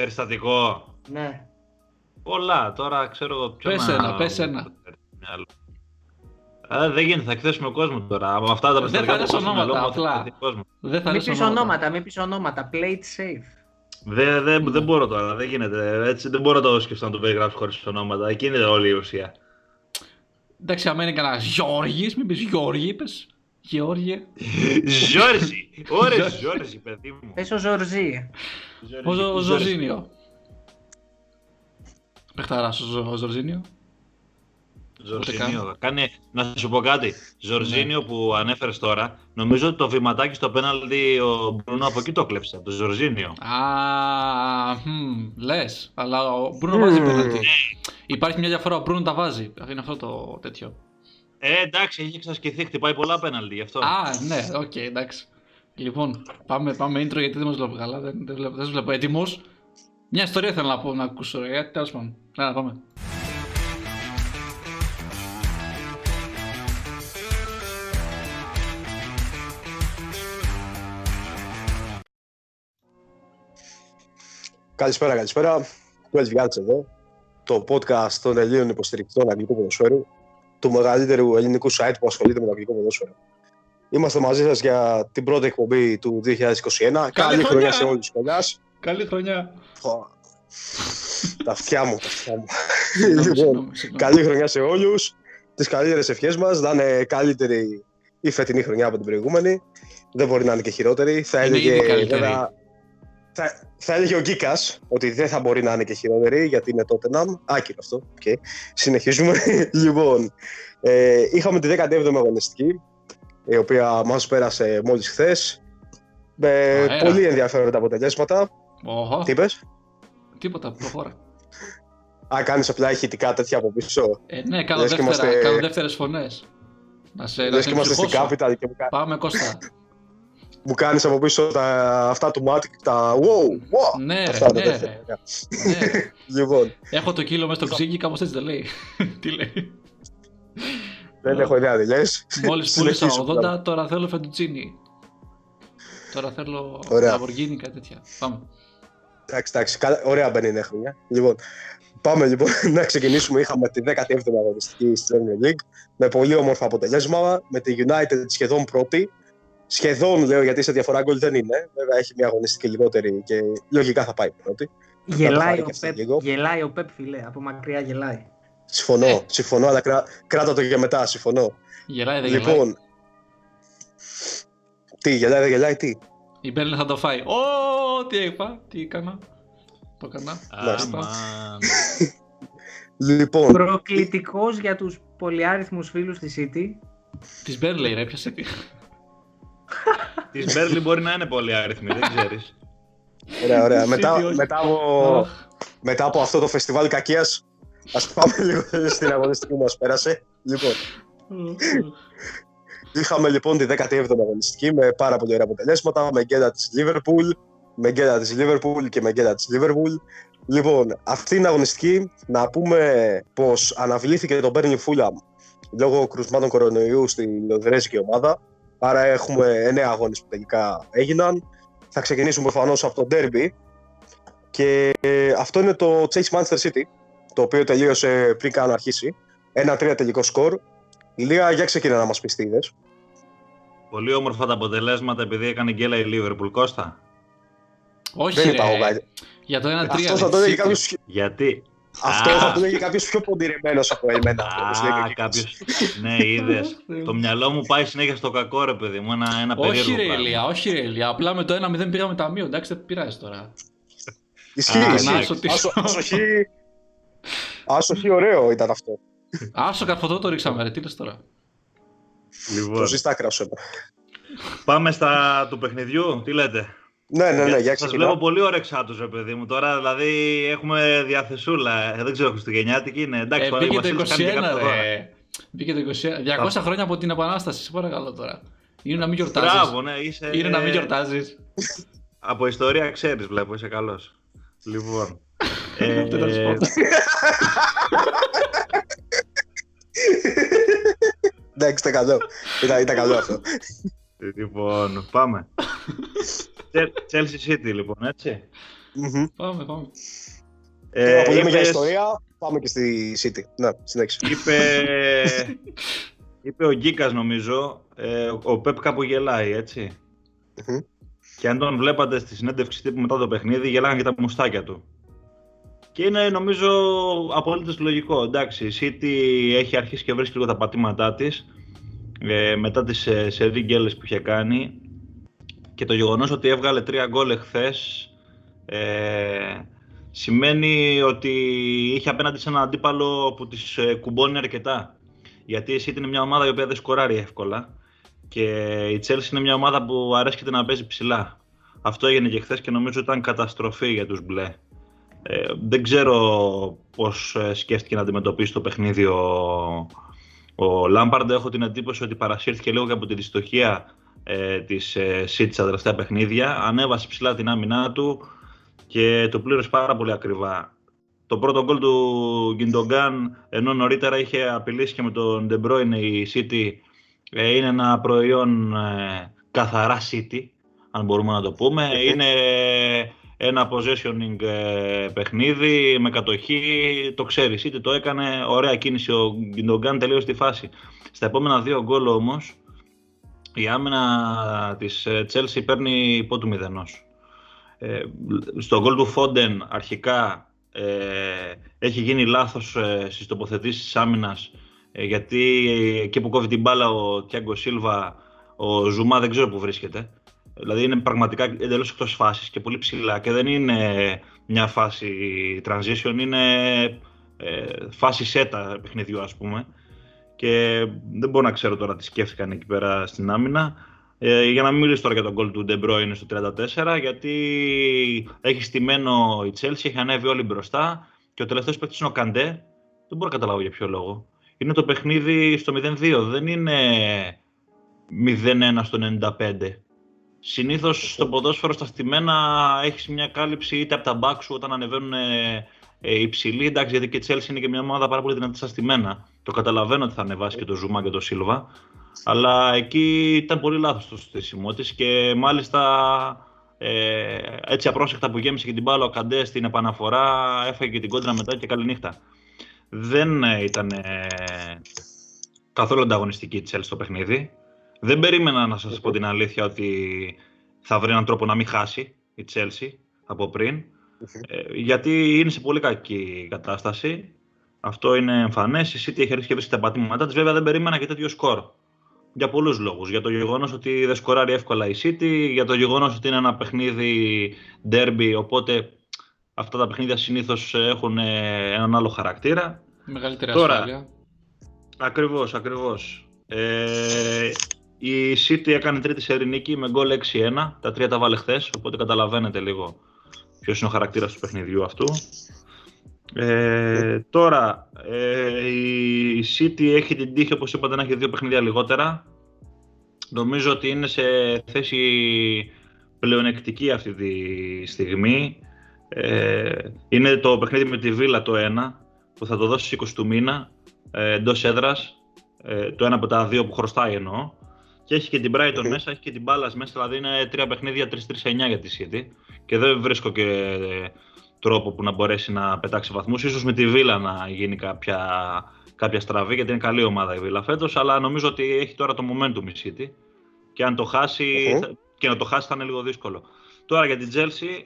Περιστατικό. Ναι. Πολλά. Τώρα ξέρω εγώ ποιο Πες να- ένα, πες ένα. Ε, δεν γίνεται, θα εκθέσουμε κόσμο τώρα. Από αυτά τα Δεν περιστατικά θα λες που έχω στο ονόματα, μυαλό μου, θα απλά. εκθέσει κόσμο. Δεν θα Μην λες πεις ονόματα. ονόματα, μην πεις ονόματα. Play it safe. Δεν, δεν, δεν μπορώ τώρα, δεν γίνεται. Έτσι, δεν μπορώ να το σκεφτώ να το περιγράψω χωρίς ονόματα. Εκείνη είναι όλη η ουσία. Εντάξει, άμα είναι κανένας Γιώργης, μην πεις Γιώργη, είπες. Γεώργιε. Ζόρζι! Ωρε Ζόρζι, παιδί μου. Πες ο Ζορζή. Ο, Ζω- ο Ζορζίνιο. Παιχταράς ο, Ζω- ο Ζορζίνιο. Ζορζίνιο. Κάνει, να σου πω κάτι. Ζορζίνιο που ανέφερες τώρα, νομίζω ότι το βηματάκι στο πέναλτι ο Μπρουνό από εκεί το κλέψε. Από το Ζορζίνιο. Α, μμ, λες, αλλά ο Μπρούνο βάζει πέναλτι. Υπάρχει μια διαφορά, ο Μπρούνο τα βάζει. Είναι αυτό το τέτοιο. Ε, εντάξει, έχει εξασκηθεί, χτυπάει πολλά πέναλτι γι' αυτό. Α, ναι, οκ, εντάξει. Λοιπόν, πάμε, πάμε intro γιατί δεν μας βλέπω καλά, δεν, δεν, βλέπω, δεν σας βλέπω έτοιμος. Μια ιστορία θέλω να πω να ακούσω, ρε, γιατί τέλος πάντων. Άρα, πάμε. Καλησπέρα, καλησπέρα. 12 Guards εδώ. Το podcast των Ελλήνων υποστηρικτών αγγλικού ποδοσφαίρου. Του μεγαλύτερου ελληνικού site που ασχολείται με το αγγλικό ποδόσφαιρο. Είμαστε μαζί σας για την πρώτη εκπομπή του 2021. Καλή, χρονιά! χρονιά σε όλους τους κολλιά. Καλή χρονιά. τα αυτιά μου, τα αυτιά μου. Συγγνώμη, Λοιπόν, συγγνώμη, συγγνώμη. Καλή χρονιά σε όλους. Τις καλύτερες ευχές μας. Να είναι καλύτερη η φετινή χρονιά από την προηγούμενη. Δεν μπορεί να είναι και χειρότερη. Θα Είναι έλεγε, ήδη καλύτερη. βέβαια, θα, θα έλεγε ο Γκίκας ότι δεν θα μπορεί να είναι και χειρότερη γιατί είναι τότε να. Άκυρο αυτό. Okay. Συνεχίζουμε. λοιπόν, ε, είχαμε τη 17η αγωνιστική, η οποία μας πέρασε μόλις χθες. Με Αέρα. πολύ ενδιαφέροντα αποτελέσματα. Οχο, Τι είπες; τίποτα, προχώρα. Α, κάνεις απλά ηχητικά τέτοια από πίσω. Ε, ναι, κάνω, Λες και δεύτερα, είμαστε- κάνω δεύτερες φωνές. Να σε, να Λες σε και είμαστε στην ψυχώσω. Capital και μου, κα... Πάμε Κώστα. μου κάνεις από πίσω τα... αυτά του Matic, τα wow, wow. ναι, ρε, Αυτά τα ναι, τέτοια. ρε. ναι. Λοιπόν, Έχω το κύλο μέσα στο ξύγκι, κάπως έτσι δεν λέει. Τι λέει. Δεν έχω ιδέα τι λες. Μόλις πούλησα Συνεχίζουμε. 80, τώρα θέλω φετουτσίνι. Τώρα θέλω Ωραία. Lamborghini, κάτι τέτοια. Πάμε. Εντάξει, εντάξει, καλά, ωραία μπαίνει η χρονιά. Λοιπόν, πάμε λοιπόν να ξεκινήσουμε. Είχαμε τη 17η αγωνιστική στη Premier League με πολύ όμορφα αποτελέσματα. Με τη United σχεδόν πρώτη. Σχεδόν λέω γιατί σε διαφορά γκολ δεν είναι. Βέβαια έχει μια αγωνιστική λιγότερη και λογικά θα πάει πρώτη. Γελάει πάρει ο, και αυτή Πεπ, λίγο. γελάει ο Πεπ, φιλέ. Από μακριά γελάει. Συμφωνώ, συμφωνώ, αλλά κρά, κράτα το για μετά. Συμφωνώ. Γελάει, δεν γελάει. Λοιπόν, τι, γελάει, δεν γελάει, τι; Η Μπέρλιν θα το φάει. Ω, τι είπα, τι έκανα. Το έκανα. Μάλιστα. Αμάν. Λοιπόν, Προκλητικός για τους πολυάριθμους φίλους της City. Της Μπέρλιν, ρε, πιάσε τι. Της Μπέρλι μπορεί να είναι πολύ αριθμή, δεν ξέρεις. ωραία, ωραία. City, μετά, όχι. μετά, από, Αχ. μετά από αυτό το φεστιβάλ κακίας, ας πάμε λίγο στην αγωνιστική που μας πέρασε. Λοιπόν, είχαμε λοιπόν τη 17η αγωνιστική με πάρα πολύ ωραία αποτελέσματα, με γκέλα της Liverpool, με γκέλα της Liverpool και με γκέλα της Liverpool. Λοιπόν, αυτή είναι αγωνιστική να πούμε πως αναβλήθηκε το Burnley Fulham λόγω κρουσμάτων κορονοϊού στη Λονδρέζικη ομάδα. Άρα έχουμε 9 αγώνες που τελικά έγιναν. Θα ξεκινήσουμε προφανώς από το Derby. Και ε, αυτό είναι το Chelsea Manchester City, το οποίο τελείωσε πριν καν αρχίσει. Ένα-τρία τελικό σκορ. Λία, για ξεκινά να μας πεις τι είδες. Πολύ όμορφα τα αποτελέσματα επειδή έκανε γκέλα η Liverpool. Κώστα. Όχι, Δεν είπα εγώ ρε. κάτι. Για το 1-3. Αυτό θα ρε, το έλεγε City. κάποιος, Γιατί. αυτό Α. θα το έλεγε κάποιος πιο ποντιρεμένος από εμένα. όπως λέει και ο Α, Κίκος. κάποιο. ναι, είδε. το μυαλό μου πάει συνέχεια στο κακό, ρε παιδί μου. Ένα, ένα Όχι περίεργο ρε πράγμα. Ηλία, όχι ρε Ηλία. Απλά με το 1-0 πήγαμε ταμείο. Εντάξει, δεν πειράζει τώρα. Ισχύει, Α, ισχύει. να σου τι- Άσο- Άσοχη, άσοχη ωραίο ήταν αυτό. Άσο καρφωτό το ρίξαμε ρε, τι λες τώρα; Λοιπόν, Το ζεις άκρα σου έπρεπε. πάμε στα του παιχνιδιού. Τι λέτε; Ναι, ναι, ναι, για Σας ξεκινά. βλέπω πολύ ωρεξάτους, ρε παιδί μου. Τώρα δηλαδή έχουμε διαθεσούλα. Ε, δεν ξέρω, Χριστουγεννιάτικη είναι. Εντάξει, Ε, ο μπήκε το Βασίλης κάνει και 21 κάποια δώρα. ρε. Μπήκε το 21. 200 χρόνια από την Επανάσταση, σε παρακαλώ τώρα. Είναι να μην γιορτάζεις. Μπράβο, ναι, είσαι. Είναι να μην γιορτάζεις. Από ιστορία ξέρεις, βλέπω, είσαι καλός. Λοιπόν. Ε, Τι να σου πω. Εντάξει, ήταν καλό. Ήταν, ήταν καλό αυτό. λοιπόν, πάμε. Cze- Chelsea City, λοιπόν, έτσι. Μμμ. Πάμε, πάμε. Ε, Τώρα που λέμε για είπες- ιστορία, πάμε και στη City. Ναι, συνέχισε. Είπε, είπε ο Γκίκας νομίζω, ε, ο Πεπ κάπου γελάει, έτσι. Μμμ. Και αν τον βλέπατε στη συνέντευξη τύπου μετά το παιχνίδι, γελάγαν και τα μουστάκια του. Και είναι νομίζω απολύτω λογικό. Εντάξει, η City έχει αρχίσει και βρίσκει λίγο τα πατήματά της ε, μετά τις ε, σερή γκέλες που είχε κάνει και το γεγονός ότι έβγαλε τρία γκολ εχθές ε, σημαίνει ότι είχε απέναντι σε έναν αντίπαλο που τις ε, κουμπώνει αρκετά. Γιατί η City είναι μια ομάδα η οποία δεν σκοράρει εύκολα και η Chelsea είναι μια ομάδα που αρέσκεται να παίζει ψηλά. Αυτό έγινε και χθες και νομίζω ήταν καταστροφή για τους μπλε. Ε, δεν ξέρω πώς ε, σκέφτηκε να αντιμετωπίσει το παιχνίδι ο, ο Λάμπαρντ. Έχω την εντύπωση ότι παρασύρθηκε λίγο και από τη δυστοχία ε, της ε, City στα τελευταία παιχνίδια. Ανέβασε ψηλά την άμυνά του και το πλήρωσε πάρα πολύ ακριβά. Το πρώτο γκολ του Γκιντογκάν, ενώ νωρίτερα είχε απειλήσει και με τον De Bruyne η City, ε, είναι ένα προϊόν ε, καθαρά City, αν μπορούμε να το πούμε. Είναι ένα possessioning ε, παιχνίδι με κατοχή, το ξέρεις η City, το έκανε, ωραία κίνηση ο Γκιντογκάν, τελείωσε τη φάση. Στα επόμενα δύο γκολ όμως, η άμυνα της ε, Chelsea παίρνει υπό του μηδενός. Ε, στο γκολ του Φόντεν αρχικά ε, έχει γίνει λάθος ε, στις τοποθετήσεις της άμυνας ε, γιατί εκεί που κόβει την μπάλα ο Τιάγκο Σίλβα, ο Ζουμά δεν ξέρω που βρίσκεται. Δηλαδή είναι πραγματικά εντελώς εκτός φάσης και πολύ ψηλά και δεν είναι μια φάση transition, είναι ε, φάση σέτα παιχνιδιού ας πούμε και δεν μπορώ να ξέρω τώρα τι σκέφτηκαν εκεί πέρα στην άμυνα. Ε, για να μην μιλήσω τώρα για τον γκολ του De Bruyne στο 34, γιατί έχει στημένο η Chelsea, έχει ανέβει όλοι μπροστά και ο τελευταίος παίκτης είναι ο Καντέ. Δεν μπορώ να καταλάβω για ποιο λόγο. Είναι το παιχνίδι στο 0-2, δεν είναι 0-1 στο 95. Συνήθως στο ποδόσφαιρο στα στημένα έχεις μια κάλυψη είτε από τα μπακ σου όταν ανεβαίνουν ε, ε, υψηλοί. Εντάξει, γιατί και η Chelsea είναι και μια ομάδα πάρα πολύ δυνατή στα στημένα. Το καταλαβαίνω ότι θα ανεβάσει και το Ζουμά και το Σίλβα. Αλλά εκεί ήταν πολύ λάθος το στήσιμό της και μάλιστα ε, έτσι απρόσεκτα που γέμισε και την μπάλα ο Καντέ στην επαναφορά έφαγε και την κόντρα μετά και καληνύχτα. Δεν ε, ήταν ε, καθόλου ανταγωνιστική η Chelsea στο παιχνίδι. Δεν περίμενα να σας πω την αλήθεια ότι θα βρει έναν τρόπο να μην χάσει η Chelsea από πριν. Ε, γιατί είναι σε πολύ κακή κατάσταση. Αυτό είναι εμφανές. Η City έχει αρχίσει και βρίσκει τα πατήματά της. Βέβαια δεν περίμενα και τέτοιο σκορ. Για πολλούς λόγους. Για το γεγονός ότι δεν σκοράρει εύκολα η City, για το γεγονός ότι είναι ένα παιχνίδι derby, οπότε αυτά τα παιχνίδια συνήθως έχουν ε, έναν άλλο χαρακτήρα. Μεγαλύτερη Τώρα, ασφάλεια. Ακριβώς, ακριβώς. Ε, η City έκανε τρίτη σερή νίκη με γκολ 6-1. Τα τρία τα βάλε χθες, οπότε καταλαβαίνετε λίγο ποιος είναι ο χαρακτήρας του παιχνιδιού αυτού. Ε, τώρα, ε, η City έχει την τύχη, όπως είπατε, να έχει δύο παιχνίδια λιγότερα. Νομίζω ότι είναι σε θέση πλεονεκτική αυτή τη στιγμή. Ε, είναι το παιχνίδι με τη Βίλα το 1, που θα το δώσει στις 20 του μήνα, ε, εντός έδρας. Ε, το ένα από τα δύο που χρωστάει εννοώ. Και έχει και την Brighton OK. μέσα, έχει και την Palace μέσα, δηλαδή είναι τρία παιχνίδια 3-3-9 για τη City. Και δεν βρίσκω και ε, τρόπο που να μπορέσει να πετάξει βαθμούς. Ίσως με τη Βίλα να γίνει κάποια, κάποια στραβή, γιατί είναι καλή ομάδα η Βίλα φέτος, αλλά νομίζω ότι έχει τώρα το momentum η City. Και αν το χάσει, Οχο. θα- και να το χάσει θα είναι λίγο δύσκολο. Τώρα για την Chelsea,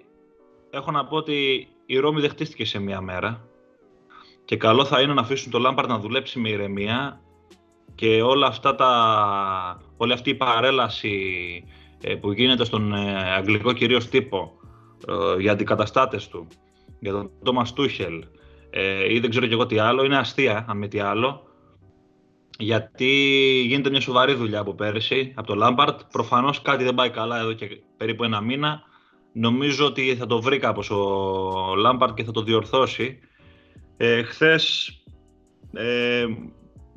έχω να πω ότι η Ρώμη δεν χτίστηκε σε μία μέρα. Και καλό θα είναι να αφήσουν το Lampard να δουλέψει με ηρεμία και όλα αυτά τα, όλη αυτή η παρέλαση ε, που γίνεται στον ε, αγγλικό κυρίως τύπο ε, για αντικαταστάτες του, για τον Τόμας Τούχελ ε, ή δεν ξέρω και εγώ τι άλλο, είναι αστεία αν μη τι άλλο γιατί γίνεται μια σοβαρή δουλειά από πέρυσι, από το Λάμπαρτ. Προφανώς κάτι δεν πάει καλά εδώ και περίπου ένα μήνα. Νομίζω ότι θα το βρει κάπως ο Λάμπαρτ και θα το διορθώσει. Ε, χθες, ε,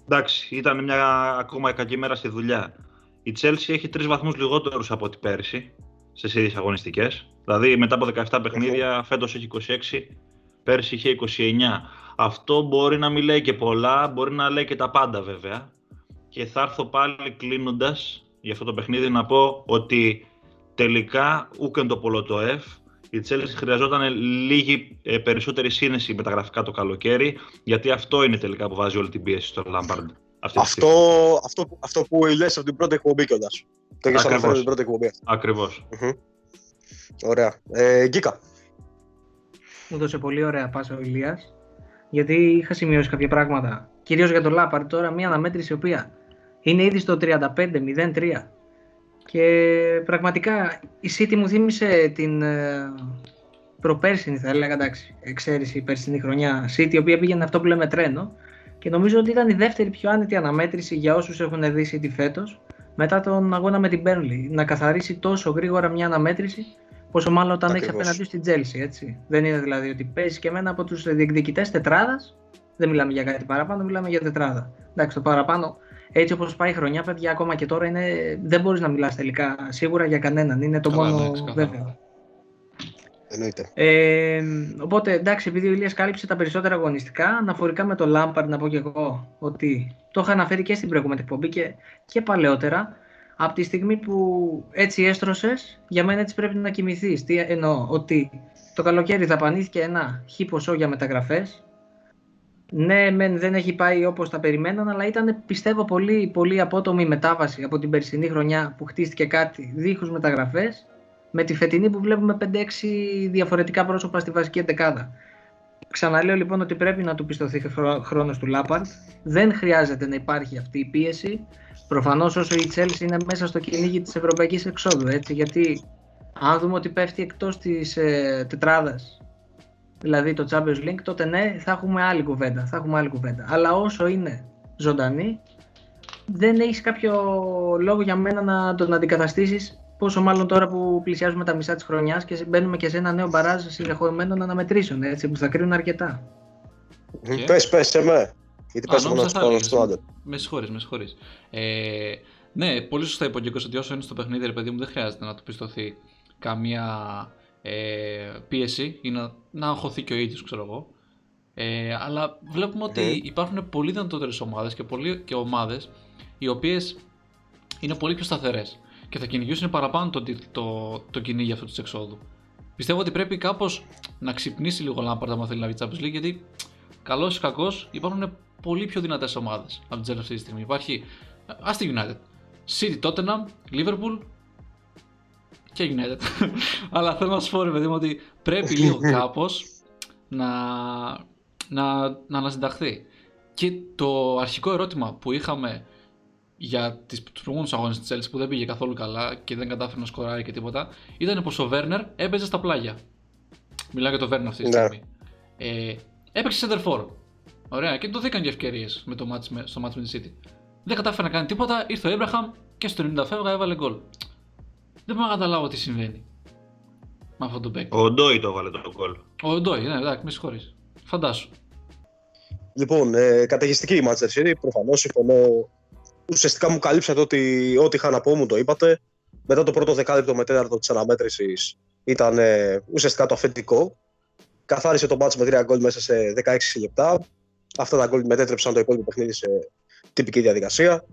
εντάξει, ήταν μια ακόμα κακή μέρα στη δουλειά. Η Chelsea έχει τρεις βαθμούς λιγότερους από ό,τι πέρυσι, στις ίδιες αγωνιστικές. Δηλαδή μετά από 17 παιχνίδια, φέτος έχει 26, πέρυσι είχε 29. Αυτό μπορεί να μην λέει και πολλά, μπορεί να λέει και τα πάντα βέβαια. Και θα έρθω πάλι κλείνοντας για αυτό το παιχνίδι να πω ότι τελικά ούκεν το πολλοτοεφ Η Chelsea χρειαζόταν λίγη ε, περισσότερη σύνεση μεταγραφικά το καλοκαίρι, γιατί αυτό είναι τελικά που βάζει όλη την πίεση στο Lampard. αυτή τη Αυτό, στιγμή. αυτό, αυτό που λες από την πρώτη εκπομπή κιόλας. Το έχεις Ακριβώς. αναφέρει την πρώτη εκπομπή. Ακριβώς. Μμμ. Ωραία. Ε, Γκίκα. Μου έδωσε πολύ ωραία πάσα ο Ηλίας, γιατί είχα σημειώσει κάποια πράγματα. Κυρίως για τον Λάπαρ τώρα, μια αναμέτρηση η οποία είναι ήδη στο 35-0-3. Και πραγματικά η City μου θύμισε την ε, προπέρσινη, θα έλεγα, εντάξει, εξαίρεση η περσινή χρονιά City, η οποία πήγαινε αυτό που λέμε τρένο. Και νομίζω ότι ήταν η δεύτερη πιο άνετη αναμέτρηση για όσους έχουν δει City φέτος, μετά τον αγώνα με την Burnley. Να καθαρίσει τόσο γρήγορα μια αναμέτρηση, πόσο μάλλον όταν έχει Ακριβώς. απέναντι στην Chelsea, έτσι. Δεν είναι δηλαδή ότι παίζει και εμένα από τους διεκδικητές τετράδας, δεν μιλάμε για κάτι παραπάνω, μιλάμε για τετράδα. Εντάξει, το παραπάνω, έτσι όπως πάει η χρονιά, παιδιά, ακόμα και τώρα είναι, δεν μπορείς να μιλάς τελικά σίγουρα για κανέναν. Είναι το Καλά, μόνο εντάξει, καθαρά. βέβαιο. Εννοείται. Ε, οπότε εντάξει, επειδή ο Ηλίας κάλυψε τα περισσότερα αγωνιστικά, αναφορικά με το Lampard να πω και εγώ ότι το είχα αναφέρει και στην προηγούμενη εκπομπή και, και παλαιότερα. Από τη στιγμή που έτσι έστρωσες, για μένα έτσι πρέπει να κοιμηθείς. Τι εννοώ, ότι το καλοκαίρι δαπανήθηκε ένα χι ποσό για μεταγραφές. Ναι, μεν δεν έχει πάει όπως τα περιμέναν, αλλά ήταν πιστεύω πολύ, πολύ απότομη μετάβαση από την περσινή χρονιά που χτίστηκε κάτι δίχως μεταγραφές με τη φετινή που βλέπουμε 5-6 διαφορετικά πρόσωπα στη βασική εντεκάδα. Ξαναλέω λοιπόν ότι πρέπει να του πιστωθεί χρό- χρόνος του Λάπαρτ. Δεν χρειάζεται να υπάρχει αυτή η πίεση. Προφανώς όσο η Chelsea είναι μέσα στο κυνήγι της ευρωπαϊκής εξόδου, έτσι, γιατί αν δούμε ότι πέφτει εκτός της ε, τετράδας, δηλαδή το Champions League, τότε ναι, θα έχουμε άλλη κουβέντα, θα έχουμε άλλη κουβέντα. Αλλά όσο είναι ζωντανή, δεν έχεις κάποιο λόγο για μένα να τον αντικαταστήσεις Πόσο μάλλον τώρα που πλησιάζουμε τα μισά της χρονιάς και μπαίνουμε και σε ένα νέο μπαράζ συνεχόμενων αναμετρήσεων έτσι, που θα κρίνουν αρκετά. Και; Πες, πες σε με. Γιατί Α, πες εγώ νόμιζα να σου θα πω έλεγες. στον άντρε. Με συγχωρείς, με συγχωρείς. Ε, ναι, πολύ σωστά είπε ο Γκίκος ότι όσο είναι στο παιχνίδι, ρε παιδί μου, δεν χρειάζεται να του πιστωθεί καμία ε, πίεση ή να, να αγχωθεί και ο ίδιος, ξέρω εγώ. Ε, αλλά βλέπουμε ότι Μμμ. υπάρχουν πολύ δυνατότερες ομάδες και, πολύ, και ομάδες οι οποίες είναι πολύ πιο σταθερές και θα κυνηγήσουν παραπάνω το, το, το, το κυνήγι αυτού της εξόδου. Πιστεύω ότι πρέπει κάπως να ξυπνήσει λίγο ο Lampard άμα θέλει να βγει Champions League γιατί καλός ή κακός υπάρχουν πολύ πιο δυνατές ομάδες από την Chelsea αυτή τη στιγμή. Υπάρχει α τη United, City, Tottenham, Liverpool και United. Αλλά θέλω να σου πω, ρε παιδί μου, ότι πρέπει λίγο κάπως να, να, να ανασυνταχθεί. Και το αρχικό ερώτημα που είχαμε για τις, τους προηγούμενους αγώνες της Chelsea που δεν πήγε καθόλου καλά και δεν κατάφερε να σκοράρει και τίποτα ήταν πως ο Werner έπαιζε στα πλάγια. Μιλάω για το Werner αυτή τη Ναι. στιγμή. Ε, έπαιξε center for. Ωραία, και του δίκαν και ευκαιρίες με το match, με- στο match με τη City. Δεν κατάφερε να κάνει τίποτα, ήρθε ο Abraham και στο 90 φεύγα έβαλε γκολ. Δεν μπορώ να καταλάβω τι συμβαίνει με αυτόν τον παίκτη. Ο Ντόι το έβαλε το γκολ. Ο Ντόι, ναι, εντάξει, με συγχωρείς. Φαντάσου. Λοιπόν, ε, καταιγιστική η Manchester City, προφανώς συμφωνώ. Ουσιαστικά μου καλύψατε ότι ό,τι είχα να πω μου το είπατε. Μετά το πρώτο δεκάλεπτο με τέταρτο της αναμέτρησης ήταν ε, ουσιαστικά το αφεντικό. Καθάρισε το μάτς με τρία γκολ μέσα σε 16 λεπτά. Αυτά τα γκολ μετέτρεψαν το υπόλοιπο παιχνίδι σε τυπική διαδικασία.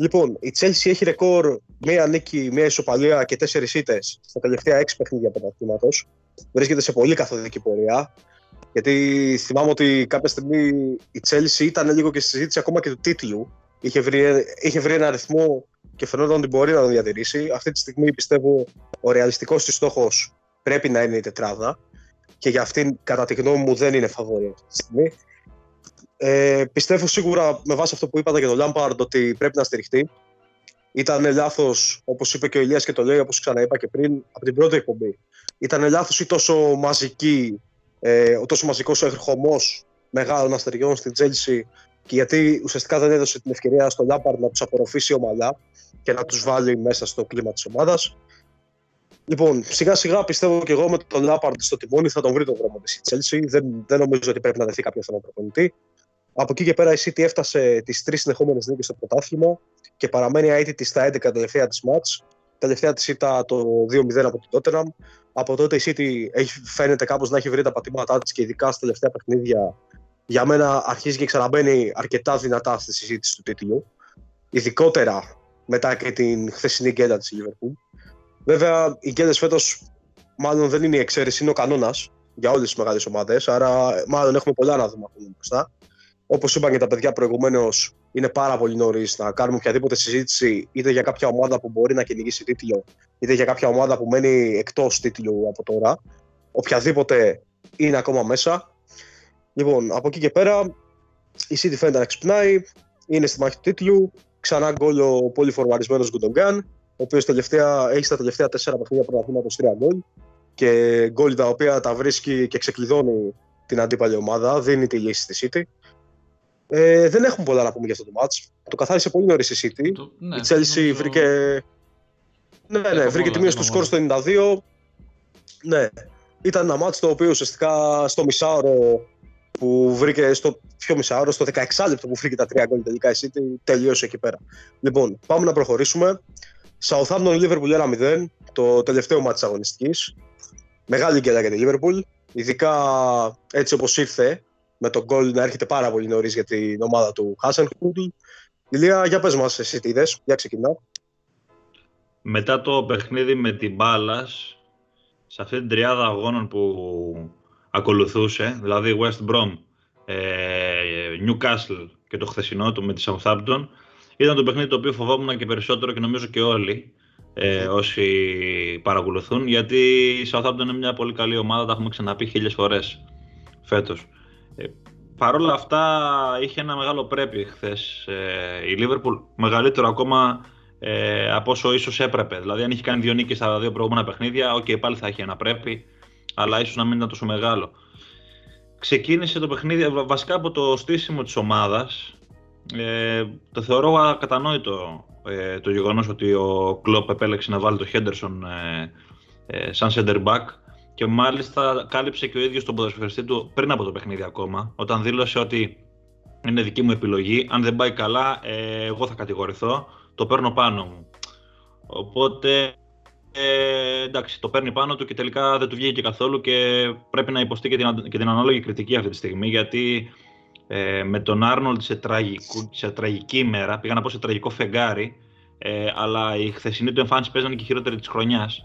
Λοιπόν, η Chelsea έχει ρεκόρ μία νίκη, μία ισοπαλία και τέσσερις ήττες στα τελευταία έξι παιχνίδια πρωταθλήματος. Βρίσκεται σε πολύ καθοδική πορεία. Γιατί θυμάμαι ότι κάποια στιγμή η Chelsea ήταν λίγο και στη συζήτηση ακόμα και του τίτλου. Είχε βρει, είχε βρει ένα αριθμό και φαινόταν ότι μπορεί να τον διατηρήσει. Αυτή τη στιγμή πιστεύω ο ρεαλιστικός της στόχος πρέπει να είναι η τετράδα. Και για αυτήν, κατά τη γνώμη μου, δεν είναι φαβόρη αυτή τη στιγμή. Ε, πιστεύω σίγουρα με βάση αυτό που είπατε για τον Λάμπαρντ ότι πρέπει να στηριχτεί. Ήταν λάθος, όπως είπε και ο Ηλίας και το λέει, όπως ξαναείπα και πριν, από την πρώτη εκπομπή. Ήταν λάθος ή τόσο μαζική ε, ο τόσο μαζικός ερχομός μεγάλων αστεριών στην Chelsea και γιατί ουσιαστικά δεν έδωσε την ευκαιρία στον Λάμπαρντ να τους απορροφήσει ομαλά και να τους βάλει μέσα στο κλίμα της ομάδας. Λοιπόν, σιγά σιγά πιστεύω και εγώ με τον Λάμπαρντ στο τιμόνι θα τον βρει τον δρόμο της η Chelsea. Δεν, δεν νομίζω ότι πρέπει να δεθεί κάποιο θέμα προπονητή. Από εκεί και πέρα η City έφτασε τις τρεις συνεχόμενες νίκες στο πρωτάθλημα και παραμένει αίτητη στα 11 τελευταία της μάτς. Τελευταία της ήταν το 2-0 από την Tottenham από τότε η City έχει, φαίνεται κάπως να έχει βρει τα πατήματά της και ειδικά στα τελευταία παιχνίδια για μένα αρχίζει και ξαναμπαίνει αρκετά δυνατά στη συζήτηση του τίτλου. Ειδικότερα μετά και την χθεσινή γκέλα της Liverpool. Βέβαια, οι γκέλες φέτος μάλλον δεν είναι η εξαίρεση, είναι ο κανόνας για όλες τις μεγάλες ομάδες. Άρα, μάλλον έχουμε πολλά να δούμε ακόμα μπροστά. Όπως είπαν και τα παιδιά προηγουμένως, είναι πάρα πολύ νωρίς να κάνουμε οποιαδήποτε συζήτηση είτε για κάποια ομάδα που μπορεί να κυνηγήσει τίτλο, είτε για κάποια ομάδα που μένει εκτός τίτλου από τώρα. Οποιαδήποτε είναι ακόμα μέσα. Λοιπόν, από εκεί και πέρα, η City φαίνεται να ξυπνάει, είναι στη μάχη του τίτλου. Ξανά γκολ ο πολύ φορμαρισμένο Γκουντογκάν, ο οποίος έχει στα τελευταία τέσσερα παιχνίδια πρωταθλήματο τρία γκολ. Και γκολ τα οποία τα βρίσκει και ξεκλειδώνει την αντίπαλη ομάδα, δίνει τη λύση στη City. Ε, δεν έχουμε πολλά να πούμε για αυτό το match. Το καθάρισε πολύ νωρίς η City. Το, ναι, η Chelsea νομίζω... βρήκε. Ναι, ναι, βρήκε τη μείωση του σκορ στο 92. Ναι. Ήταν ένα match το οποίο ουσιαστικά στο μισάωρο που βρήκε στο πιο μισάωρο, στο 16 λεπτό που βρήκε τα τρία γκολ τελικά η City, τελείωσε εκεί πέρα. Λοιπόν, πάμε να προχωρήσουμε. Southampton Liverpool 1-0, το τελευταίο μάτι της αγωνιστικής. Μεγάλη γκέλα για τη Liverpool. Ειδικά έτσι όπως ήρθε, με τον γκολ να έρχεται πάρα πολύ νωρίς για την ομάδα του Χάσενχουντ. Ηλία, για πες μας εσύ τι είδες, για ξεκινά. Μετά το παιχνίδι με την μπάλα, σε αυτή την τριάδα αγώνων που ακολουθούσε, δηλαδή West Brom, ε, Newcastle και το χθεσινό του με τη Southampton, ήταν το παιχνίδι το οποίο φοβόμουν και περισσότερο και νομίζω και όλοι ε, όσοι παρακολουθούν, γιατί η Southampton είναι μια πολύ καλή ομάδα, τα έχουμε ξαναπεί χίλιες φορές φέτος. Ε, Παρ' όλα αυτά είχε ένα μεγάλο πρέπει χθες ε, η Λίβερπουλ, μεγαλύτερο ακόμα ε, από όσο ίσως έπρεπε. Δηλαδή, αν είχε κάνει δύο νίκες στα δύο προηγούμενα παιχνίδια, OK, okay, πάλι θα είχε ένα πρέπει, αλλά ίσως να μην ήταν τόσο μεγάλο. Ξεκίνησε το παιχνίδι βασικά από το στήσιμο της ομάδας. Ε, το θεωρώ ακατανόητο ε, το γεγονός ότι ο Κλόπ επέλεξε να βάλει το Χέντερσον ε, ε, σαν center back και μάλιστα κάλυψε και ο ίδιος τον ποδοσφαιριστή του πριν από το παιχνίδι ακόμα, όταν δήλωσε ότι είναι δική μου επιλογή. Αν δεν πάει καλά, ε, εγώ θα κατηγορηθώ. Το παίρνω πάνω μου. Οπότε ε, εντάξει, το παίρνει πάνω του και τελικά δεν του βγήκε καθόλου και πρέπει να υποστεί και την, και την ανάλογη κριτική αυτή τη στιγμή γιατί ε, με τον Άρνολτ σε, σε τραγική ημέρα, πήγα να πω σε τραγικό φεγγάρι, ε, αλλά η χθεσινή του εμφάνιση παίζανε και χειρότερη της χρονιάς.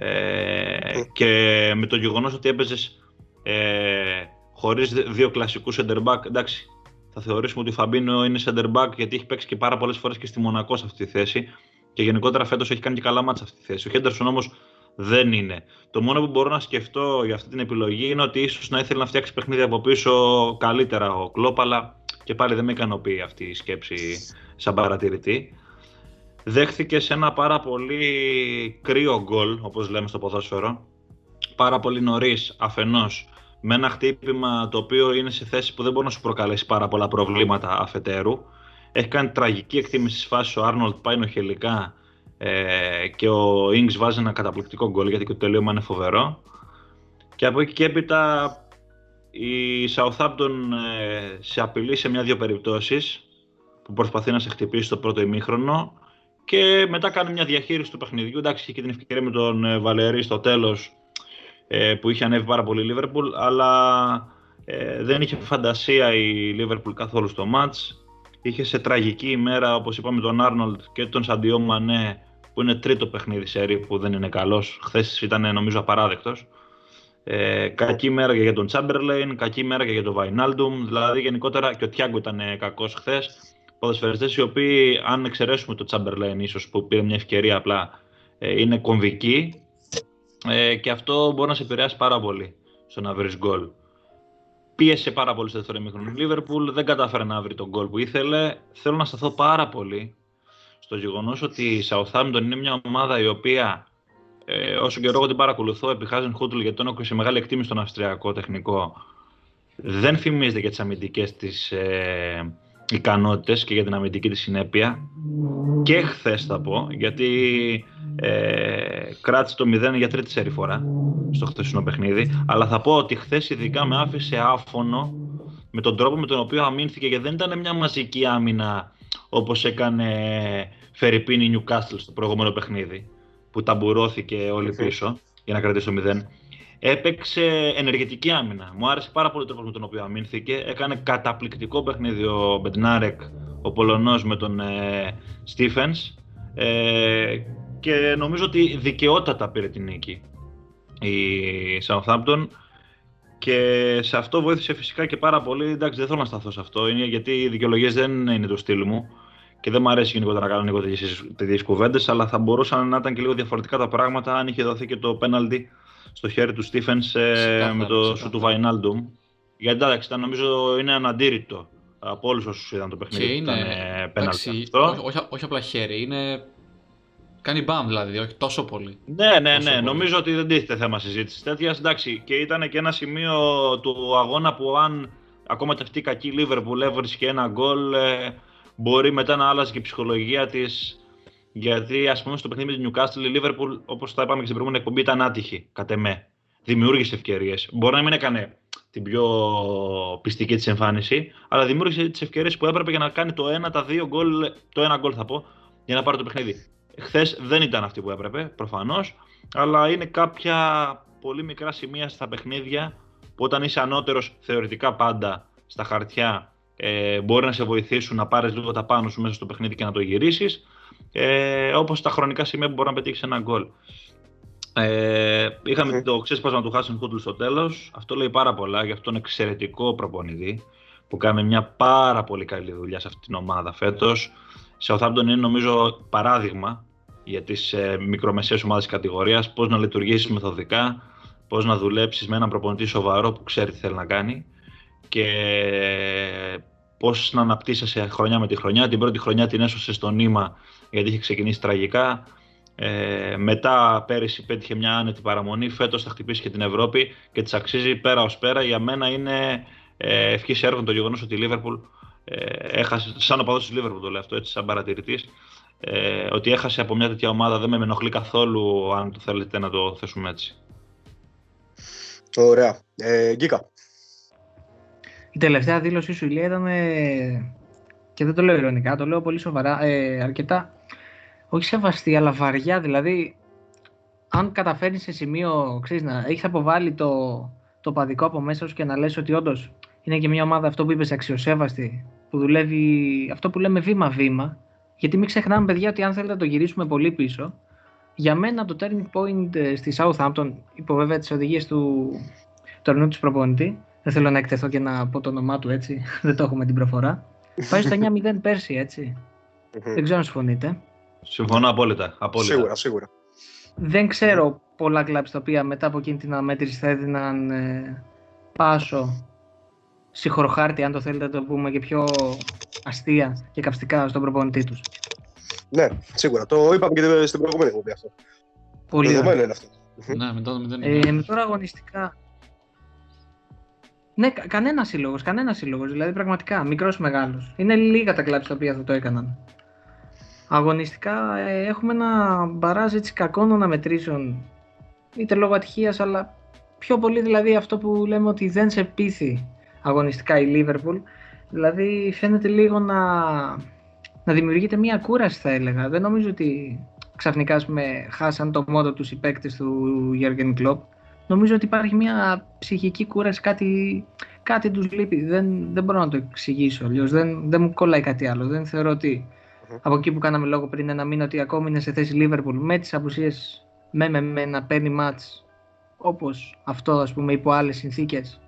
Ε, και με το γεγονός ότι έπαιζες ε, χωρίς δύο κλασικούς center back, εντάξει, θα θεωρήσουμε ότι ο Φαμπίνο είναι center back γιατί έχει παίξει και πάρα πολλές φορές και στη Μονακό σε αυτή τη θέση και γενικότερα φέτος έχει κάνει και καλά μάτσα αυτή τη θέση. Ο Χέντερσον όμως δεν είναι. Το μόνο που μπορώ να σκεφτώ για αυτή την επιλογή είναι ότι ίσως να ήθελε να φτιάξει παιχνίδι από πίσω καλύτερα ο Κλόπ, αλλά και πάλι δεν με ικανοποιεί αυτή η σκέψη σαν παρατηρητή δέχθηκε σε ένα πάρα πολύ κρύο γκολ, όπως λέμε στο ποδόσφαιρο, πάρα πολύ νωρίς αφενός, με ένα χτύπημα το οποίο είναι σε θέση που δεν μπορεί να σου προκαλέσει πάρα πολλά προβλήματα αφετέρου. Έχει κάνει τραγική εκτίμηση στις φάσεις ο Άρνολτ, πάει νοχελικά ε, και ο Ings βάζει ένα καταπληκτικό γκολ γιατί και το τελείωμα είναι φοβερό. Και από εκεί και έπειτα η Southampton ε, σε απειλεί σε μια-δύο περιπτώσεις που προσπαθεί να σε χτυπήσει το πρώτο ημίχρονο και μετά κάνει μια διαχείριση του παιχνιδιού. Εντάξει, είχε και την ευκαιρία με τον ε, Βαλερή στο τέλος ε, που είχε ανέβει πάρα πολύ η Λίβερπουλ, αλλά ε, δεν είχε φαντασία η Λίβερπουλ καθόλου στο μάτς. Είχε σε τραγική ημέρα, όπως είπαμε, τον Άρνολτ και τον Σαντιό Μανέ, που είναι τρίτο παιχνίδι σερή που δεν είναι καλός. Χθες ήταν νομίζω απαράδεκτος. Ε, κακή μέρα και για τον Τσάμπερλέιν, κακή μέρα και για τον Βαϊνάλντουμ. Δηλαδή γενικότερα και ο Τιάγκο ήταν κακός χθες ποδοσφαιριστές οι οποίοι, αν εξαιρέσουμε το Chamberlain ίσως που πήρε μια ευκαιρία απλά, ε, είναι κομβικοί ε, και αυτό μπορεί να σε επηρεάσει πάρα πολύ στο να βρεις γκολ. Πίεσε πάρα πολύ στο δεύτερο μήχρονο Λίβερπουλ, δεν κατάφερε να βρει τον γκολ που ήθελε. Θέλω να σταθώ πάρα πολύ στο γεγονός ότι η Southampton είναι μια ομάδα η οποία ε, όσο καιρό εγώ την παρακολουθώ επί Χάζεν Χούτλ γιατί τον έχω σε μεγάλη εκτίμηση στον Αυστριακό τεχνικό δεν θυμίζεται για τις αμυντικές της ε, ικανότητες και για την αμυντική της συνέπεια. Και χθες θα πω, γιατί ε, κράτησε το 0 για τρίτη σερή φορά στο χθεσινό παιχνίδι, αλλά θα πω ότι χθες ειδικά με άφησε άφωνο με τον τρόπο με τον οποίο αμήνθηκε και δεν ήταν μια μαζική άμυνα όπως έκανε Φερρυπίνη Νιουκάστλ στο προηγούμενο παιχνίδι που ταμπουρώθηκε όλοι πίσω για να κρατήσει το 0 έπαιξε ενεργετική άμυνα. Μου άρεσε πάρα πολύ ο τρόπος με τον οποίο αμύνθηκε. Έκανε καταπληκτικό παιχνίδι ο Μπεντνάρεκ, ο Πολωνός με τον ε, Στίφενς ε, και νομίζω ότι δικαιότατα πήρε την νίκη η Southampton και σε αυτό βοήθησε φυσικά και πάρα πολύ. Εντάξει, δεν θέλω να σταθώ σε αυτό, είναι γιατί οι δικαιολογίες δεν είναι το στυλ μου και δεν μου αρέσει γενικότερα να κάνω λίγο τέτοιες κουβέντες, αλλά θα μπορούσαν να ήταν και λίγο διαφορετικά τα πράγματα αν είχε δοθεί και το πέναλτι στο χέρι του Στίφενς με το σουτ του Βαϊνάλντουμ. Γιατί εντάξει, ήταν, νομίζω είναι αναντίρρητο από όλους όσους είδαν το παιχνίδι. Και είναι, ήταν πέναλτι αυτό. Όχι, όχι απλά χέρι, είναι Κάνει μπαμ δηλαδή, όχι τόσο πολύ. Ναι, ναι, ναι. Νομίζω ότι δεν τίθεται θέμα συζήτησης τέτοιας. Εντάξει, και ήταν και ένα σημείο του αγώνα που αν ακόμα και αυτή η κακή Liverpool έβρισκε ένα γκολ, ε, μπορεί μετά να άλλαζε και η ψυχολογία της. Γιατί, ας πούμε, στο παιχνίδι με την Newcastle, η Liverpool, όπως τα είπαμε και στην προηγούμενη εκπομπή, ήταν άτυχη, κατ' εμέ. Δημιούργησε ευκαιρίες. Μπορεί να μην έκανε την πιο πιστική της εμφάνιση, αλλά δημιούργησε τις ευκαιρίες που έπρεπε για να κάνει το ένα, τα δύο γκολ, το ένα γκολ θα πω, για να πάρει το παιχνίδι. Χθες δεν ήταν αυτή που έπρεπε, προφανώς, αλλά είναι κάποια πολύ μικρά σημεία στα παιχνίδια που όταν είσαι ανώτερος θεωρητικά πάντα στα χαρτιά ε, μπορεί να σε βοηθήσουν να πάρεις λίγο τα πάνω σου μέσα στο παιχνίδι και να το γυρίσεις. Ε, Όπως τα χρονικά σημεία που μπορεί να πετύχεις ένα γκολ. Ε, είχαμε το ξέσπασμα του Χάσεν Χούτλ στο τέλος. Αυτό λέει πάρα πολλά για αυτόν τον εξαιρετικό προπονητή που κάνει μια πάρα πολύ καλή δουλειά σε αυτή την ομάδα φέτος. Σε Southampton είναι νομίζω παράδειγμα για τις ε, μικρομεσαίες ομάδες κατηγορίας, πώς να λειτουργήσεις μεθοδικά, πώς να δουλέψεις με έναν προπονητή σοβαρό που ξέρει τι θέλει να κάνει και πώς να αναπτύσσεσαι χρονιά με τη χρονιά. Την πρώτη χρονιά την έσωσε στο νήμα γιατί είχε ξεκινήσει τραγικά. Ε, μετά πέρυσι πέτυχε μια άνετη παραμονή. Φέτος θα χτυπήσει και την Ευρώπη και της αξίζει πέρα ως πέρα. Για μένα είναι ε, ευχής έργο το γεγονός ότι η Λίβερπουλ ε, έχασε, σαν ο της Λίβερπουλ το λέω αυτό, έτσι σαν παρατηρητής, ε, ότι έχασε από μια τέτοια ομάδα δεν με ενοχλεί καθόλου αν το θέλετε να το θέσουμε έτσι. Ωραία. Ε, Γκίκα. Η τελευταία δήλωσή σου, Ηλία, ήταν ε, και δεν το λέω ειρωνικά, το λέω πολύ σοβαρά, ε, αρκετά, όχι σεβαστή, αλλά βαριά, δηλαδή, αν καταφέρει σε σημείο, ξέρεις, να έχεις αποβάλει το, το παδικό από μέσα σου και να λες ότι όντως είναι και μια ομάδα αυτό που είπες αξιοσέβαστη, που δουλεύει αυτό που λέμε βήμα-βήμα, γιατί μην ξεχνάμε, παιδιά, ότι αν θέλετε να το γυρίσουμε πολύ πίσω, για μένα το turning point ε, στη Southampton, υπό βέβαια τις οδηγίες του τωρινού του προπονητή, δεν θέλω να εκτεθώ και να πω το όνομά του έτσι, δεν το έχουμε την προφορά. Πάει στο 9-0 πέρσι, έτσι. δεν ξέρω αν συμφωνείτε. Συμφωνώ απόλυτα. απόλυτα. Σίγουρα, σίγουρα. Δεν ξέρω πολλά κλαμπ τα οποία μετά από εκείνη την αναμέτρηση θα έδιναν ε, πάσο συγχωροχάρτη, αν το θέλετε να το πούμε και πιο αστεία και καυστικά στον προπονητή τους. Ναι, σίγουρα. Το είπαμε και στην προηγούμενη εκπομπή αυτό. Πολύ ωραία. είναι αυτό. Ναι, μετά το 0. Ε, τώρα αγωνιστικά. Ναι, κανένας σύλλογος, κανένας σύλλογος. Δηλαδή πραγματικά, μικρός μεγάλος. Είναι λίγα τα κλαμπ τα οποία θα το έκαναν. Αγωνιστικά ε, έχουμε ένα μπαράζ έτσι κακών αναμετρήσεων. Είτε λόγω ατυχίας, αλλά πιο πολύ δηλαδή αυτό που λέμε ότι δεν σε πείθει αγωνιστικά η Liverpool. Δηλαδή φαίνεται λίγο να, να δημιουργείται μια κούραση θα έλεγα. Δεν νομίζω ότι ξαφνικά με χάσαν το μότο τους οι παίκτες του Jürgen Klopp. Νομίζω ότι υπάρχει μια ψυχική κούραση, κάτι, κάτι τους λείπει. Δεν, δεν μπορώ να το εξηγήσω αλλιώς. Δεν, δεν μου κολλάει κάτι άλλο. Δεν θεωρώ ότι από εκεί που κάναμε λόγο πριν ένα μήνα ότι ακόμη είναι σε θέση Liverpool με τις απουσίες με, με, με να παίρνει μάτς όπως αυτό ας πούμε υπό άλλες συνθήκες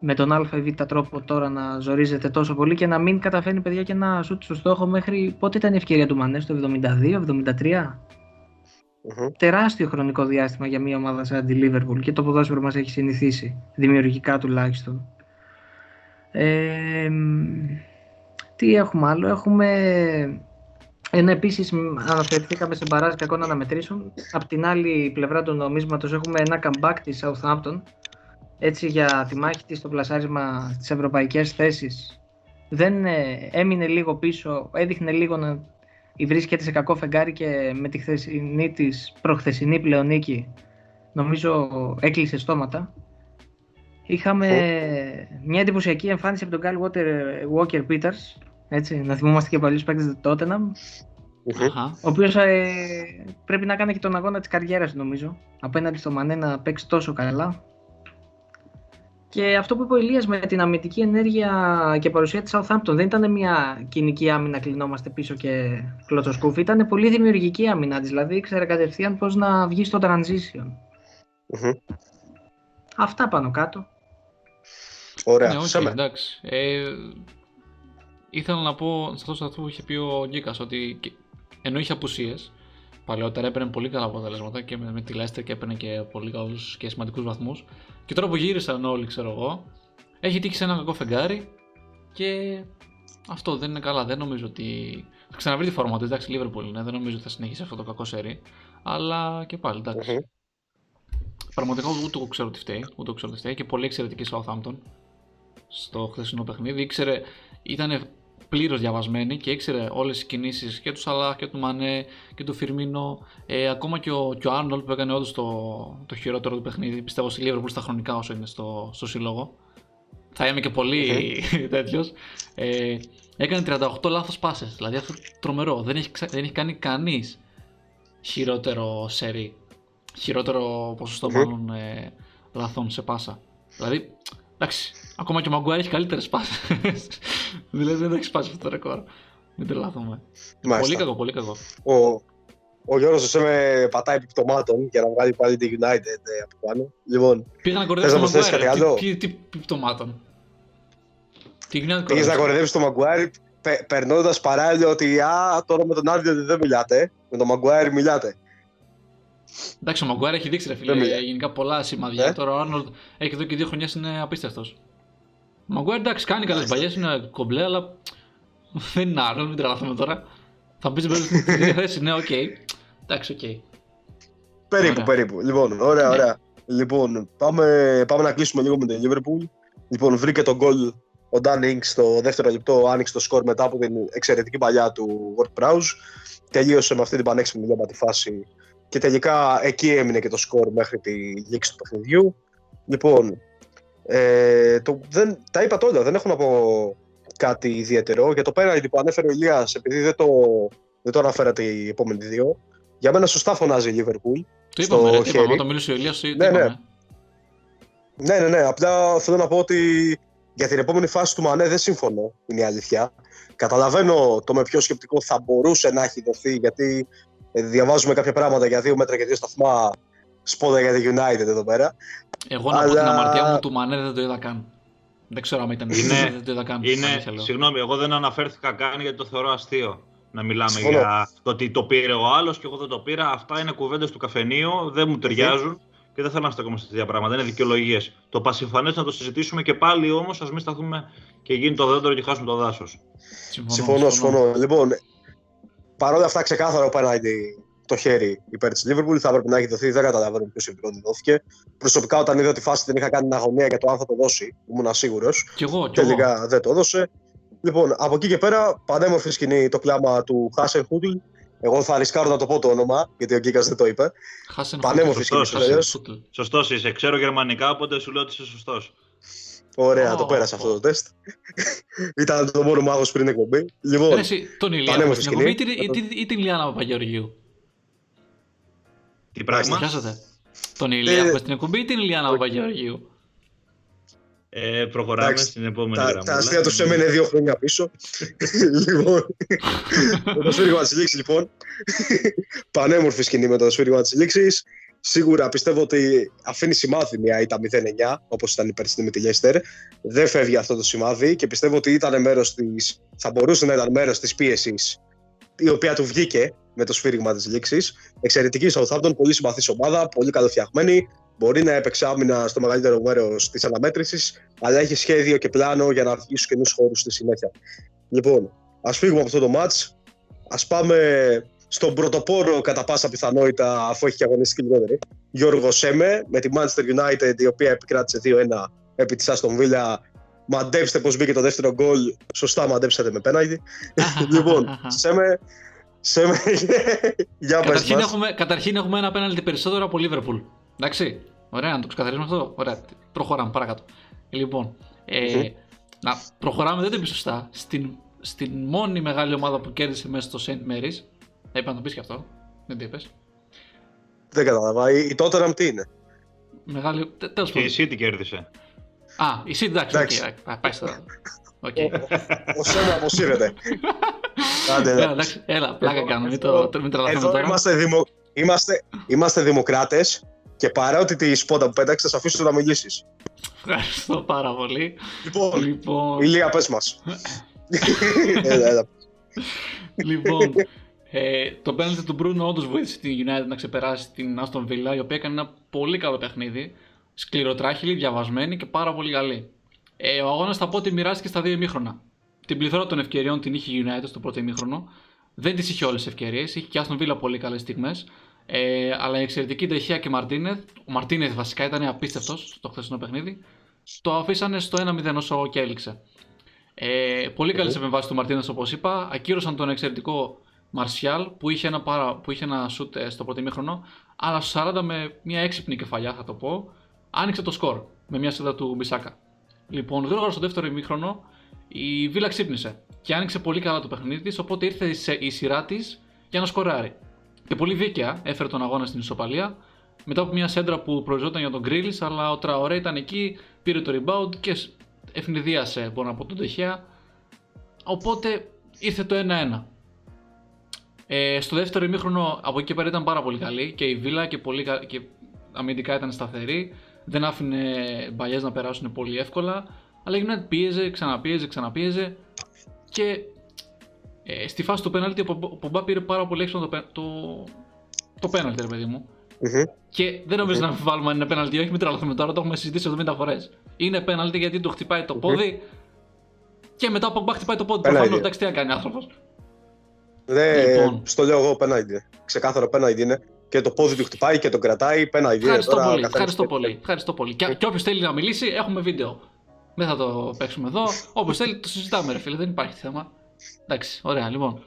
με τον α ή β τρόπο τώρα να ζορίζεται τόσο πολύ και να μην καταφέρνει παιδιά και να σούτ στο στόχο μέχρι πότε ήταν η ευκαιρία του Μανέ, το 72-73. Τεράστιο χρονικό διάστημα για μια ομάδα σαν τη Liverpool και το ποδόσφαιρο μας έχει συνηθίσει, δημιουργικά τουλάχιστον. Ε, τι έχουμε άλλο, έχουμε ένα επίσης αναφερθήκαμε σε μπαράζ κακών αναμετρήσεων. Απ' την άλλη πλευρά του νομίσματος έχουμε ένα comeback της Southampton έτσι για τη μάχη της στο πλασάρισμα στις ευρωπαϊκές θέσεις δεν ε, έμεινε λίγο πίσω, έδειχνε λίγο να βρίσκεται σε κακό φεγγάρι και με τη χθεσινή της προχθεσινή πλεονίκη νομίζω έκλεισε στόματα. Είχαμε μια εντυπωσιακή εμφάνιση από τον Kyle Walker, Walker Peters, έτσι, να θυμόμαστε και παλιούς παίκτες του Tottenham, ο οποίος ε, πρέπει να κάνει και τον αγώνα της καριέρας νομίζω, απέναντι στο Μανέ να παίξει τόσο καλά. Και αυτό που είπε ο Ηλίας με την αμυντική ενέργεια και παρουσία της Southampton δεν ήταν μια κοινική άμυνα, κλεινόμαστε πίσω και κλωτσοσκούφι. Ήταν πολύ δημιουργική άμυνα της, δηλαδή ήξερε κατευθείαν πώς να βγει στο transition. Μμμ. Αυτά πάνω κάτω. Ωραία. Ναι, οκ, Σέμε. εντάξει. Ε, ήθελα να πω σε αυτό σε αυτό που είχε πει ο Γκίκας ότι και- ενώ είχε απουσίες, παλαιότερα έπαιρνε πολύ καλά αποτελέσματα και με, με τη Leicester και έπαιρνε και πολύ καλούς και σημαντικούς βαθμούς. Και τώρα που γύρισαν όλοι, ξέρω εγώ, έχει τύχει σε ένα κακό φεγγάρι και αυτό δεν είναι καλά. Δεν νομίζω ότι. Θα ξαναβρει τη φόρμα του. Εντάξει, Liverpool είναι, δεν νομίζω ότι θα συνεχίσει αυτό το κακό σερί. Αλλά και πάλι εντάξει. Μμμ. Πραγματικά ούτε εγώ ξέρω τι φταίει, ούτε εγώ ξέρω τι φταίει και πολύ εξαιρετική Southampton στο χθεσινό παιχνίδι. Ήξερε, ήταν πλήρως διαβασμένη και ήξερε όλες τις κινήσεις και του Σαλάχ και του Μανέ και του Φιρμίνο. Ε, ακόμα και ο, και ο Arnold που έκανε όντως το, το χειρότερο του παιχνίδι. Πιστεύω στη Liverpool στα χρονικά όσο είναι στο, στο σύλλογο. Θα είμαι και πολύ τέτοιος. Ε, έκανε 38 λάθος πάσες. Δηλαδή αυτό τρομερό. Δεν έχει, ξα- δεν έχει κάνει κανείς χειρότερο σερί. Χειρότερο ποσοστό Μμμ. μάλλον ε, λαθών σε πάσα. Δηλαδή, εντάξει, ακόμα και ο Μαγκουάρ έχει καλύτερε πάσε. δηλαδή δεν έχει σπάσει αυτό το ρεκόρ. Μην τρελαθούμε. Πολύ Μάλιστα. κακό, πολύ κακό. Ο, ο Γιώργος ο Σέμε πατάει επιπτωμάτων για να βγάλει πάλι τη United ε, από πάνω. Λοιπόν, Πήγα να Θες κορδέψω να τον προσθέσεις Μαγκουάρ. κάτι άλλο; Τι, τι, τι πτωμάτων. Τι γίνεται πήγες να κοροϊδεύεις τον Μαγκουάρη πε, περνώντας παράλληλα ότι α, τώρα με τον Άρνολντ δεν μιλάτε, με τον Μαγκουάρη μιλάτε. Εντάξει, ο Μαγκουάρ έχει δείξει ρε φίλε, Δεν μιλάει. γενικά πολλά σημάδια. Ε; Τώρα ο Άρνολντ έχει εδώ και δύο χρονιές είναι απίστευτος. Ο Μαγκουάρ εντάξει, κάνει καλές Μάλιστα. μπαλιές, είναι κομπλέ, αλλά δεν είναι Άρνολντ, μην τρελαθούμε τώρα. Θα πει στην ίδια θέση, ναι, οκ. Εντάξει, οκ. Περίπου, Ωραία. περίπου. Λοιπόν, ωραία, Ναι. ωραία. Λοιπόν, πάμε, πάμε να κλείσουμε λίγο με την Liverpool. Λοιπόν, βρήκε το γκολ ο Dan Ings στο δεύτερο λεπτό, άνοιξε το σκορ μετά από την εξαιρετική μπαλιά του Ward Prowse. Τελείωσε με αυτή την πανέξυπνη λόμπα τη φάση και τελικά εκεί έμεινε και το σκορ μέχρι τη λήξη του παιχνιδιού. Λοιπόν, ε, το, δεν, τα είπα τώρα, δεν έχω να πω κάτι ιδιαίτερο. Για το πέρα που ανέφερε ο Ηλίας, επειδή δεν το, δεν το αναφέρατε οι επόμενοι δύο, για μένα σωστά φωνάζει η Liverpool. Το στο είπαμε, ρε, τι είπαμε, χέρι. όταν μίλησε ο Ηλίας, τι Ναι, ναι. είπαμε. Ναι, ναι, ναι. Απλά θέλω να πω ότι για την επόμενη φάση του Μανέ δεν συμφωνώ. Είναι η αλήθεια. Καταλαβαίνω το με ποιο σκεπτικό θα μπορούσε να έχει δοθεί, γιατί ε, διαβάζουμε κάποια πράγματα για δύο μέτρα και δύο σταθμά σπόδα για τη United εδώ πέρα. Εγώ να πω την Αλλά- αμαρτία μου του Μανέ δεν το είδα καν. Δεν ξέρω αν ήταν Είναι- δεν το είδα καν. Είναι, αλήθεια λέω. συγγνώμη, εγώ δεν αναφέρθηκα καν γιατί το θεωρώ αστείο. Να μιλάμε Συμφωνώ. για το ότι το πήρε ο άλλος και εγώ δεν το πήρα. Αυτά είναι κουβέντες του καφενείου, δεν μου ταιριάζουν και δεν θέλω να στεκόμαστε σε τέτοια πράγματα. Είναι δικαιολογίες. Το πασιφανέ να το συζητήσουμε και πάλι όμως, ας μην σταθούμε και γίνει το δέντρο και χάσουμε το δάσος. Συμφωνώ, συμφωνώ. Λοιπόν, παρόλα αυτά, ξεκάθαρο πέναντι το χέρι υπέρ της Liverpool. Θα έπρεπε να έχει δοθεί, δεν καταλαβαίνω ποιος σκεπτικό δεν δόθηκε. Προσωπικά, όταν είδα τη φάση, δεν είχα κάνει την αγωνία για το αν θα το δώσει. Ήμουν σίγουρος. Κι εγώ, κι εγώ. Τελικά δεν το έδωσε. Λοιπόν, από εκεί και πέρα, πανέμορφη σκηνή το κλάμα του Χάσεν Χούτλ. Εγώ θα ρισκάρω να το πω το όνομα, γιατί ο Γκίκας δεν το είπε. Χάσεν Πανέμορφη Σωστός, σκηνή. σωστός. τέλος. Χούτλ. Σωστός είσαι. Ξέρω γερμανικά, οπότε σου λέω ότι είσαι σωστός. Ωραία, Ω, το πέρασα ω. αυτό το τεστ. Ήταν το μόνο μου άγχος πριν εκπομπή. Λοιπόν, Ρε, εσύ, τον Ηλία πανέμορφη στην εκπομπή ή σκηνή. την- ή την- ή την Λιάννα Παπαγεωργίου; Τι πράγμα; Πιάσατε. Τον Ηλία Ε, έχουμε στην εκπομπή ή την Λιάννα Παπαγεωργίου; Ε, προχωράμε Εντάξει, στην επόμενη τα, γραμμή. τα αστεία τους έμενε δύο χρόνια πίσω. λοιπόν, με το σφύριγμα της λήξης, λοιπόν. Πανέμορφη σκηνή με το σφύριγμα της λήξης. Σίγουρα πιστεύω ότι αφήνει σημάδι μια ήττα 0-9, όπως ήταν η περσινή με τη Λέστερ. Δεν φεύγει αυτό το σημάδι και πιστεύω ότι ήταν μέρος της, θα μπορούσε να ήταν μέρος της πίεσης η οποία του βγήκε με το σφύριγμα της λήξης. Εξαιρετική Southampton, πολύ συμπαθής ομάδα, πολύ καλοφτιαγμένη. Μπορεί να έπαιξε άμυνα στο μεγαλύτερο μέρος της αναμέτρησης, αλλά έχει σχέδιο και πλάνο για να βγει στου καινούς χώρους στη συνέχεια. Λοιπόν, ας φύγουμε από αυτό το match. Α πάμε στον πρωτοπόρο κατά πάσα πιθανότητα, αφού έχει και αγωνιστική λιγότερη. Γιώργος Σέμε με τη Manchester United, η οποία επικράτησε 2-1 επί της Aston Villa. Μαντέψτε πώς μπήκε το δεύτερο γκολ. Σωστά, μαντέψατε με πέναλτι. λοιπόν, Σέμε. Σέμε. Για πες Καταρχήν μας. έχουμε, καταρχήν έχουμε ένα πέναλτι περισσότερο από Liverpool. Εντάξει. Ωραία, να το ξεκαθαρίσουμε αυτό. Ωραία. Προχωράμε παρακάτω. Λοιπόν, ε, Μμμ. να προχωράμε, δεν το είπες σωστά. Στην, στην μόνη μεγάλη ομάδα που κέρδισε μέσα στο St. Mary's. Έπρεπε να το πεις και αυτό. Δεν το είπες. Δεν κατάλαβα. Η, η Tottenham τι είναι; Μεγάλη. Τέλος Και η πάντων. City κέρδισε. Α, η City εντάξει. Εντάξει. οκ, α, Πάει στο. Οκ. Ο Σέμε αποσύρεται. Άντε, ναι. Έλα, εντάξει, Έλα, πλάκα κάνω. Μην το μην τρελαθούμε Εδώ τώρα. είμαστε, δημο... είμαστε, είμαστε δημοκράτες Και παρότι τη σπόντα που πέταξε, θα σε αφήσω να μιλήσεις. Ευχαριστώ πάρα πολύ. Λοιπόν, Λοιπόν, Ηλία, πες μας. λοιπόν ε, το πέναλτι του Μπρούνο όντως βοήθησε την United να ξεπεράσει την Aston Villa, η οποία έκανε ένα πολύ καλό παιχνίδι. Σκληροτράχυλη, διαβασμένη και πάρα πολύ καλή. Ε, ο αγώνας θα πω ότι μοιράστηκε στα δύο ημίχρονα. Την πληθώρα των ευκαιριών την είχε η United στο πρώτο ημίχρονο. Δεν τι είχε όλες τις ευκαιρίες. Είχε και Aston Villa πολύ καλές στιγμές. Ε, αλλά η εξαιρετική Ντεχεία και Μαρτίνεθ. Ο Μαρτίνεθ βασικά ήταν απίστευτος στο χθεσινό παιχνίδι. Το αφήσανε στο 1-0 όσο και έληξε. Ε, πολύ καλές επεμβάσεις του Μαρτίνεθ όπως είπα. Ακύρωσαν τον εξαιρετικό Μαρσιάλ που είχε ένα, παρα, που είχε ένα σουτ ε, στο πρώτο ημίχρονο. Αλλά στο 40 με μια έξυπνη κεφαλιά θα το πω. Άνοιξε το σκορ με μια σίδα του Μπισάκα. Λοιπόν, γρήγορα στο δεύτερο ημίχρονο η Βίλα ξύπνησε και άνοιξε πολύ καλά το παιχνίδι της. Οπότε ήρθε η σε- η σειρά της για να σκοράρει. Και πολύ δίκαια έφερε τον αγώνα στην ισοπαλία. Μετά από μια σέντρα που προοριζόταν για τον Γκρίλι, αλλά ο Τραωρέ ήταν εκεί, πήρε το rebound και σ- ευνηδίασε, μπορώ να πω, τον Τεχέα. Οπότε ήρθε το 1-1. Ε, στο δεύτερο ημίχρονο από εκεί και πέρα ήταν πάρα πολύ καλή και η Βίλα και, πολύ, κα- και αμυντικά ήταν σταθερή. Δεν άφηνε μπαλιές να περάσουν πολύ εύκολα. Αλλά η United πίεζε, ξαναπίεζε, ξαναπίεζε. Και ε, στη φάση του πέναλτι ο Πομπ- ο Πομπά πήρε πάρα πολύ έξω το, πέ- το, το πέναλτι, ρε παιδί μου. Μμμ. Και δεν νομίζω να αμφιβάλλουμε αν είναι πέναλτι ή όχι, μην τρελαθούμε τώρα, το έχουμε συζητήσει 70 φορές. Είναι πέναλτι γιατί του χτυπάει το πόδι και μετά ο Πομπά χτυπάει το πόδι. Πέναλτι. Προφανώς, εντάξει, τι να κάνει άνθρωπος. Δεν, Λοιπόν. Στο λέω εγώ πέναλτι. είναι. Ξεκάθαρο πέναλτι είναι. Και το πόδι του χτυπάει και τον κρατάει. Πέναλτι είναι. Ευχαριστώ Τώρα πολύ. καθένας Ευχαριστώ τι- πολύ. Ευχαριστώ πολύ. Και, και όποιος θέλει να μιλήσει, έχουμε βίντεο. Δεν θα το παίξουμε εδώ. Όποιος θέλει, το συζητάμε, ρε φίλε. Δεν υπάρχει θέμα. Εντάξει, ωραία, λοιπόν.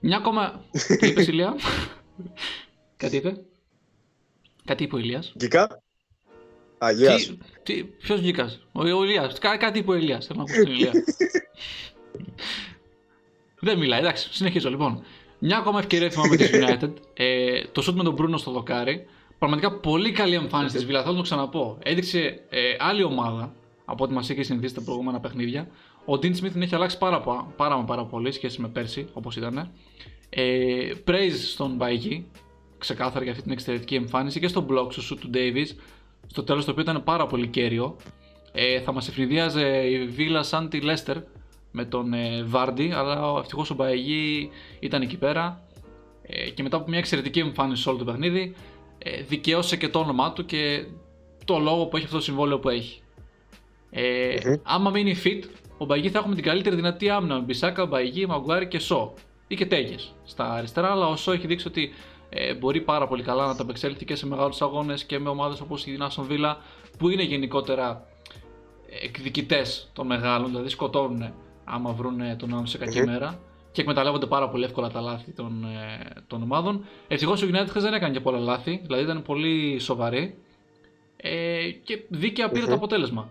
Μια ακόμα. Τι είπες, Ηλία; Κάτι είπε; Κάτι είπε ο Ηλίας. Γκικά. Α, Ηλίας. Τι, τι, ποιος βγήκας, ο, ο Ηλίας, Κά, κάτι είπε ο Ηλίας, θέλω να ακούσω τον Ηλία. Δεν μιλάει, εντάξει, συνεχίζω λοιπόν. Μια ακόμα ευκαιρία θυμάμαι τη United, ε, το σουτ με τον Μπρούνο στο δοκάρι. Πραγματικά πολύ καλή εμφάνιση της Βίλα, θέλω να το ξαναπώ. Έδειξε ε, άλλη ομάδα από ό,τι μας είχε συνηθίσει τα προηγούμενα παιχνίδια. Ο Dean Smith την έχει αλλάξει πάρα, πο- πάρα, μα πάρα πολύ σχέση με πέρσι, όπως ήταν. Ε, praise στον Μπαϊκή, ξεκάθαρα για αυτή την εξαιρετική εμφάνιση και στον block στο shoot του Davis, στο τέλος το οποίο ήταν πάρα πολύ κέριο. Ε, θα μας ευνηδίαζε η Βίλα σαν τη Leicester με τον ε, Βάρντι, αλλά ευτυχώς ο Μπαϊκή ήταν εκεί πέρα ε, και μετά από μια εξαιρετική εμφάνιση σε όλο το παιχνίδι ε, δικαίωσε και το όνομά του και το λόγο που έχει αυτό το συμβόλαιο που έχει. Ε, Μμμ. Άμα μείνει fit, ο Μπαϊκή θα έχουμε την καλύτερη δυνατή άμυνα με Μπισάκα, Μπαϊκή, Μαγκουάρη και Σο. Ή και Τέγες στα αριστερά, αλλά ο Σο έχει δείξει ότι ε, μπορεί πάρα πολύ καλά να τα απεξέλθει και σε μεγάλους αγώνες και με ομάδες όπως η Νάσον Βίλα που είναι γενικότερα εκδικητές των μεγάλων, δηλαδή σκοτώνουν άμα βρουν τον άλλον σε κακή Μμμ. μέρα και εκμεταλλεύονται πάρα πολύ εύκολα τα λάθη των, ε, των ομάδων. Ευτυχώς ο United χθες δεν έκανε και πολλά λάθη, δηλαδή ήταν πολύ σοβαρή ε, και δίκαια πήρε Μμμ. το αποτέλεσμα.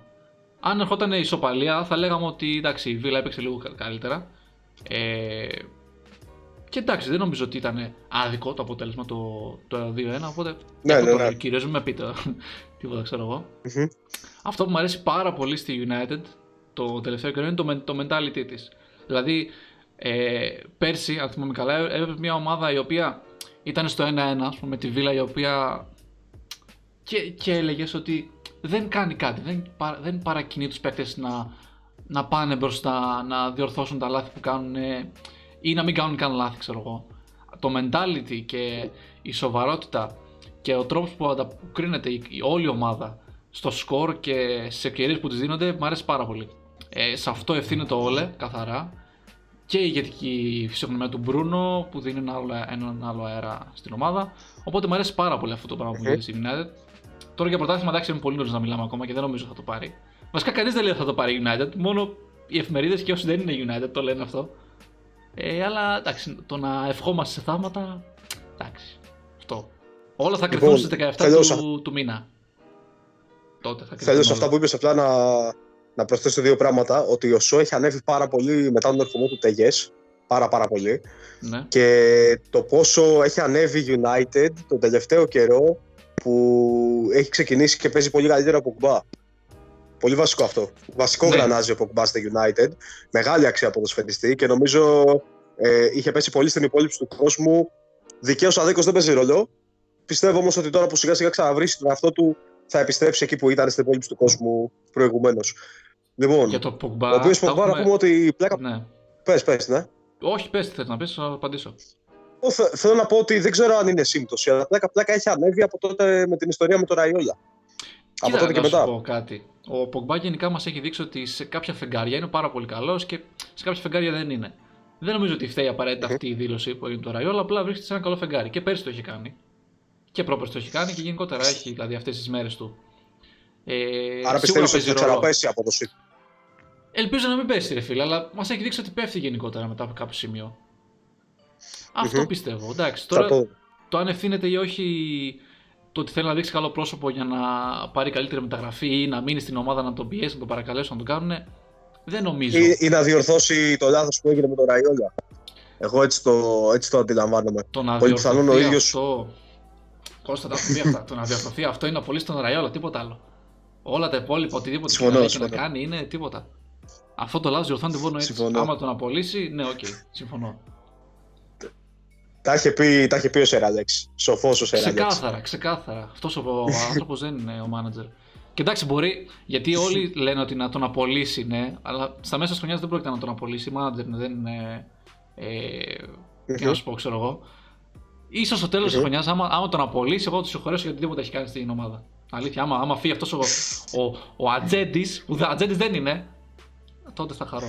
Αν ερχόταν η ισοπαλία, θα λέγαμε ότι εντάξει, η Βίλα έπαιξε λίγο κα- καλύτερα. Ε, και εντάξει, δεν νομίζω ότι ήταν άδικο το αποτέλεσμα το, το 2-1. Οπότε Ναι, αυτό ναι, το ναι. κυρίως μην με πείτε τίποτα, ξέρω εγώ. Μμμ. Αυτό που μου αρέσει πάρα πολύ στη United το τελευταίο καιρό είναι το, men- το mentality της. Δηλαδή, ε, πέρσι, αν θυμάμαι καλά, ε, έβλεπε μια ομάδα η οποία ήταν στο 1-1, ας πούμε, με τη Βίλα, η οποία και, και έλεγες ότι δεν κάνει κάτι, δεν, πα- δεν παρακινεί τους παίκτες να, να πάνε μπροστά, να διορθώσουν τα λάθη που κάνουν ε, ή να μην κάνουν καν λάθη, ξέρω εγώ. Το mentality και η σοβαρότητα και ο τρόπος που ανταποκρίνεται η, η όλη η ομάδα στο σκορ και στι ευκαιρίε που της δίνονται μου αρέσει πάρα πολύ. Ε, σε αυτό ευθύνεται ο Όλε, καθαρά. Και η ηγετική φυσιογνωμία του Μπρούνο που δίνει ένα άλλο, έναν άλλο αέρα στην ομάδα. Οπότε μου αρέσει πάρα πολύ αυτό το πράγμα που γίνεται στη United. Τώρα για πρωτάθλημα εντάξει είναι πολύ νωρίς να μιλάμε ακόμα και δεν νομίζω θα το πάρει. Βασικά κανείς δεν λέει ότι θα το πάρει η United. Μόνο οι εφημερίδες και όσοι δεν είναι United το λένε αυτό. Ε, αλλά εντάξει, το να ευχόμαστε σε θαύματα. Εντάξει. Αυτό. Όλα θα κρυθούν Λοιπόν, στις 17 θέλω του, σε- του μήνα. Τότε θα Θέλω σε κρυθούν αυτά όλα. που είπες απλά να, να προσθέσω δύο πράγματα. Ότι ο Σο έχει ανέβει πάρα πολύ μετά τον ερχομό του Τεγές. Πάρα πάρα πολύ. Ναι. Και το πόσο έχει ανέβει η United τον τελευταίο καιρό που έχει ξεκινήσει και παίζει πολύ καλύτερα από κουμπά. Πολύ βασικό αυτό. Βασικό Ναι. γρανάζι από κουμπά στη United. Μεγάλη αξία από το σφαιριστή και νομίζω ε, είχε πέσει πολύ στην υπόλοιψη του κόσμου. Δικαίως αδίκω δεν παίζει ρόλο. πιστεύω όμως ότι τώρα που σιγά σιγά ξαναβρίσει τον εαυτό του, θα επιστρέψει εκεί που ήταν στην υπόλοιπη του κόσμου προηγουμένως. Λοιπόν, Για το Pogba. ο οποίος θα Pogba να έχουμε- πούμε ότι η πλάκα. Ναι. Πες, πες, ναι. Όχι, πες τι θες να πεις, θα απαντήσω. Εγώ θε- Θέλω να πω ότι δεν ξέρω αν είναι σύμπτωση, αλλά πλάκα πλάκα έχει ανέβει από τότε με την ιστορία με τον Ραϊόλα. Από Κοίτα, τότε και να σου μετά. πω κάτι. Ο Pogba γενικά μας έχει δείξει ότι σε κάποια φεγγάρια είναι πάρα πολύ καλός και σε κάποια φεγγάρια δεν είναι. Δεν νομίζω ότι φταίει απαραίτητα αυτή η δήλωση που έγινε το Ραϊόλα, απλά βρίσκεται σε ένα καλό φεγγάρι. Και πέρσι το έχει κάνει. Και πρόπερσι το έχει κάνει και γενικότερα έχει δηλαδή αυτές τις μέρες του. Ε, Άρα σίγουρα πιστεύει ότι παίζει θα ρόλο. ξαναπέσει η απόδοση. Ελπίζω να μην πέσει, ρε φίλε, αλλά μας έχει δείξει ότι πέφτει γενικότερα μετά από κάποιο σημείο. Αυτό Μμμ. πιστεύω. Εντάξει, Θα τώρα το... το αν ευθύνεται ή όχι το ότι θέλει να δείξει καλό πρόσωπο για να πάρει καλύτερη μεταγραφή ή να μείνει στην ομάδα να τον πιέσει, να τον παρακαλέσουν να τον κάνουν, δεν νομίζω. ή, ή να διορθώσει το λάθος που έγινε με τον Ραϊόλα. Εγώ έτσι το, έτσι το αντιλαμβάνομαι. το να πολύ πιθανόν ο διορθωθεί ίδιος- αυτό. Κώστα τα έχουμε πει αυτά. το να διορθωθεί αυτό είναι να απολύσει τον Ραϊόλα, τίποτα άλλο. Όλα τα υπόλοιπα, οτιδήποτε Συμφωνώ, και να, έχει να συμφωνώ. κάνει είναι τίποτα. Αυτό το λάθος διορθώνεται μόνο έτσι. Συμφωνώ. Άμα τον απολύσει, ναι, οκ, συμφωνώ. Τα είχε πει, τα είχε πει ο Sir Alex. Σοφός ο Sir Alex. Ξεκάθαρα, ξεκάθαρα. Αυτός ο άνθρωπος δεν είναι ο μάνατζερ. Και εντάξει, μπορεί, γιατί όλοι λένε ότι να τον απολύσει, ναι, αλλά στα μέσα της χρονιάς δεν πρόκειται να τον απολύσει. Μάνατζερ είναι, δεν είναι. Ε, τι να σου πω, ξέρω εγώ. σω στο τέλος της Μμμ. χρονιάς, άμα, άμα τον απολύσει, εγώ θα του συγχωρέσω για οτιδήποτε έχει κάνει στην ομάδα. Αλήθεια, άμα, άμα φύγει αυτός ο, ο, ο ατζέντης, που δε- ατζέντης δεν είναι, τότε θα χαρώ.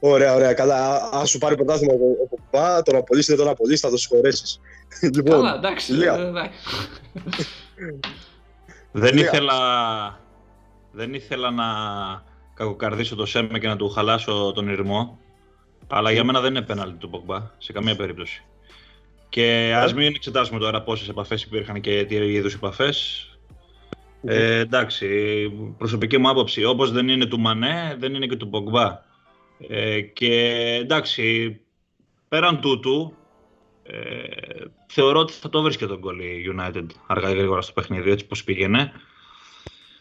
Ωραία, ωραία. Καλά. Α σου πάρει πρωτάθλημα ο Ποπά, τον απολύσεις, δεν τον απολύσεις, θα το συγχωρέσεις. λοιπόν, Καλά, εντάξει. Ηλία. ε, εντάξει. Δεν Ηλία. ήθελα, δεν ήθελα να κακοκαρδίσω το Σέμε και να του χαλάσω τον ηρμό. Αλλά για μένα δεν είναι πέναλτι του Πογμπά σε καμία περίπτωση. Και ας μην εξετάσουμε τώρα πόσες επαφές υπήρχαν και τι είδους επαφές. Ε, εντάξει, προσωπική μου άποψη, όπως δεν είναι του Μανέ, δεν είναι και του Πογμπά. Ε, και εντάξει, πέραν τούτου, ε, θεωρώ ότι θα το βρίσκει τον γκολ η United αργά ή γρήγορα στο παιχνίδι, έτσι πως πήγαινε.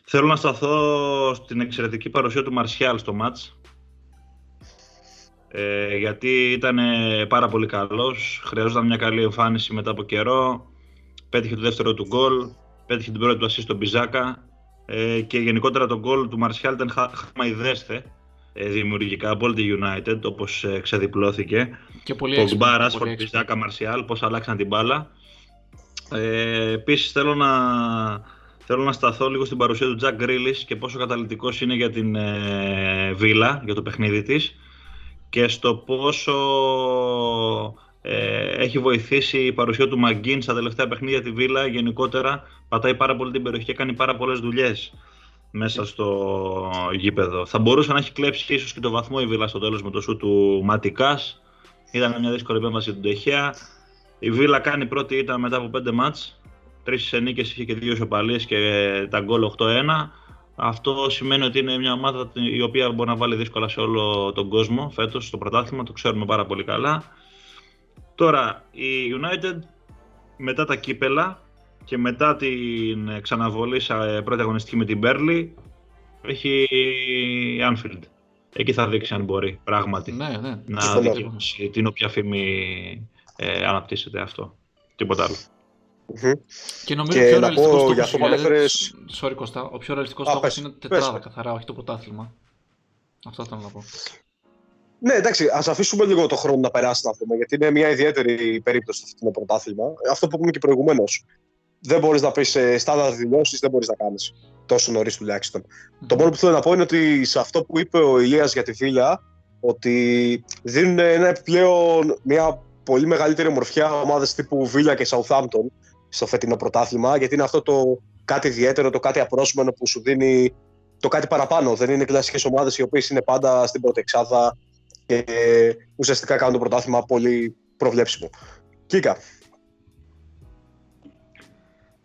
Θέλω να σταθώ στην εξαιρετική παρουσία του Μαρσιάλ στο μάτς. Ε, γιατί ήταν πάρα πολύ καλός, χρειαζόταν μια καλή εμφάνιση μετά από καιρό. Πέτυχε το δεύτερο του γκολ, πέτυχε την πρώτη του assist στον Πιζάκα ε, και γενικότερα το γκολ του Μαρσιάλ ήταν χα- χαμαϊδέστε ε, δημιουργικά από όλη τη United όπως ε, ξεδιπλώθηκε. Και πολύ έξυπνο, Πογμπά, πολύ Ράσφορντ, έξυπνο. Πιζάκα, Μαρσιάλ, πώς αλλάξαν την μπάλα. Ε, Επίσης θέλω να, θέλω να σταθώ λίγο στην παρουσία του Τζακ Γκρίλης και πόσο καταλητικός είναι για την ε, Βίλα, για το παιχνίδι της και στο πόσο ε, έχει βοηθήσει η παρουσία του Μαγκίν στα τελευταία παιχνίδια τη Βίλα. Γενικότερα πατάει πάρα πολύ την περιοχή και κάνει πάρα πολλές δουλειές μέσα στο γήπεδο. Θα μπορούσε να έχει κλέψει ίσως και το βαθμό η Βίλα στο τέλος με το σου του Ματικάς. Ήταν μια δύσκολη επέμβαση του Ντεχέα. Η Βίλα κάνει πρώτη ήττα μετά από πέντε μάτς. Τρεις νίκες είχε και δύο ισοπαλίες και τα γκολ 8-1. Αυτό σημαίνει ότι είναι μια ομάδα η οποία μπορεί να βάλει δύσκολα σε όλο τον κόσμο φέτος στο πρωτάθλημα, το ξέρουμε πάρα πολύ καλά. Τώρα, η United μετά τα κύπελα και μετά την ξαναβολή σε πρώτη αγωνιστική με την Burnley έχει Anfield. Εκεί θα δείξει αν μπορεί πράγματι Ναι, ναι. να Συμφωνώ. δικαιώσει την όποια φήμη ε, αναπτύσσεται αυτό. Τίποτα άλλο. Μμμ. Και νομίζω Και ο πιο να ρεαλιστικός πω στόχος για αυτό που ανέφερες- Sorry, Κώστα. Ο πιο ρεαλιστικός Α, στόχος πες, είναι πες. τετράδα καθαρά, όχι το πρωτάθλημα. Αυτό θέλω να πω. Ναι, εντάξει, ας αφήσουμε λίγο το χρόνο να περάσει να πούμε, γιατί είναι μια ιδιαίτερη περίπτωση αυτό το πρωτάθλημα. Αυτό που είπαμε και προηγουμένως. Δεν μπορείς να πεις στάνταρ δηλώσεις, δεν μπορείς να κάνεις τόσο νωρίς τουλάχιστον. Το μόνο που θέλω να πω είναι ότι σε αυτό που είπε ο Ηλίας για τη Βίλα, ότι δίνουν ένα επιπλέον μια πολύ μεγαλύτερη ομορφιά ομάδες τύπου Βίλα και Southampton στο φετινό πρωτάθλημα, γιατί είναι αυτό το κάτι ιδιαίτερο, το κάτι απρόσμενο που σου δίνει το κάτι παραπάνω. Δεν είναι κλασικές ομάδες οι οποίες είναι πάντα στην πρώτη εξάδα και ουσιαστικά κάνουν το πρωτάθλημα πολύ προβλέψιμο. Κίκα.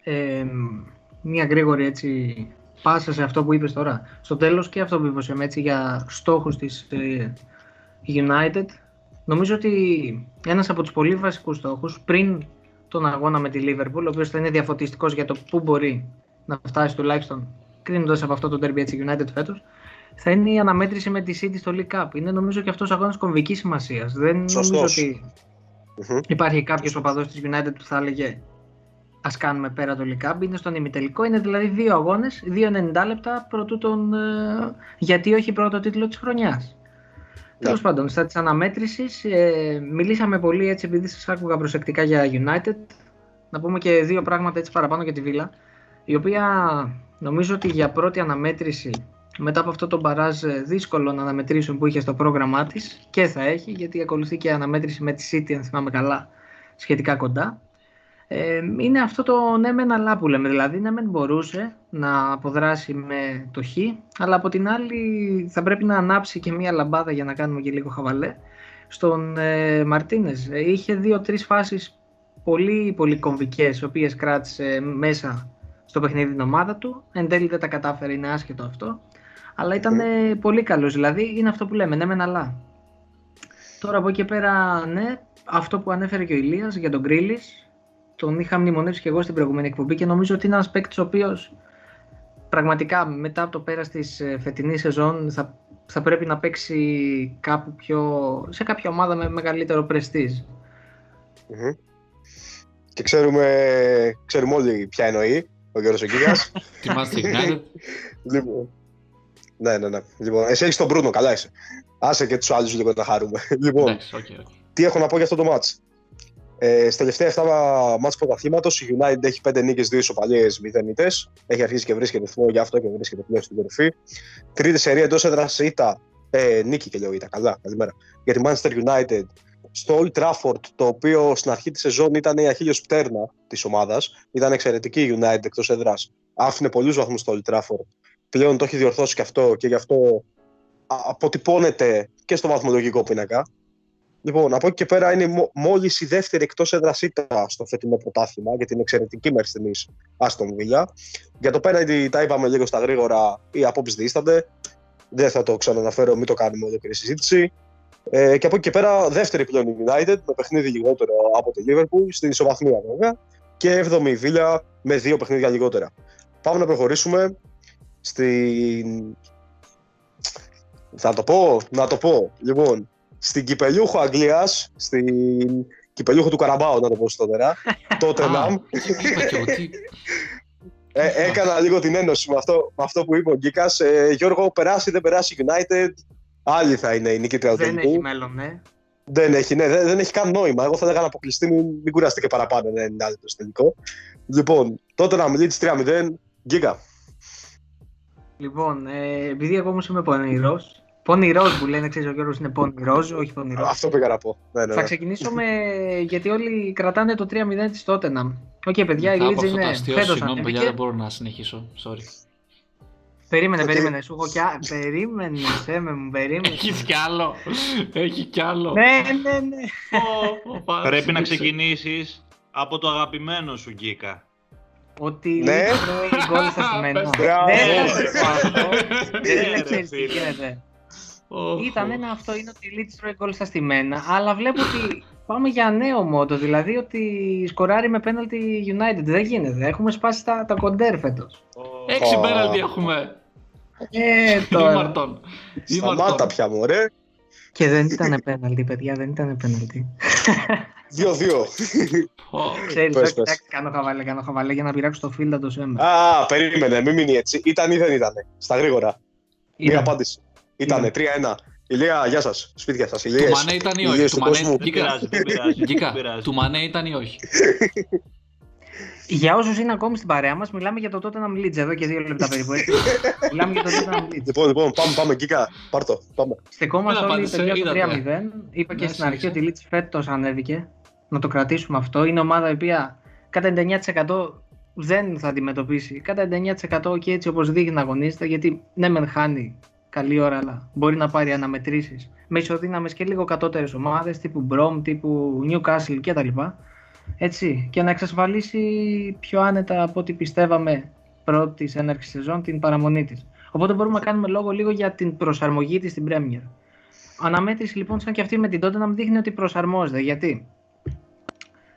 Ε, μια γρήγορη έτσι πάσα σε αυτό που είπες τώρα. Στο τέλος και αυτό που είπες εμ, έτσι, για στόχους της ε, United. Νομίζω ότι ένας από τους πολύ βασικούς στόχους πριν τον αγώνα με τη Liverpool, ο οποίος θα είναι διαφωτιστικός για το πού μπορεί να φτάσει τουλάχιστον κρίνοντας από αυτό το derby έτσι United φέτος, θα είναι η αναμέτρηση με τη City στο League Cup. Είναι νομίζω και αυτός ο αγώνας κομβικής σημασίας. Δεν νομίζω Σωστός. ότι Μμμ. υπάρχει κάποιος οπαδός της United που θα έλεγε ας κάνουμε πέρα το Λικάμπ, είναι στον ημιτελικό, είναι δηλαδή δύο αγώνες, δύο 90 λεπτά πρωτού τον, ε, γιατί όχι πρώτο τίτλο της χρονιάς. Ναι. Τέλος πάντων, στα της αναμέτρησης, ε, μιλήσαμε πολύ έτσι επειδή σας άκουγα προσεκτικά για United. Να πούμε και δύο πράγματα έτσι παραπάνω για τη Βίλα, η οποία νομίζω ότι για πρώτη αναμέτρηση μετά από αυτό το μπαράζ ε, δύσκολο να αναμετρήσουν που είχε στο πρόγραμμά της και θα έχει, γιατί ακολουθεί και αναμέτρηση με τη City, αν θυμάμαι καλά, σχετικά κοντά. Ε, είναι αυτό το ναι μεν αλλά που λέμε, δηλαδή ναι μεν μπορούσε να αποδράσει με το χ, αλλά από την άλλη θα πρέπει να ανάψει και μία λαμπάδα για να κάνουμε και λίγο χαβαλέ στον ε, Μαρτίνες. Ε, είχε δύο-τρεις φάσεις πολύ πολύ κομβικές, οι οποίες κράτησε μέσα στο παιχνίδι την ομάδα του. Εν τέλει δεν τα κατάφερε, είναι άσχετο αυτό. Αλλά ήταν ε, πολύ καλός, δηλαδή είναι αυτό που λέμε, ναι μεν αλλά. Τώρα από εκεί και πέρα, ναι, αυτό που ανέφερε και ο Ηλίας για τον Γκρίλης, τον είχα μνημονεύσει και εγώ στην προηγούμενη εκπομπή και νομίζω ότι είναι ένας παίκτης ο οποίος πραγματικά μετά από το πέρας της ε, φετινής σεζόν θα, θα πρέπει να παίξει κάπου πιο, σε κάποια ομάδα με μεγαλύτερο πρεστίζ. Μμμ. Και ξέρουμε, ξέρουμε όλοι ποια εννοεί ο Γιώργος ο Κίγας. Τη Manchester United. λοιπόν, ναι, ναι, ναι. Λοιπόν, εσύ έχεις τον Μπρούνο, καλά είσαι. Άσε και τους άλλους λίγο να χαρούμε. λοιπόν, Εντάξει, OK, OK. τι έχω να πω για αυτό το ματς; Ε, στα τελευταία 7 ματς πρωταθλήματος η United έχει 5 νίκες, 2 ισοπαλίες, 0 ήττες. Έχει αρχίσει και βρίσκει ρυθμό γι' αυτό και βρίσκεται πλέον στην κορυφή. Τρίτη σερί εντός έδρας ήττα, ε, νίκη και λέω ήττα, καλά, καλημέρα. Για τη Manchester United στο Old Trafford, το οποίο στην αρχή της σεζόν ήταν η αχίλλειος πτέρνα της ομάδας. Ήταν εξαιρετική η United εκτός έδρας. Άφηνε πολλούς βαθμούς στο Old Trafford. Πλέον το έχει διορθώσει και αυτό και γι' αυτό α- αποτυπώνεται και στο βαθμολογικό πίνακα. Λοιπόν, από εκεί και πέρα είναι μόλις η δεύτερη εκτός έδρας ήττα στο φετινό πρωτάθλημα για την εξαιρετική μέχρι στιγμής Άστον Villa. Για το πέναντι τα είπαμε λίγο στα γρήγορα, οι απόψεις δίστανται. Δεν θα το ξαναναφέρω, μην το κάνουμε ολόκληρη συζήτηση. Ε, και από εκεί και πέρα, δεύτερη πλέον η United με παιχνίδι λιγότερο από το Liverpool, στην ισοβαθμία βέβαια. Και 7η η Villa με δύο παιχνίδια λιγότερα. Πάμε να προχωρήσουμε στην. Θα το πω, να το πω. Λοιπόν, στην κυπελιούχο Αγγλίας, στην κυπελιούχο του Καραμπάου, να το πω στότερα, τότε να. Α, είπα και εγώ, τι- Ε, έκανα λίγο την ένωση με αυτό, με αυτό που είπε ο Γκίκας. Ε, Γιώργο, περάσει δεν περάσει United, άλλη θα είναι η νικήτρια του Δεν τελικού. έχει μέλλον, ναι. Δεν έχει, ναι, δεν, δεν έχει καν νόημα. Εγώ θα έλεγα να αποκλειστεί, μην, μην κουραστεί και παραπάνω ναι, 90 λεπτό στο τελικό. Λοιπόν, τότε να μιλήσει 3-0, Γκίκα. Λοιπόν, ε, επειδή εγώ όμως είμαι πονηρός, πονηρός που λένε, ξέρεις ο Γιώργος είναι πονηρός, όχι πονηρός. Αυτό πήγα να πω. Ναι, ναι, Θα ναι. ξεκινήσω με, γιατί όλοι κρατάνε το 3-0 της Tottenham. OK, παιδιά, η Μετά από Leeds αυτό το είναι αστείο, φέτος συγγνώμη, παιδιά, ανέβηκε. δεν μπορώ να συνεχίσω. Sorry. Περίμενε, Ότι- περίμενε, σου έχω κι α... Περίμενε, Σέμε μου, περίμενε. Έχει κι άλλο. Έχει κι άλλο. ναι, ναι, ναι. Ω, ω, πάρα, Πρέπει να συνέχισε. ξεκινήσεις από το αγαπημένο σου Γκίκα. Ότι η Ναι. Leeds τρώει γκολ στα στημένα. Πες το. Μπράβο. Δεν Ναι, θα ρε, το πω αυτό. Ναι, Δεν ρε, ξέρεις τι φίλε. γίνεται. Ω, Ήταν ω. ένα αυτό, είναι ότι η Leeds τρώει γκολ στα στημένα, αλλά βλέπω ότι πάμε για νέο μότο, δηλαδή ότι σκοράρει με πέναλτι United. Δεν γίνεται, έχουμε σπάσει τα, τα κοντέρ φέτος. Έξι Ω. πέναλτι έχουμε. Ε, τώρα. Ήμαρτον. Σταμάτα πια, μωρέ. Και δεν ήταν πέναλτι, παιδιά, δεν ήταν πέναλτι. 2-2. Ξέρεις, Πες, όχι, πες. εντάξει, κάνω χαβαλέ, κάνω χαβαλέ για να πειράξω το φίλο το Σέμε. Α, περίμενε, μην μείνει έτσι. Ήταν ή δεν ήτανε. Στα γρήγορα. Μία Ήταν. απάντηση. Ήτανε 3-1. Ηλία, γεια σας. Σπίτια σας. Του Ηλίες. Μανέ ήταν ή όχι; Ηλίες Του του Μανέ κόσμου. Δεν Γκίκα. πειράζει, δεν πειράζει. δεν Γκίκα, πειράζει. του Μανέ ήταν ή όχι; Για όσους είναι ακόμη στην παρέα μας, μιλάμε για το Tottenham Leeds εδώ και δύο λεπτά περίπου. έτσι. μιλάμε για το Tottenham Leeds. Λοιπόν, λοιπόν, πάμε, πάμε, Γκίκα. Πάρ' το. Πάμε. Στεκόμαστε Δεν όλοι απάντησε, παιδιά στο είδατε. 3-0. Είπα και Ναι, στην αρχή συνέχισε. ότι η Leeds φέτος ανέβηκε. Να το κρατήσουμε αυτό. Είναι ομάδα η οποία κατά 99% δεν θα αντιμετωπίσει. Κατά 99% και έτσι όπως δείχνει να αγωνίζεται, γιατί ναι μεν χάνει καλή ώρα, αλλά μπορεί να πάρει αναμετρήσεις με ισοδύναμες και λίγο κατώτερες ομάδες τύπου Brom, τύπου Newcastle κτλ. Έτσι, και να εξασφαλίσει πιο άνετα από ό,τι πιστεύαμε πρώτης έναρξης σεζόν την παραμονή της. Οπότε μπορούμε να κάνουμε λόγο λίγο για την προσαρμογή της στην Premier. Αναμέτρηση λοιπόν σαν και αυτή με την Tottenham δείχνει ότι προσαρμόζεται. Γιατί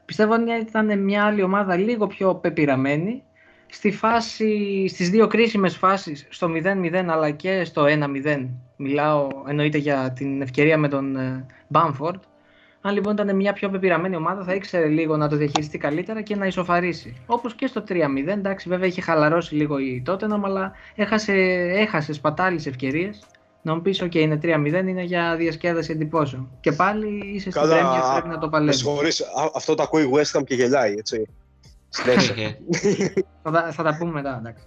πιστεύω ότι ήταν μια άλλη ομάδα λίγο πιο πεπειραμένη στη φάση, στις δύο κρίσιμες φάσεις στο 0-0 αλλά και στο 1-0 μιλάω εννοείται για την ευκαιρία με τον ε, Bamford Αν λοιπόν ήταν μια πιο πεπειραμένη ομάδα, θα ήξερε λίγο να το διαχειριστεί καλύτερα και να ισοφαρίσει. Όπως και στο 3-0, εντάξει, βέβαια είχε χαλαρώσει λίγο η Tottenham, αλλά έχασε, έχασε σπατάλησε ευκαιρίες. Να μου πεις: OK, είναι 3-0, είναι για διασκέδαση εντυπώσεων. Και πάλι είσαι στην Πρέμια, πρέπει να το παλεύει. αυτό το ακούει West Ham και γελάει, έτσι. Θα, τα, θα τα πούμε μετά, εντάξει.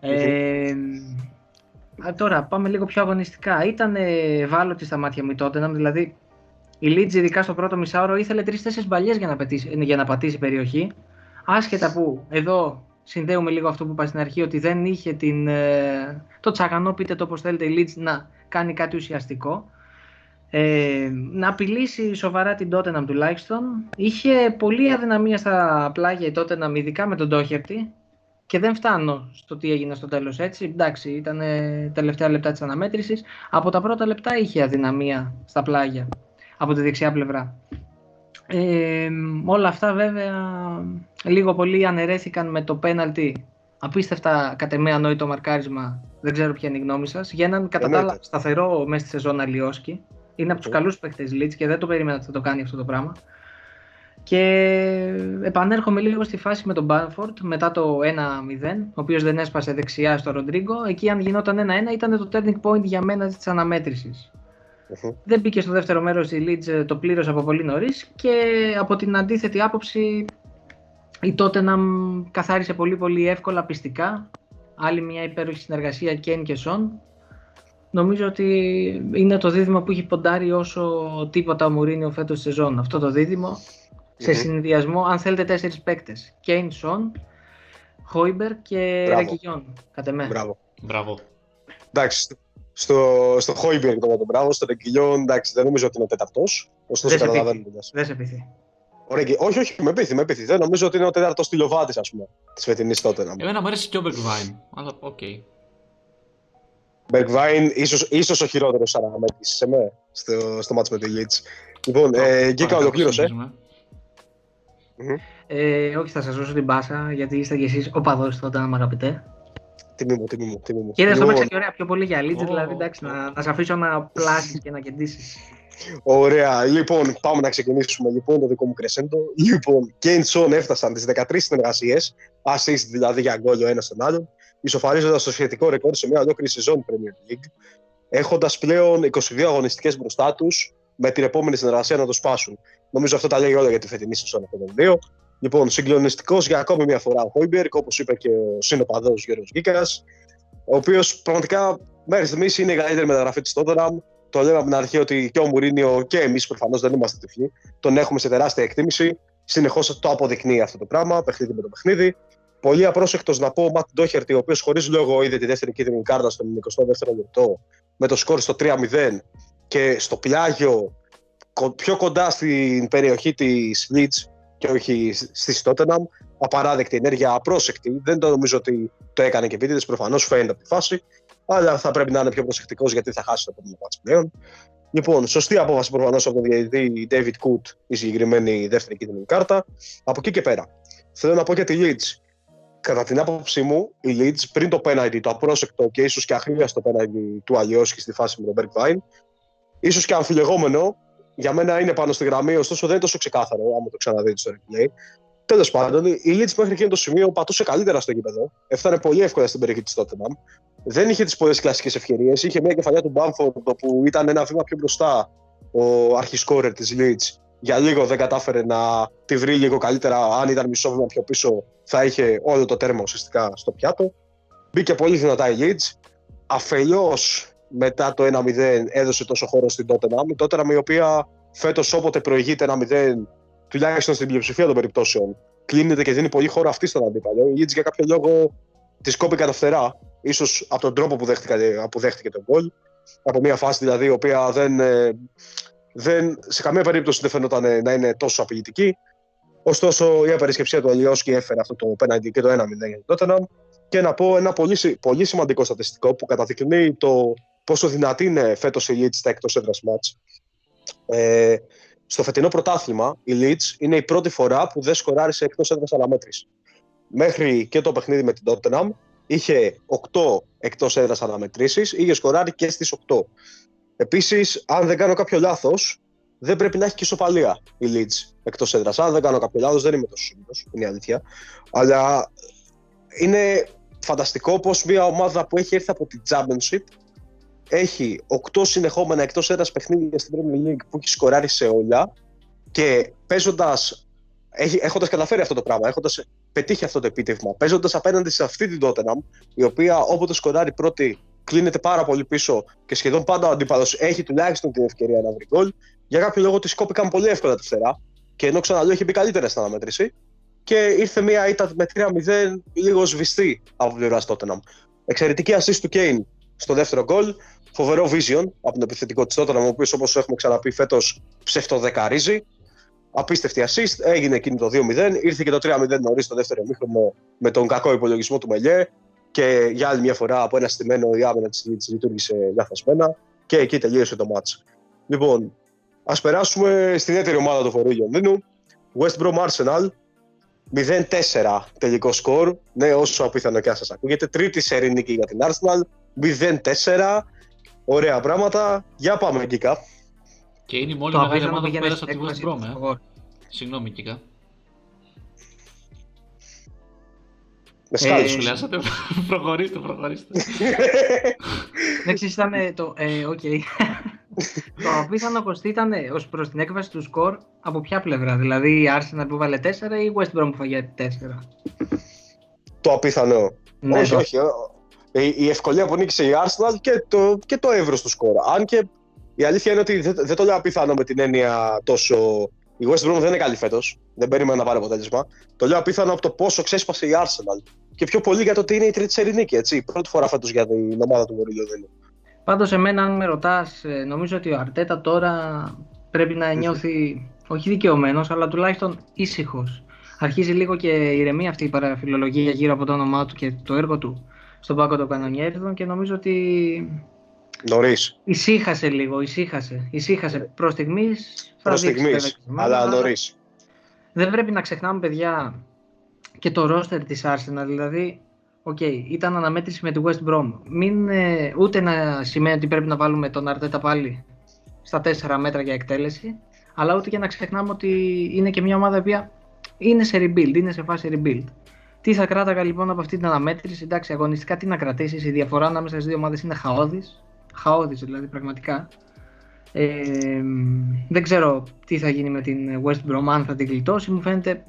ε, τώρα πάμε λίγο πιο αγωνιστικά. Ήταν ευάλωτη στα μάτια μου η Tottenham, δηλαδή η Leeds, ειδικά στο πρώτο μισάωρο, ήθελε τρει-τέσσερι μπαλιές για, να για να πατήσει περιοχή. Άσχετα που εδώ συνδέουμε λίγο αυτό που είπα στην αρχή, ότι δεν είχε την, ε, το τσαγανό, πείτε το όπω θέλετε, η Leeds να κάνει κάτι ουσιαστικό. Ε, να απειλήσει σοβαρά την Tottenham τουλάχιστον. Είχε πολλή αδυναμία στα πλάγια η Tottenham, ειδικά με τον Τόχερτη. Και δεν φτάνω στο τι έγινε στο τέλος έτσι. Εντάξει, ήταν τελευταία λεπτά της αναμέτρησης. Από τα πρώτα λεπτά είχε αδυναμία στα πλάγια από τη δεξιά πλευρά. Ε, όλα αυτά βέβαια λίγο πολύ αναιρέθηκαν με το πέναλτι. Απίστευτα κατ' εμέ ανόητο μαρκάρισμα. Δεν ξέρω ποια είναι η γνώμη σας. Για έναν κατά τα άλλα σταθερό μέσα στη σεζόν Αλιόσκι. Είναι από τους καλούς παίχτε Λίτ και δεν το περίμενα ότι θα το κάνει αυτό το πράγμα. Και επανέρχομαι λίγο στη φάση με τον Μπάνφορντ μετά το 1-0, ο οποίος δεν έσπασε δεξιά στο Ροντρίγκο. Εκεί, αν γινόταν 1-1, ήταν το turning point για μένα της αναμέτρησης. Δεν μπήκε στο δεύτερο μέρος η Leeds, ε, το πλήρωσε από πολύ νωρίς και από την αντίθετη άποψη η Tottenham καθάρισε πολύ πολύ εύκολα πιστικά. Άλλη μια υπέροχη συνεργασία Κέν και Σον. Νομίζω ότι είναι το δίδυμο που έχει ποντάρει όσο τίποτα ο Μουρίνιο φέτος στη σεζόν. Αυτό το δίδυμο σε συνδυασμό, αν θέλετε, τέσσερις παίκτες. Κέιν, Σον, Χόιμπερ και Ρακιγιόν. Κατ' εμέ. Μπράβο. Μπράβο. Εντάξει, στο, στο Χόιμπεργκ το μπράβο, στο Ρεγκυλιόν, εντάξει, δεν νομίζω ότι είναι τέταρτο. Ωστόσο, καταλαβαίνω. Δεν σε πείθει. Όχι, όχι, με πείθει, με πείθει. Δεν νομίζω ότι είναι ο τέταρτο τηλεοβάτη, ας πούμε, της φετινής τότε. Εμένα μου αρέσει και ο Μπεργκβάιν, αλλά οκ. Okay. Μπεργκβάιν, ίσως ίσως ο χειρότερος αναμέτρηση σε μέ, στο, στο μάτσο με τη Λίτ. Λοιπόν, ε, Γκίκα ολοκλήρωσε. Ε, όχι, θα σας δώσω την πάσα γιατί είστε κι εσείς οπαδός τότε, αν αγαπητέ. Τιμή μου, τιμή μου. Τιμή μου. Και δεν το έπαιξε και ωραία πιο πολύ για Λίτζε, δηλαδή εντάξει, να, να σε αφήσω να πλάσεις και να κεντήσεις. Ωραία. Λοιπόν, πάμε να ξεκινήσουμε λοιπόν το δικό μου κρεσέντο. Λοιπόν, Κέιν Σον έφτασαν τις 13 συνεργασίες, assist δηλαδή για γκολ ο ένας τον άλλον, ισοφαρίζοντας το σχετικό ρεκόρ σε μια ολόκληρη σεζόν Premier League, έχοντας πλέον 22 αγωνιστικές μπροστά τους, με την επόμενη συνεργασία να το σπάσουν. Νομίζω αυτό τα λέει όλα για τη φετινή σεζόν αυτών των δύο. Λοιπόν, συγκλονιστικός για ακόμη μια φορά ο Χόιμπερκ, όπως είπε και ο συνοπαδός Γιώργος Γκίκα, ο οποίος πραγματικά μέχρι στιγμής είναι η καλύτερη μεταγραφή της Τότεναμ. Το λέμε από την αρχή ότι και ο Μουρίνιο και εμείς προφανώς δεν είμαστε τυφλοί. Τον έχουμε σε τεράστια εκτίμηση. Συνεχώς το αποδεικνύει αυτό το πράγμα, παιχνίδι με το παιχνίδι. Πολύ απρόσεκτος να πω ο Ματ Ντόχερτη, ο οποίος χωρίς λόγο είδε τη δεύτερη κίτρινη κάρτα στο 22ο λεπτό με το σκόρ στο 3-0 και στο πλάγιο πιο κοντά στην περιοχή της Leeds και όχι στη Τότεναμ. Απαράδεκτη ενέργεια, απρόσεκτη. Δεν το νομίζω ότι το έκανε και επίτηδες. Προφανώς φαίνεται από τη φάση. Αλλά θα πρέπει να είναι πιο προσεκτικός γιατί θα χάσει το επόμενο μάτσο πλέον. Λοιπόν, σωστή απόφαση προφανώς από τον διαιτητή David Coot η συγκεκριμένη δεύτερη κίτρινη κάρτα. Από εκεί και πέρα. Θέλω να πω για τη Leeds. Κατά την άποψή μου, η Leeds πριν το penalty, το απρόσεκτο και ίσως και αχρίαστο penalty του Αλλιώσκη στη φάση με τον Berg Vine, ίσως και αμφιλεγόμενο, για μένα είναι πάνω στη γραμμή, ωστόσο δεν είναι τόσο ξεκάθαρο, άμα το ξαναδείτε στο replay. Τέλος πάντων, η Leeds μέχρι εκείνο το σημείο πατούσε καλύτερα στο γήπεδο. Έφτανε πολύ εύκολα στην περιοχή της Tottenham. Δεν είχε τις πολλές κλασικές ευκαιρίες. Είχε μια κεφαλιά του Μπάμφορντ που ήταν ένα βήμα πιο μπροστά ο αρχισκόρερ της Leeds. Για λίγο δεν κατάφερε να τη βρει λίγο καλύτερα. Αν ήταν μισό βήμα πιο πίσω, θα είχε όλο το τέρμα ουσιαστικά στο πιάτο. Μπήκε πολύ δυνατά η Leeds. Αφελώς μετά το 1-0 έδωσε τόσο χώρο στην Tottenham. Η Tottenham η οποία φέτος όποτε προηγείται 1-0, τουλάχιστον στην πλειοψηφία των περιπτώσεων, κλείνεται και δίνει πολύ χώρο αυτή στον αντίπαλο. Η Leeds για κάποιο λόγο τη κόπη κατά φτερά, ίσως από τον τρόπο που δέχτηκε, που δέχτηκε τον γκολ. Από μια φάση δηλαδή η οποία δεν, ε, δεν, σε καμία περίπτωση δεν φαινόταν να είναι τόσο απειλητική. Ωστόσο, η απερισκεψία του Αλιώσκη έφερε αυτό το πέναντι και το 1-0 για τον Tottenham. Και να πω ένα πολύ, πολύ σημαντικό στατιστικό που καταδεικνύει το πόσο δυνατή είναι φέτος η Leeds στα εκτός έδρας μάτς. Ε, στο φετινό πρωτάθλημα, η Leeds είναι η πρώτη φορά που δεν σκοράρει σε εκτός έδρας αναμέτρηση. Μέχρι και το παιχνίδι με την Tottenham είχε 8 εκτός έδρας αναμετρήσεις, είχε σκοράρει και στις 8. Επίσης, αν δεν κάνω κάποιο λάθος, δεν πρέπει να έχει και ισοπαλία η Leeds εκτός έδρας. Αν δεν κάνω κάποιο λάθος, δεν είμαι τόσο σίγουρος, είναι η αλήθεια. Αλλά είναι φανταστικό πω μια ομάδα που έχει έρθει από την Championship έχει 8 συνεχόμενα εκτός έδρας παιχνίδια στην Premier League που έχει σκοράρει σε όλα και παίζοντας. Έχοντας καταφέρει αυτό το πράγμα, έχοντας πετύχει αυτό το επίτευγμα, παίζοντας απέναντι σε αυτή την Tottenham, η οποία όποτε σκοράρει πρώτη κλείνεται πάρα πολύ πίσω και σχεδόν πάντα ο αντίπαλος έχει τουλάχιστον την ευκαιρία να βρει γκολ. Για κάποιο λόγο τη κόπηκαν πολύ εύκολα τα φτερά. Και ενώ ξαναλέω έχει μπει καλύτερα στην αναμέτρηση. Και ήρθε μια ήττα με 3-0 λίγο σβηστή από πλευράς Tottenham. Εξαιρετική assist του Kane στο δεύτερο γκολ. Φοβερό vision από τον επιθετικό της Tottenham, ο οποίος όπως έχουμε ξαναπεί φέτος ψευτοδεκαρίζει. Απίστευτη assist. Έγινε εκείνη το 2-0. Ήρθε και το 3-0 νωρίς στο δεύτερο μήχρονο με τον κακό υπολογισμό του Μελιέ και για άλλη μια φορά από ένα στημένο η άμυνα της Leeds λειτουργήσε λαθασμένα και εκεί τελείωσε το μάτς. Λοιπόν, ας περάσουμε στην δεύτερη ομάδα του φορού Λονδίνου. West Brom Arsenal. 0-4 τελικό σκορ. Ναι, όσο απίθανο και αν σας ακούγεται. Τρίτη σερή νίκη για την Arsenal. 0-4. Ωραία πράγματα. Για πάμε, Κίκα. Και είναι η μόνη μεγάλη ομάδα που πέρασε από τη West Brom. Ε. Συγγνώμη, Κίκα. Με σκάλε ε, σου λέσατε, προχωρήστε, προχωρήστε. Εντάξει, ήταν το, ε, οκ. το απίθανο Κωστή ήταν ως προς την έκβαση του σκορ από ποια πλευρά, δηλαδή η Arsenal που έβαλε 4 ή η West Brom που έφαγε 4. Το απίθανο. Ναι, όχι, το... όχι. Η ευκολία που νίκησε η Arsenal και το, και το εύρος του σκορ. Αν και η αλήθεια είναι ότι δεν, δεν το λέω απίθανο με την έννοια τόσο η West Brom δεν είναι καλή φέτος. Δεν περίμενα να πάρει αποτέλεσμα. Το λέω απίθανο από το πόσο ξέσπασε η Arsenal. Και πιο πολύ για το ότι είναι η τρίτη σερινίκη. Έτσι. Πρώτη φορά φέτος για την ομάδα του Βορείου Πάντως, εμένα, αν με ρωτάς, ε, νομίζω ότι ο Αρτέτα τώρα πρέπει να νιώθει όχι δικαιωμένος, αλλά τουλάχιστον ήσυχος. Αρχίζει λίγο και ηρεμεί αυτή η παραφιλολογία γύρω από το όνομά του και το έργο του στον πάγκο των κανονιέριδων και νομίζω ότι Νωρίς. Ησύχασε λίγο, ησύχασε. ησύχασε. Προς στιγμής. Προς στιγμής, αλλά νωρίς. Δεν πρέπει να ξεχνάμε, παιδιά, και το ρόστερ της Arsenal. Δηλαδή, OK, okay, ήταν αναμέτρηση με τη West Brom. Μην, ε, ούτε να σημαίνει ότι πρέπει να βάλουμε τον Αρτέτα πάλι στα 4 μέτρα για εκτέλεση, αλλά ούτε και να ξεχνάμε ότι είναι και μια ομάδα που είναι σε rebuild, είναι σε φάση rebuild. Τι θα κράταγα λοιπόν από αυτή την αναμέτρηση, εντάξει, αγωνιστικά τι να κρατήσεις, η διαφορά ανάμεσα στις δύο ομάδες είναι χαώδης χαόδης δηλαδή πραγματικά. Ε, δεν ξέρω τι θα γίνει με την West Brom, αν θα την γλιτώσει. Μου φαίνεται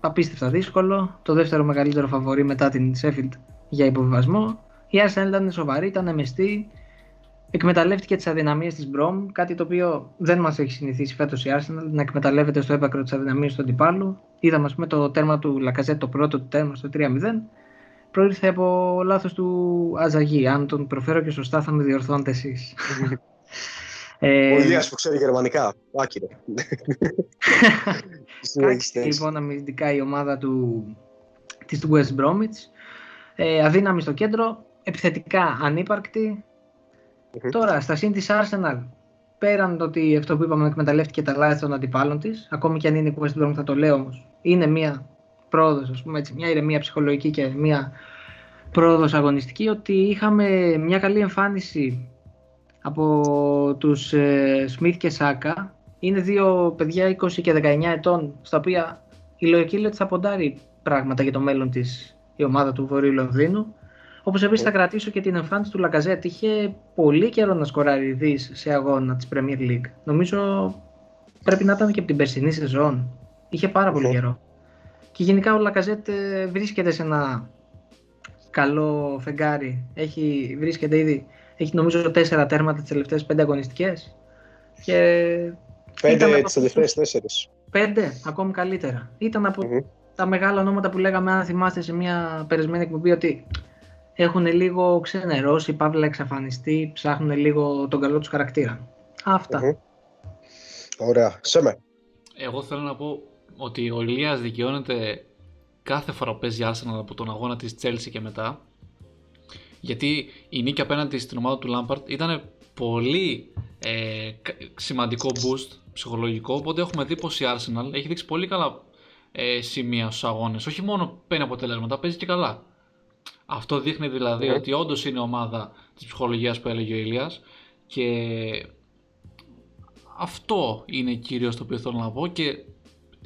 απίστευτα δύσκολο. Το δεύτερο μεγαλύτερο φαβορή μετά την Sheffield για υποβιβασμό. Η Arsenal ήταν σοβαρή, ήταν μεστή. Εκμεταλλεύτηκε τις αδυναμίες της Brom, κάτι το οποίο δεν μας έχει συνηθίσει φέτος η Arsenal να εκμεταλλεύεται στο έπακρο τις αδυναμίες του αντιπάλου. Είδαμε, ας πούμε, το τέρμα του Λακαζέτ, το πρώτο του τέρμα στο 3-0 προήλθε από λάθος του Αζαγί. Αν τον προφέρω και σωστά θα με διορθώνετε εσείς. ε, Ο Ηλίας που ξέρει γερμανικά. Άκυρο. Κάτσε λοιπόν αμυντικά η ομάδα του, της West Bromwich. Ε, αδύναμη στο κέντρο, επιθετικά ανύπαρκτη. Τώρα, στα σύν της Arsenal, πέραν το ότι αυτό που είπαμε εκμεταλλεύτηκε τα λάθη των αντιπάλων της, ακόμη και αν είναι η West Brom θα το λέω όμως, είναι μια πρόοδος, ας πούμε έτσι, μια ηρεμία ψυχολογική και μια πρόοδος αγωνιστική, ότι είχαμε μια καλή εμφάνιση από τους ε, Σμιθ και Σάκα. Είναι δύο παιδιά 20 και 19 ετών, στα οποία η λογική λέει ότι θα ποντάρει πράγματα για το μέλλον της η ομάδα του Βορείου Λονδίνου. Όπως επίσης θα κρατήσω και την εμφάνιση του Λακαζέτ. Είχε πολύ καιρό να σκοράρει δις σε αγώνα της Premier League. Νομίζω πρέπει να ήταν και από την περσινή σεζόν. Είχε πάρα πολύ καιρό. Και γενικά ο Λακαζέτ ε, βρίσκεται σε ένα καλό φεγγάρι. Έχει, βρίσκεται ήδη, έχει νομίζω τέσσερα τέρματα τις τελευταίες πέντε αγωνιστικές. Και πέντε τις τελευταίες τέσσερις. Πέντε, ακόμη καλύτερα. Ήταν από τα μεγάλα ονόματα που λέγαμε, αν θυμάστε σε μια περισμένη εκπομπή, ότι έχουν λίγο ξενερώσει, παύλα εξαφανιστεί, ψάχνουν λίγο τον καλό τους χαρακτήρα. Αυτά. Ωραία. Σε Εγώ θέλω να πω ότι ο Λίας δικαιώνεται κάθε φορά που παίζει Arsenal από τον αγώνα της Chelsea και μετά. Γιατί η νίκη απέναντι στην ομάδα του Lampard ήταν πολύ ε, σημαντικό boost ψυχολογικό. Οπότε έχουμε δει πως η Arsenal έχει δείξει πολύ καλά ε, σημεία στους αγώνες. Όχι μόνο παίρνει αποτελέσματα, παίζει και καλά. Αυτό δείχνει δηλαδή ναι. ότι όντως είναι ομάδα της ψυχολογίας που έλεγε ο Ηλίας και αυτό είναι κυρίως το οποίο θέλω να πω και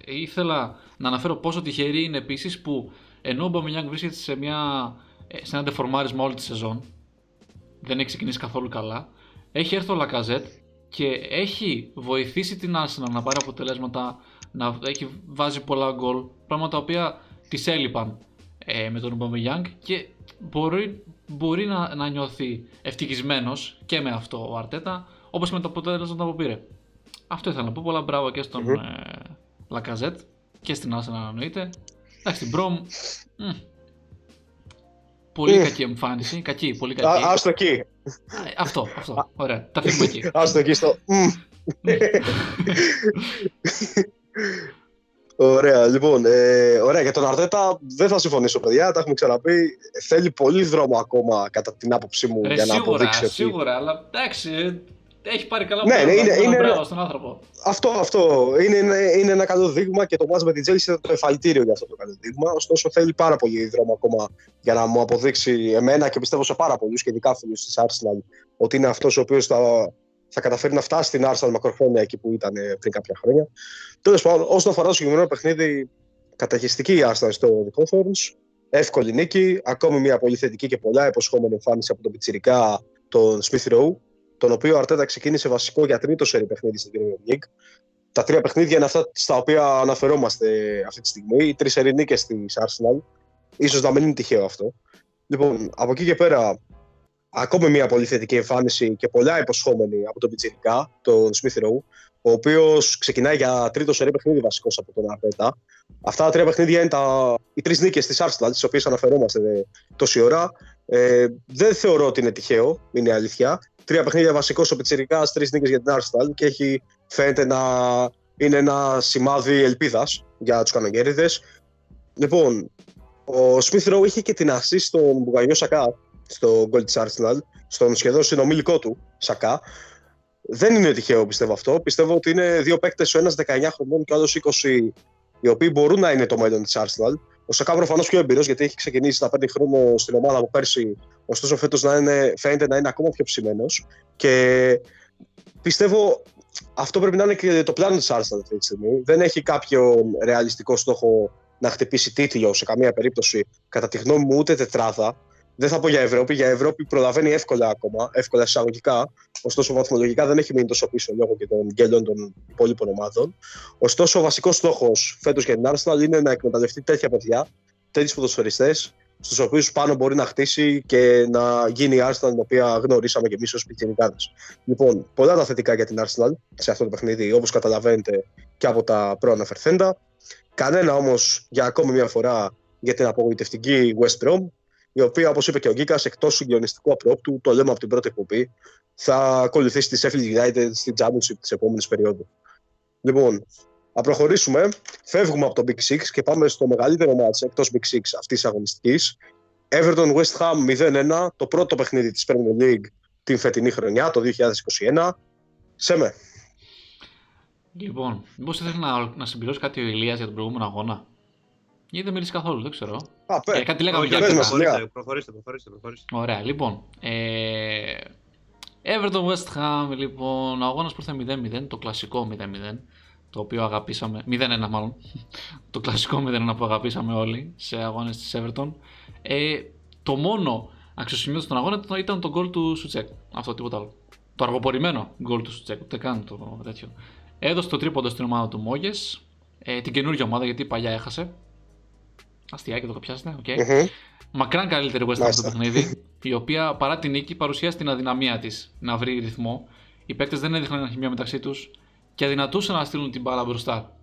ήθελα να αναφέρω πόσο τυχερή είναι επίσης που ενώ ο Μπαμινιάνγκ βρίσκεται σε, μια, ε, σε ένα ντεφορμάρισμα όλη τη σεζόν, δεν έχει ξεκινήσει καθόλου καλά, έχει έρθει ο Λακαζέτ και έχει βοηθήσει την Arsenal να πάρει αποτελέσματα, να έχει βάζει πολλά γκολ, πράγματα τα οποία τη έλειπαν ε, με τον Μπαμινιάνγκ και μπορεί, μπορεί να, να νιώθει ευτυχισμένος και με αυτό ο Αρτέτα, όπως με το αποτέλεσμα που πήρε. Αυτό ήθελα να πω. Πολλά μπράβο και στον mm Λακαζέτ και στην Arsenal εννοείται. Εντάξει, την Μπρομ. Πολύ κακή εμφάνιση. Κακή, πολύ κακή. Άστο εκεί. Αυτό, αυτό. Ωραία. Τα φύγουμε εκεί. Άστο εκεί στο. Ωραία, λοιπόν. Ε, ωραία, για τον Αρτέτα δεν θα συμφωνήσω, παιδιά. Τα έχουμε ξαναπεί. Θέλει πολύ δρόμο ακόμα, κατά την άποψή μου, Ρε, για να σίγουρα, αποδείξει ότι. Σίγουρα, αλλά εντάξει, έχει πάρει καλά Ναι, ναι, είναι- είναι- μπράβο στον άνθρωπο. Αυτό, αυτό. Είναι, είναι, είναι ένα καλό δείγμα και το μάτς με την Chelsea ήταν το εφαλτήριο για αυτό το καλό δείγμα. Ωστόσο, θέλει πάρα πολύ δρόμο ακόμα για να μου αποδείξει εμένα και πιστεύω σε πάρα πολλούς και ειδικά φίλους της Arsenal ότι είναι αυτός ο οποίος θα, θα καταφέρει να φτάσει στην Arsenal μακροχρόνια εκεί που ήταν ε, πριν κάποια χρόνια. Τέλος πάντων, όσον αφορά το συγκεκριμένο παιχνίδι, καταχιστική η Arsenal στο δικό Thorns. Εύκολη νίκη. Ακόμη μια πολύ θετική και πολλά υποσχόμενη εμφάνιση από τον Πιτσιρικά, τον Smith Rowe, τον οποίο ο Αρτέτα ξεκίνησε βασικό για τρίτο σερί παιχνίδι στην Premier League. Τα τρία παιχνίδια είναι αυτά στα οποία αναφερόμαστε αυτή τη στιγμή. Οι τρεις σερί νίκες της Arsenal. Ίσως να μην είναι τυχαίο αυτό. Λοιπόν, από εκεί και πέρα, ακόμη μια πολύ θετική εμφάνιση και πολλά υποσχόμενη από τον Πιτσιρικά, τον Smith Rowe, ο οποίος ξεκινάει για τρίτο σερί παιχνίδι βασικός από τον Αρτέτα. Αυτά τα τρία παιχνίδια είναι τα... οι τρεις νίκες της Arsenal, τις οποίες αναφερόμαστε τόση ώρα. Ε, δεν θεωρώ ότι είναι τυχαίο, είναι η αλήθεια. Τρία παιχνίδια βασικός ο Πιτσιρικάς, τρεις νίκες για την Arsenal και έχει, φαίνεται να είναι ένα σημάδι ελπίδας για τους κανονιέριδε. Λοιπόν, ο Smith Rowe είχε και την ασή στον Μπουγανιό Σακά, στο γκολ της Arsenal, στον σχεδόν συνομιλικό του Σακά. Δεν είναι τυχαίο πιστεύω αυτό. Πιστεύω ότι είναι δύο παίκτες, ο ένας 19 χρονών και ο άλλος 20, οι οποίοι μπορούν να είναι το μέλλον της Arsenal. Ο Σακά προφανώς πιο εμπειρό γιατί έχει ξεκινήσει να παίρνει χρόνο στην ομάδα από πέρσι, ωστόσο φέτος να είναι, φαίνεται να είναι ακόμα πιο ψημένος. Και πιστεύω αυτό πρέπει να είναι και το πλάνο της Arsenal αυτή τη στιγμή. Δεν έχει κάποιο ρεαλιστικό στόχο να χτυπήσει τίτλο σε καμία περίπτωση. Κατά τη γνώμη μου, ούτε τετράδα. Δεν θα πω για Ευρώπη. Για Ευρώπη προλαβαίνει εύκολα ακόμα, εύκολα εισαγωγικά. Ωστόσο, βαθμολογικά δεν έχει μείνει τόσο πίσω λόγω και των γκέλων των υπόλοιπων ομάδων. Ωστόσο, ο βασικός στόχος φέτος για την Arsenal είναι να εκμεταλλευτεί τέτοια παιδιά, τέτοιους ποδοσφαιριστές, στους οποίους πάνω μπορεί να χτίσει και να γίνει η Arsenal την οποία γνωρίσαμε και εμείς ως πιτσιρικάδε. Λοιπόν, πολλά τα θετικά για την Arsenal σε αυτό το παιχνίδι, όπως καταλαβαίνετε και από τα προαναφερθέντα. Κανένα όμως για ακόμη μια φορά για την απογοητευτική West Brom, η οποία, όπως είπε και ο Γκίκας, εκτός συγκλονιστικού απρόπτου, το λέμε από την πρώτη εκπομπή, θα ακολουθήσει τη Sheffield United στην Championship της επόμενης περίοδου. Λοιπόν, να προχωρήσουμε. Φεύγουμε από το Big Six και πάμε στο μεγαλύτερο μάτς εκτός Big Six αυτής της αγωνιστικής. Everton West Ham 0-1, το πρώτο παιχνίδι της Premier League την φετινή χρονιά, το 2021. Σέμε. Λοιπόν, μήπως ήθελες να, να συμπληρώσεις κάτι ο Ηλίας για τον προηγούμενο αγώνα; Ή δεν μίλησε καθόλου, δεν ξέρω. Α, πέ. Ε, κάτι λέγαμε Όχι, για πες όχι, μας, Arteta. Ηλία. προχωρήστε, προχωρήστε, προχωρήστε, προχωρήστε. Ωραία, λοιπόν. Ε, Everton West Ham, λοιπόν, ο αγώνας που ήρθε 0-0, το κλασικό 0-0, το οποίο αγαπήσαμε, 0-1 μάλλον, το κλασικό 0-1 που αγαπήσαμε όλοι σε αγώνες της Everton. Ε, το μόνο αξιοσημείωτο στον αγώνα ήταν- ήταν το γκολ του Σουτσέκ, αυτό τίποτα άλλο. Το αργοπορημένο γκολ του Σουτσέκ, ούτε καν το τέτοιο. Έδωσε το τρίποντο στην ομάδα του Μόγες, ε, την καινούργια ομάδα γιατί η παλιά έχασε. Αστειάκι το πιάσετε, οκ. Μμμ. Μακράν καλύτερη West Ham στο Μάλιστα. παιχνίδι, η οποία παρά την νίκη παρουσίασε την αδυναμία της να βρει ρυθμό. Οι παίκτες δεν έδειχναν χημεία μεταξύ τους και αδυνατούσαν να στείλουν την μπάλα μπροστά.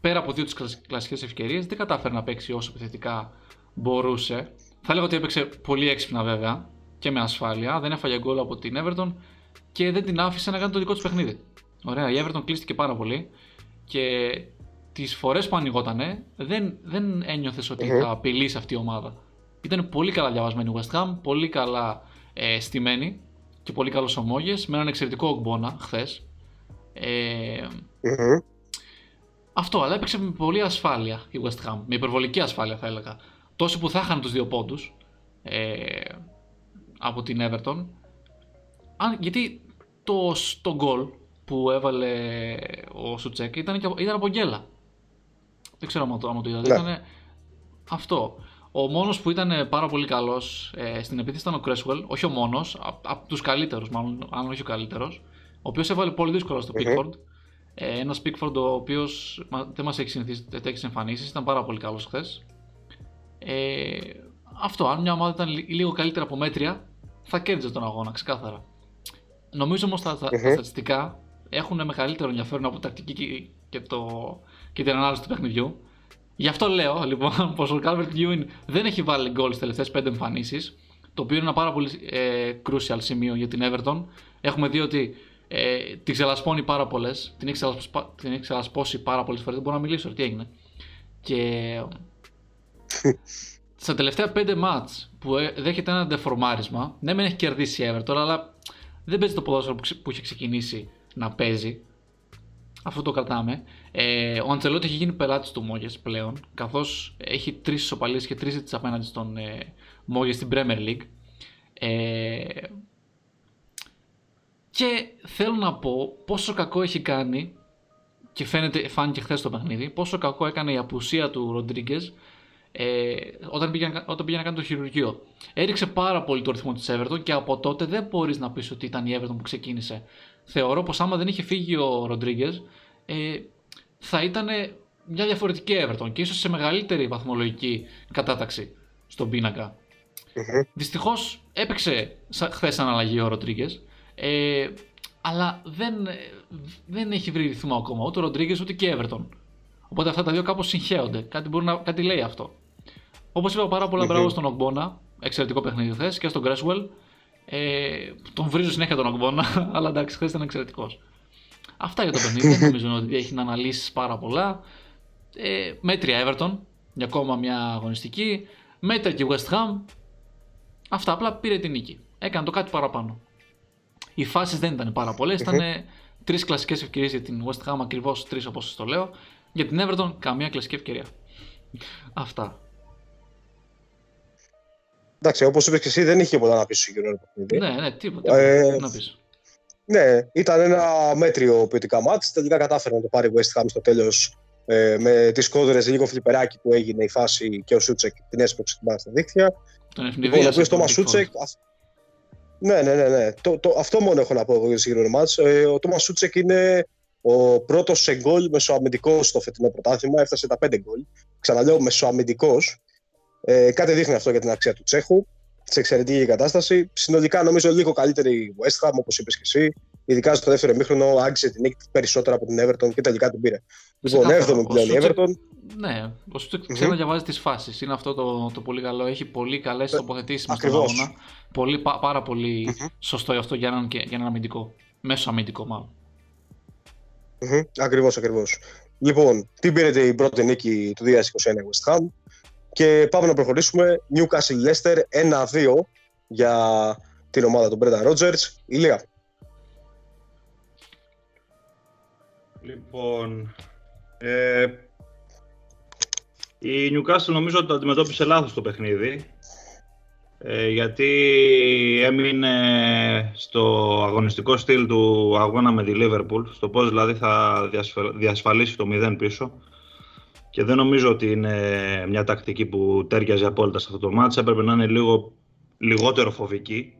Πέρα από δύο τις κλασικές ευκαιρίες, δεν κατάφερε να παίξει όσο επιθετικά μπορούσε. Θα έλεγα ότι έπαιξε πολύ έξυπνα βέβαια και με ασφάλεια. Δεν έφαγε γκολ από την Everton και δεν την άφησε να κάνει το δικό της παιχνίδι. Ωραία, η Everton κλείστηκε πάρα πολύ και τις φορές που ανοιγότανε δεν, δεν ένιωθες ότι Μμμ. θα απειλήσει αυτή η ομάδα. Ήταν πολύ καλά διαβασμένη η West Ham, πολύ καλά ε, στημένη και πολύ καλός ομόγες με έναν εξαιρετικό ογκμπόνα χθες. Ε, Μμμ. αυτό, αλλά έπαιξε με πολύ ασφάλεια η West Ham. Με υπερβολική ασφάλεια θα έλεγα. Τόσο που θα είχαν τους δύο πόντους ε, από την Everton. Αν, γιατί το, το goal που έβαλε ο Σουτσέκ ήταν, και, ήταν από γκέλα. Δεν ξέρω αν το, το είδατε. Ναι. Ήταν αυτό. Ο μόνος που ήταν πάρα πολύ καλός ε, στην επίθεση ήταν ο Κρέσουελ. Όχι ο μόνος, από τους καλύτερους, μάλλον, αν όχι ο καλύτερος. Ο οποίος έβαλε πολύ δύσκολα στο Μμμ. Pickford. Ε, Ένας Pickford ο οποίος δεν μας έχει συνηθίσει τέτοιε εμφανίσει. Ήταν πάρα πολύ καλός χθες. Ε, αυτό. Αν μια ομάδα ήταν λι- λίγο καλύτερα από μέτρια, θα κέρδιζε τον αγώνα, ξεκάθαρα. Νομίζω όμως τα, τα, τα Μμμ. στατιστικά έχουν μεγαλύτερο ενδιαφέρον από τακτική και, και, το, και την ανάλυση του παιχνιδιού. Γι' αυτό λέω λοιπόν πως ο Calvert Lewin δεν έχει βάλει γκολ στις τελευταίες 5 εμφανίσεις. Το οποίο είναι ένα πάρα πολύ ε, crucial σημείο για την Everton. Έχουμε δει ότι ε, την ξελασπώνει πάρα πολλές. Την έχει ξελασπώσει, την έχει ξελασπώσει πάρα πολλές φορές. Δεν μπορώ να μιλήσω, ρε, τι έγινε. Και στα τελευταία 5 μάτς που ε, δέχεται ένα ντεφορμάρισμα, ναι, μεν έχει κερδίσει η Everton, αλλά δεν παίζει το ποδόσφαιρο που, ξε- που είχε ξεκινήσει να παίζει. Αυτό το κρατάμε. Ε, ο Αντσελότη έχει γίνει πελάτης του Μόγες πλέον, καθώς έχει τρεις ισοπαλίες και τρεις ήττες απέναντι στον ε, Μόγες στην Premier League. Ε, και θέλω να πω πόσο κακό έχει κάνει και φαίνεται, φάνηκε χθες το παιχνίδι, πόσο κακό έκανε η απουσία του Ροντρίγκες ε, όταν, πήγε, να- όταν πήγε να κάνει το χειρουργείο. Έριξε πάρα πολύ το ρυθμό της Everton και από τότε δεν μπορείς να πεις ότι ήταν η Everton που ξεκίνησε. Θεωρώ πως άμα δεν είχε φύγει ο Ροντρίγκες, ε, θα ήταν μια διαφορετική Everton και ίσως σε μεγαλύτερη βαθμολογική κατάταξη στον πίνακα. Μμμ. Δυστυχώς έπαιξε χθες αναλλαγή ο Ροντρίγκες. Ε, αλλά δεν, ε, δεν έχει βρει ρυθμό ακόμα ούτε ο Ροντρίγκες ούτε και η Everton. Οπότε αυτά τα δύο κάπως συγχέονται. Κάτι, μπορεί να, κάτι λέει αυτό. Όπως είπα, πάρα πολλά Μμμ. μπράβο στον Ογμπόνα. Εξαιρετικό παιχνίδι χθες και στον Γκρέσουελ. Ε, τον βρίζω συνέχεια τον Ογμπόνα, αλλά εντάξει, χθες ήταν εξαιρετικός. Αυτά για το παιχνίδι. δεν νομίζω ότι έχει να αναλύσεις πάρα πολλά. Ε, μέτρια Everton για ακόμα μια αγωνιστική. Μέτρια και West Ham. Αυτά απλά πήρε την νίκη. Έκανε το κάτι παραπάνω. Οι φάσεις δεν ήταν πάρα πολλές. Ήταν τρεις κλασικές ευκαιρίες για την West Ham, ακριβώς τρεις όπως το λέω. Για την Everton, καμία κλασική ευκαιρία. Αυτά. Εντάξει, όπως είπες και εσύ, δεν είχε πολλά να πεις στο συγκεκριμένο παιχνίδι. Ναι, ναι, τίποτα. Ε, Τι να πεις. Ναι, ήταν ένα μέτριο ποιοτικά μάτς. Τελικά κατάφερε να το πάρει η West Ham στο τέλος ε, με τις κόδρες λίγο φλιπεράκι που έγινε η φάση και ο Σούτσεκ την έσπρωξε την μπάλα στα δίχτυα. Τον Λοιπόν, ο ευνηδίασε οποίος τον Τόμας Pickford. Σούτσεκ. αυ- Ναι, ναι, ναι. ναι. Το, το, αυτό μόνο έχω να πω εγώ για το συγκεκριμένο μάτς. Ε, ο Τόμας Σούτσεκ είναι ο πρώτος σε γκολ μεσοαμυντικός στο φετινό πρωτάθλημα. Έφτασε τα 5 γκολ. Ξαναλέω μεσοαμυντικός. Ε, κάτι δείχνει αυτό για την αξία του Τσέχου. Σε εξαιρετική κατάσταση. Συνολικά νομίζω λίγο καλύτερη η West Ham, όπως είπες και εσύ. Ειδικά στο δεύτερο ημίχρονο άγγιζε την νίκη περισσότερα από την Everton και τελικά την πήρε. Λοιπόν, Ξεκάθαρα. 7η Ο πλέον η Σούτσεκ- Everton. Ναι, ο Σούτσεκ ξέρει να διαβάζει τις φάσεις. Είναι αυτό το, το πολύ καλό. Έχει πολύ καλές τοποθετήσεις μέσα στον Ε, ακριβώς. αγώνα. Πολύ, πα- πάρα πολύ σωστό αυτό για έναν, και- για έναν αμυντικό. Μέσο αμυντικό, μάλλον. Μμμ, Ακριβώς, ακριβώς. Λοιπόν, την πήρε η πρώτη νίκη του 2021 η West Ham; Και πάμε να προχωρήσουμε. Newcastle Leicester 1-2 για την ομάδα του Brendan Rodgers. Ηλία. Λοιπόν, ε, η Newcastle νομίζω ότι το αντιμετώπισε λάθος το παιχνίδι. Ε, γιατί έμεινε στο αγωνιστικό στυλ του αγώνα με τη Liverpool, στο πώς δηλαδή θα διασφα- διασφαλίσει το 0 πίσω. Και δεν νομίζω ότι είναι μια τακτική που τέριαζε απόλυτα σε αυτό το μάτς. Έπρεπε να είναι λίγο λιγότερο φοβική.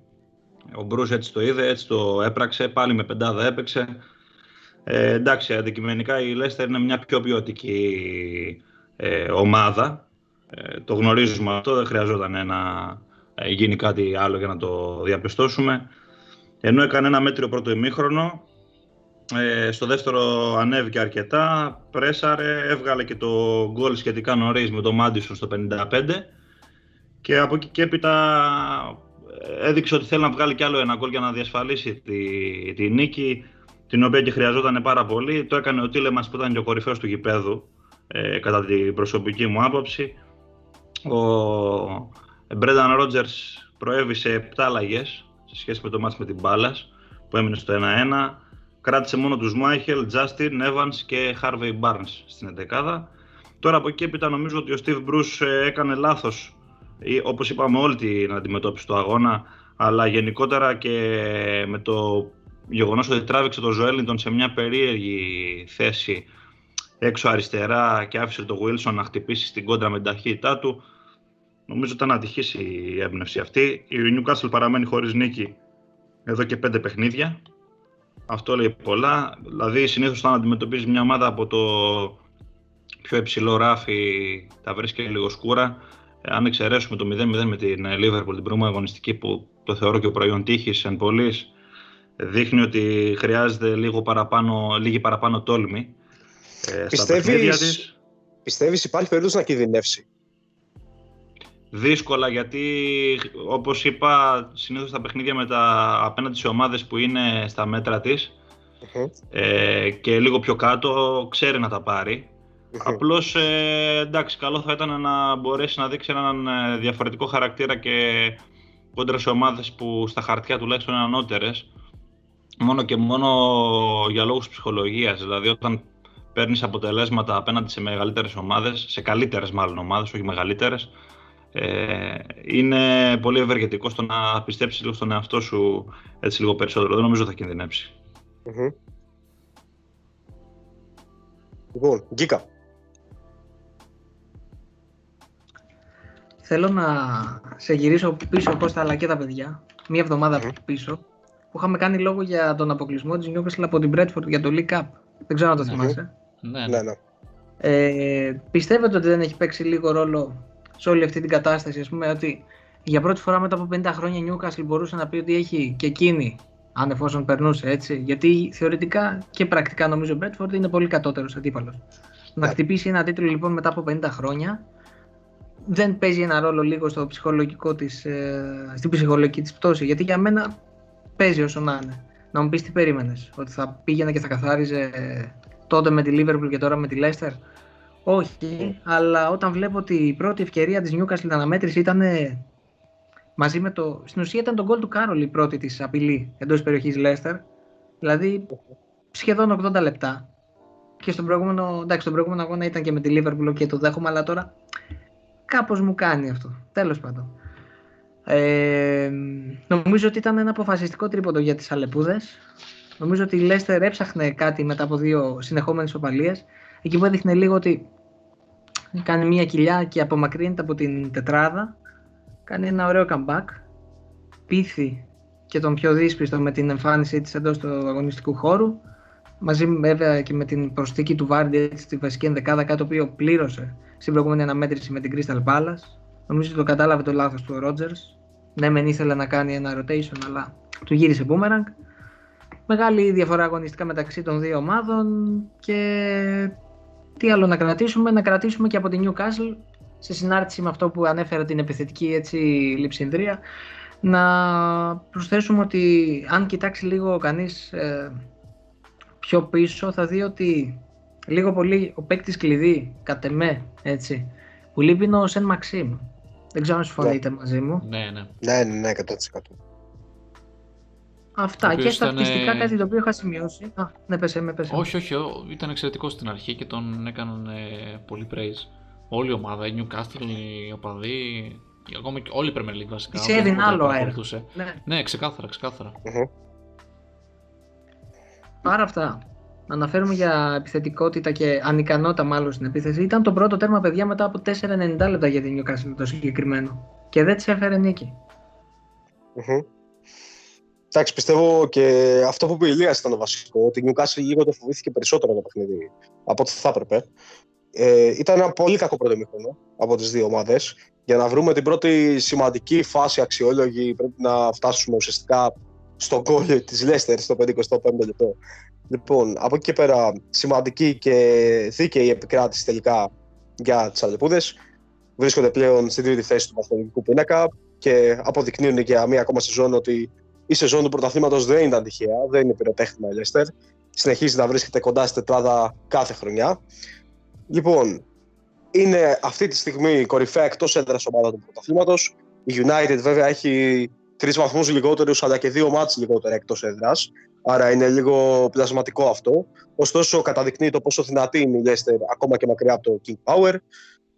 Ο Μπρούς έτσι το είδε, έτσι το έπραξε, πάλι με πεντάδα έπαιξε. Ε, εντάξει, αντικειμενικά η Leicester είναι μια πιο ποιοτική ε, ομάδα. Ε, το γνωρίζουμε αυτό, δεν χρειαζόταν να ε, γίνει κάτι άλλο για να το διαπιστώσουμε. Ενώ έκανε ένα μέτριο πρώτο ημίχρονο, ε, στο δεύτερο ανέβηκε αρκετά, πρέσαρε, έβγαλε και το γκολ σχετικά νωρίς με το Μάντισον στο 55 και από εκεί και έπειτα ε, έδειξε ότι θέλει να βγάλει κι άλλο ένα γκολ για να διασφαλίσει τη, τη νίκη την οποία και χρειαζόταν πάρα πολύ. Το έκανε ο Τίλεμας που ήταν και ο κορυφαίος του γηπέδου ε, κατά την προσωπική μου άποψη. Ο Μπρένταν Ρότζερς προέβησε 7 αλλαγές σε σχέση με το μάτς με την Μπάλας που έμεινε στο 1-1. Κράτησε μόνο τους Μάιχελ, Τζάστιν, Evans και Harvey Barnes στην 11 Τώρα από εκεί έπειτα νομίζω ότι ο Steve Bruce ε, έκανε λάθος ή, όπως είπαμε όλη την αντιμετώπιση του αγώνα αλλά γενικότερα και με το γεγονός ότι τράβηξε τον Ζωέλιντον σε μια περίεργη θέση έξω αριστερά και άφησε τον Wilson να χτυπήσει στην κόντρα με την ταχύτητά του. Νομίζω ήταν ατυχής η έμπνευση αυτή. Η Newcastle παραμένει χωρίς νίκη εδώ και πέντε παιχνίδια. Αυτό λέει πολλά. Δηλαδή, συνήθως όταν αντιμετωπίζεις μια ομάδα από το πιο υψηλό ράφι, τα βρίσκει λίγο σκούρα. Ε, αν εξαιρέσουμε το 0-0 με την Liverpool την προηγούμενη αγωνιστική που το θεωρώ και ο προϊόν τύχης εν πωλής, δείχνει ότι χρειάζεται λίγο παραπάνω, λίγη παραπάνω τόλμη ε, πιστεύεις, της. Πιστεύεις υπάρχει περίπτωση να κινδυνεύσει; Δύσκολα γιατί όπως είπα συνήθως τα παιχνίδια με τα, απέναντι σε ομάδες που είναι στα μέτρα της ε, και λίγο πιο κάτω ξέρει να τα πάρει. Απλώς ε, εντάξει καλό θα ήταν να μπορέσει να δείξει έναν ε, διαφορετικό χαρακτήρα και κόντρα σε ομάδες που στα χαρτιά τουλάχιστον είναι ανώτερες μόνο και μόνο για λόγους ψυχολογίας. Δηλαδή όταν παίρνεις αποτελέσματα απέναντι σε μεγαλύτερες ομάδες, σε καλύτερες μάλλον ομάδες, όχι μεγαλύτερες, ε, είναι πολύ ευεργετικό στο να πιστέψεις λίγο στον εαυτό σου έτσι λίγο περισσότερο. Δεν νομίζω θα κινδυνεύσει. Mm-hmm. Λοιπόν, Γκίκα. Θέλω να σε γυρίσω πίσω Κώστα αλλά και τα παιδιά. Μία εβδομάδα mm-hmm. πίσω που είχαμε κάνει λόγο για τον αποκλεισμό της Newcastle από την Bradford για το League Cup. Δεν ξέρω αν το θυμάσαι. Ναι, ναι. ναι. Ε, πιστεύετε ότι δεν έχει παίξει λίγο ρόλο σε όλη αυτή την κατάσταση, ας πούμε, ότι για πρώτη φορά μετά από 50 χρόνια η Newcastle μπορούσε να πει ότι έχει και εκείνη, αν εφόσον περνούσε έτσι, γιατί θεωρητικά και πρακτικά νομίζω ο Μπέτφορντ είναι πολύ κατώτερος αντίπαλος. Να ναι. χτυπήσει ένα τίτλο λοιπόν μετά από 50 χρόνια δεν παίζει ένα ρόλο λίγο στο ψυχολογικό της, ε, στην ψυχολογική της πτώση, γιατί για μένα παίζει όσο να είναι. Να μου πεις τι περίμενες, ότι θα πήγαινε και θα καθάριζε τότε με τη Liverpool και τώρα με τη Leicester; Όχι, αλλά όταν βλέπω ότι η πρώτη ευκαιρία της Newcastle αναμέτρηση ήταν μαζί με το... Στην ουσία ήταν το γκολ του Κάρολ η πρώτη της απειλή εντός περιοχής Leicester. Δηλαδή σχεδόν 80 λεπτά. Και στον προηγούμενο, εντάξει, στον προηγούμενο αγώνα ήταν και με τη Liverpool και το δέχομαι, αλλά τώρα κάπως μου κάνει αυτό. Τέλος πάντων. Ε, νομίζω ότι ήταν ένα αποφασιστικό τρίποντο για τις Αλεπούδες. Νομίζω ότι η Leicester έψαχνε κάτι μετά από δύο συνεχόμενες οπαλίες. Εκεί που έδειχνε λίγο ότι κάνει μια κοιλιά και απομακρύνεται από την τετράδα. Κάνει ένα ωραίο comeback. Πείθει και τον πιο δύσπιστο με την εμφάνισή της εντός του αγωνιστικού χώρου. Μαζί βέβαια και με την προσθήκη του Βάρντι στη βασική ενδεκάδα, κάτι το οποίο πλήρωσε στην προηγούμενη αναμέτρηση με την Crystal Palace. Νομίζω ότι το κατάλαβε το λάθος του ο Rogers. Ναι, μεν ήθελε να κάνει ένα rotation, αλλά του γύρισε boomerang. Μεγάλη διαφορά αγωνιστικά μεταξύ των δύο ομάδων και τι άλλο να κρατήσουμε, να κρατήσουμε και από την Newcastle σε συνάρτηση με αυτό που ανέφερα την επιθετική έτσι, λειψινδρία να προσθέσουμε ότι αν κοιτάξει λίγο κανείς ε, πιο πίσω θα δει ότι λίγο πολύ ο παίκτης κλειδί κατ' εμέ έτσι που λείπει είναι ο Σεν Μαξίμ δεν ξέρω αν συμφωνείτε ναι. μαζί μου. Ναι ναι. Ναι ναι, ναι 100% Αυτά και στατιστικά κάτι το οποίο είχα σημειώσει. Α, ναι, πέσε, με πέσε. Όχι, όχι, ήταν εξαιρετικό στην αρχή και τον έκαναν πολύ praise. Όλη η ομάδα, η Newcastle, οι οπαδοί, ακόμα και όλη η Premier League βασικά. Σε έδινε άλλο αέρα. Ναι. ναι, ξεκάθαρα, ξεκάθαρα. Άρα αυτά. Να αναφέρουμε για επιθετικότητα και ανικανότητα μάλλον στην επίθεση. Ήταν το πρώτο τέρμα, παιδιά, μετά από 4,90 λεπτά για την Newcastle το συγκεκριμένο. Και δεν τη έφερε νίκη. Εντάξει, πιστεύω και αυτό που είπε η Ηλίας ήταν το βασικό. Ότι η Newcastle λίγο το φοβήθηκε περισσότερο το παιχνίδι από ό,τι θα έπρεπε. Ε, ήταν ένα πολύ κακό πρώτο μήχρονο από τις δύο ομάδες. Για να βρούμε την πρώτη σημαντική φάση αξιόλογη, πρέπει να φτάσουμε ουσιαστικά στο γκολ της Λέστερ στο 55 λεπτό. Λοιπόν, από εκεί και πέρα, σημαντική και δίκαιη επικράτηση τελικά για τις Αλεπούδες. Βρίσκονται πλέον στην τρίτη θέση του βαθμολογικού πίνακα και αποδεικνύουν για μία ακόμα σεζόν ότι η σεζόν του πρωταθλήματος δεν ήταν τυχαία, δεν είναι πυροτέχνημα η Λέστερ. Συνεχίζει να βρίσκεται κοντά στη τετράδα κάθε χρονιά. Λοιπόν, είναι αυτή τη στιγμή κορυφαία εκτός έδρας ομάδα του πρωταθλήματος. Η United βέβαια έχει τρεις βαθμούς λιγότερους, αλλά και δύο μάτς λιγότερα εκτός έδρας. Άρα είναι λίγο πλασματικό αυτό. Ωστόσο, καταδεικνύει το πόσο δυνατή είναι η Leicester ακόμα και μακριά από το King Power.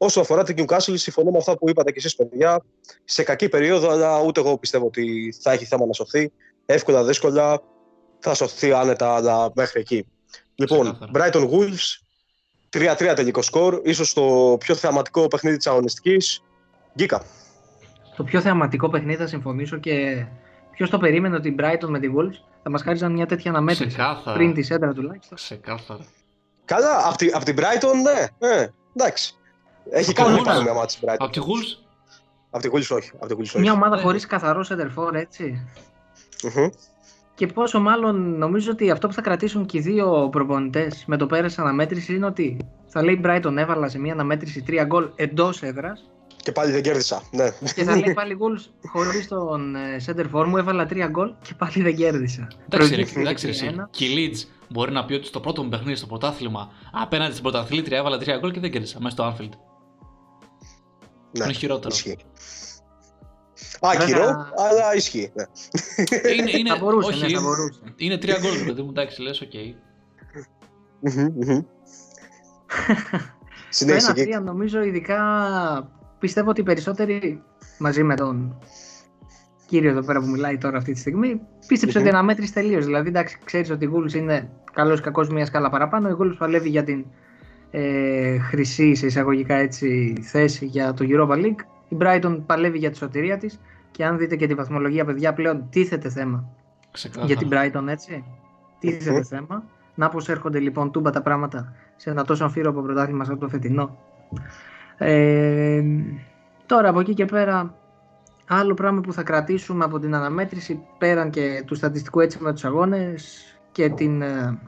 Όσο αφορά την Newcastle, συμφωνώ με αυτά που είπατε και εσείς, παιδιά. Σε κακή περίοδο, αλλά ούτε εγώ πιστεύω ότι θα έχει θέμα να σωθεί. Εύκολα, δύσκολα. θα σωθεί άνετα, αλλά μέχρι εκεί. Λοιπόν, Brighton Wolves, 3-3 τελικό σκορ, ίσως το πιο θεαματικό παιχνίδι της αγωνιστικής. Γκίκα. Το πιο θεαματικό παιχνίδι θα συμφωνήσω και ποιος το περίμενε ότι η Brighton με τη Wolves θα μας χάριζαν μια τέτοια αναμέτρηση Ξεκάθαρα. πριν τη σέντρα τουλάχιστον. Ξεκάθαρα. Καλά, από τη, απ την Brighton, ναι, ναι, εντάξει. Έχει Από κάνει τη πάρα Wolves. μια μάτια Brighton. Από τη Wolves, Από τη Wolves όχι. Από τη Wolves όχι. Μια ομάδα Ναι. χωρίς καθαρό σέντερφορ, έτσι. Μμμ. Και πόσο μάλλον νομίζω ότι αυτό που θα κρατήσουν και οι δύο προπονητές με το πέρασε αναμέτρηση είναι ότι θα λέει η Brighton έβαλα σε μια αναμέτρηση τρία γκολ εντός έδρας Και πάλι δεν κέρδισα, ναι. και θα λέει πάλι γκολ χωρίς τον ε, center for μου έβαλα τρία γκολ και πάλι δεν κέρδισα. εντάξει, ρε, Προηγήθηκε εντάξει, ρε, 3-1. εσύ. Και η Leeds μπορεί να πει ότι στο πρώτο μου παιχνίδι στο πρωτάθλημα απέναντι στην πρωταθλήτρια έβαλα τρία γκολ και δεν κέρδισα μέσα στο Anfield. Ναι. Είναι χειρότερο. Ισχύει. Βέβαια- Άκυρο, αλλά ισχύει. Ναι. είναι, είναι, Θα μπορούσε, όχι, ναι, θα μπορούσε. είναι τρία γκολ, ρε παιδί μου, εντάξει, λες, οκ. Μμμ, μμμ. Το Συνέχισε εκεί. 1-3 νομίζω ειδικά πιστεύω ότι οι περισσότεροι μαζί με τον κύριο εδώ πέρα που μιλάει τώρα αυτή τη στιγμή πίστεψε Μμμ. ότι αναμέτρηση τελείως. Δηλαδή εντάξει, ξέρεις ότι η Wolves είναι καλός ή κακός μία σκάλα παραπάνω. Η Wolves παλεύει για την ε, χρυσή σε εισαγωγικά έτσι, θέση για το Europa League. Η Brighton παλεύει για τη σωτηρία της. Και αν δείτε και τη βαθμολογία, παιδιά, πλέον τίθεται θέμα Ξεκάθαρα. για την Brighton, έτσι. Τίθεται Μμμ. θέμα. Να πως έρχονται λοιπόν τούμπα τα πράγματα σε ένα τόσο αμφίροπο πρωτάθλημα σαν το φετινό. Ε, τώρα από εκεί και πέρα, άλλο πράγμα που θα κρατήσουμε από την αναμέτρηση πέραν και του στατιστικού έτσι με τους αγώνες και την, ε,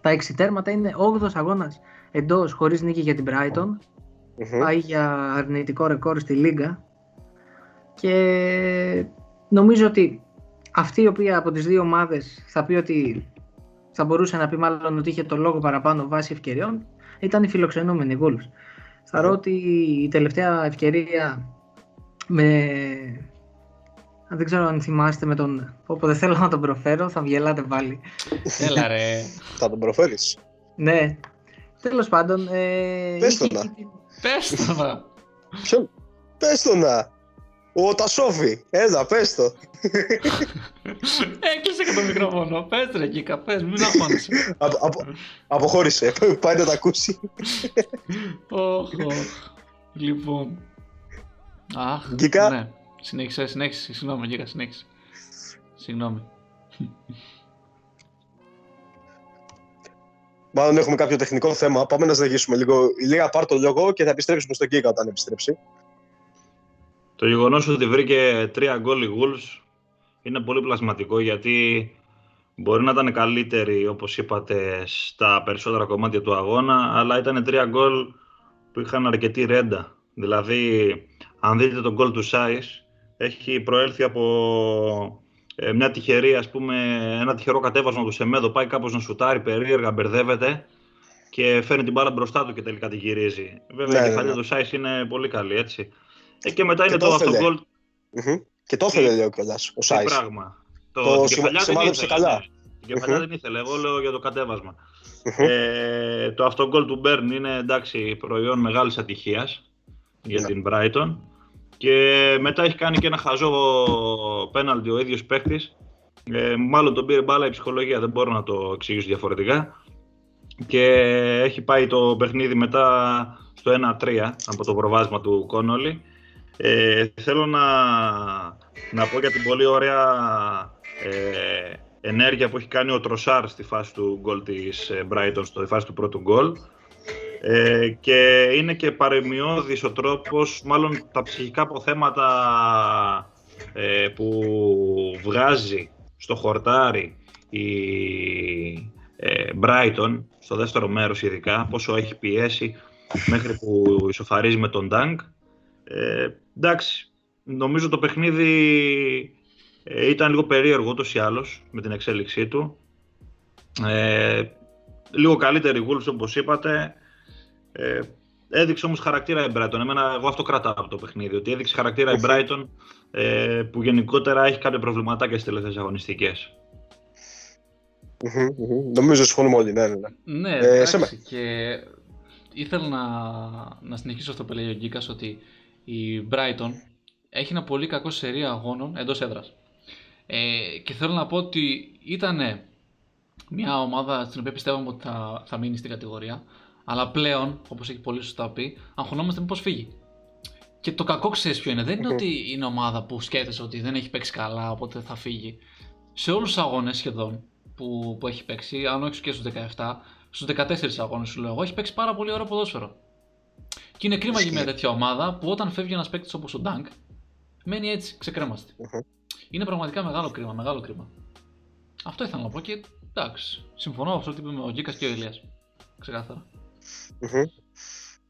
τα έξι τέρματα είναι 8ος αγώνας εντός χωρίς νίκη για την Brighton Μμμ. πάει για αρνητικό ρεκόρ στη Λίγκα και νομίζω ότι αυτή η οποία από τις δύο ομάδες θα πει ότι θα μπορούσε να πει μάλλον ότι είχε το λόγο παραπάνω βάσει ευκαιριών ήταν η φιλοξενούμενη η Wolves. Θεωρώ ότι η τελευταία ευκαιρία με... αν Δεν ξέρω αν θυμάστε με τον... Όπου δεν θέλω να τον προφέρω, θα βγελάτε πάλι. Έλα ρε. Θα τον προφέρεις. Ναι. Τέλος πάντων... Ε, Πες είχε το να. εκεί την- Πες το να. Ποιον; Πες το να. Ο Τασόφι. Έλα, πες το. Έκλεισε και το μικρόφωνο. Πες ρε Κίκα, πες, μην αγχώνεσαι. Απο, απο, αποχώρησε. Πάει να τα ακούσει. Οχ, οχ. Λοιπόν. Αχ, Γκίκα. ναι. Συνέχισε, συνέχισε. Συγγνώμη, Γκίκα, συνέχισε. Συγγνώμη. Μάλλον έχουμε κάποιο τεχνικό θέμα. Πάμε να συνεχίσουμε λίγο. Η Λίγα πάρ το λόγο και θα επιστρέψουμε στον Κίκα όταν επιστρέψει. Το γεγονός ότι βρήκε τρία γκολ η Wolves είναι πολύ πλασματικό γιατί μπορεί να ήταν καλύτερη, όπως είπατε, στα περισσότερα κομμάτια του αγώνα, αλλά ήταν τρία γκολ που είχαν αρκετή ρέντα. Δηλαδή, αν δείτε τον γκολ του Σάις, έχει προέλθει από ε, μια τυχερή, ας πούμε, ένα τυχερό κατέβασμα του Σεμέδο, πάει κάπως να σουτάρει περίεργα, μπερδεύεται και φέρνει την μπάλα μπροστά του και τελικά την γυρίζει. Βέβαια, Ναι, η ναι, κεφαλιά ναι. του Σάις είναι πολύ καλή, έτσι. Ε, και μετά Και είναι το το ήθελε. αυτογκολ Μμμ. Και το ήθελε, λέει ο κιόλας, ο τι Σάις. πράγμα. Το, Το την σημα- κεφαλιά δεν σημάδεψε ήθελε. καλά. ναι. Την κεφαλιά Μμμ. δεν ήθελε. Εγώ λέω για το κατέβασμα. Μμμ. Ε, το αυτογκολ του Μπέρν είναι εντάξει προϊόν μεγάλης ατυχίας για Ναι. την Brighton. Και μετά έχει κάνει και ένα χαζό πέναλτι ο ίδιος παίχτης. Ε, μάλλον τον πήρε μπάλα η ψυχολογία, δεν μπορώ να το εξηγήσω διαφορετικά. Και έχει πάει το παιχνίδι μετά στο 1-3 από το προβάσμα του Κόνολη. Ε, θέλω να, να πω για την πολύ ωραία ε, ενέργεια που έχει κάνει ο Τροσάρ στη φάση του γκολ της ε, Brighton, στη φάση του πρώτου γκολ. Ε, και είναι και παρεμιώδης ο τρόπος, μάλλον τα ψυχικά αποθέματα ε, που βγάζει στο χορτάρι η ε, Brighton, στο δεύτερο μέρος ειδικά, πόσο έχει πιέσει μέχρι που ισοφαρίζει με τον Ντάγκ. Ε, εντάξει, νομίζω το παιχνίδι ε, ήταν λίγο περίεργο ούτως ή άλλως με την εξέλιξή του. Ε, λίγο καλύτερη η Wolves όπως είπατε. Ε, έδειξε όμως χαρακτήρα η Brighton. Εμένα, εγώ αυτό κρατάω από το παιχνίδι, ότι έδειξε χαρακτήρα η Brighton ε, που γενικότερα έχει κάποια προβληματάκια στις τελευταίες αγωνιστικές. Μμμ, μμμ. Νομίζω συμφωνούμε όλοι, ναι, ναι. ναι. Ναι, Ε, εντάξει, σε και ήθελα να, να συνεχίσω αυτό που λέει ο Γκίκας ότι η Brighton έχει ένα πολύ κακό σερία αγώνων εντός έδρας. Ε, και θέλω να πω ότι ήταν μια ομάδα στην οποία πιστεύαμε ότι θα, θα μείνει στην κατηγορία. Αλλά πλέον, όπως έχει πολύ σωστά πει, αγχωνόμαστε μήπως φύγει. Και το κακό ξέρεις ποιο είναι. Δεν είναι ότι είναι ομάδα που σκέφτεσαι ότι δεν έχει παίξει καλά, οπότε θα φύγει. Σε όλους τους αγώνες σχεδόν που, που έχει παίξει, αν όχι και στους 17, στους 14 αγώνες σου λέω εγώ, έχει παίξει πάρα πολύ ωραίο ποδόσφαιρο. Και είναι κρίμα για μια τέτοια ομάδα που όταν φεύγει ένας παίκτης όπως ο Ντάνκ, μένει έτσι, ξεκρέμαστη. Είναι πραγματικά μεγάλο κρίμα, μεγάλο κρίμα. Αυτό ήθελα να πω και εντάξει. Συμφωνώ με αυτό που είπε ο Γκίκας και ο Ηλίας. Ξεκάθαρα.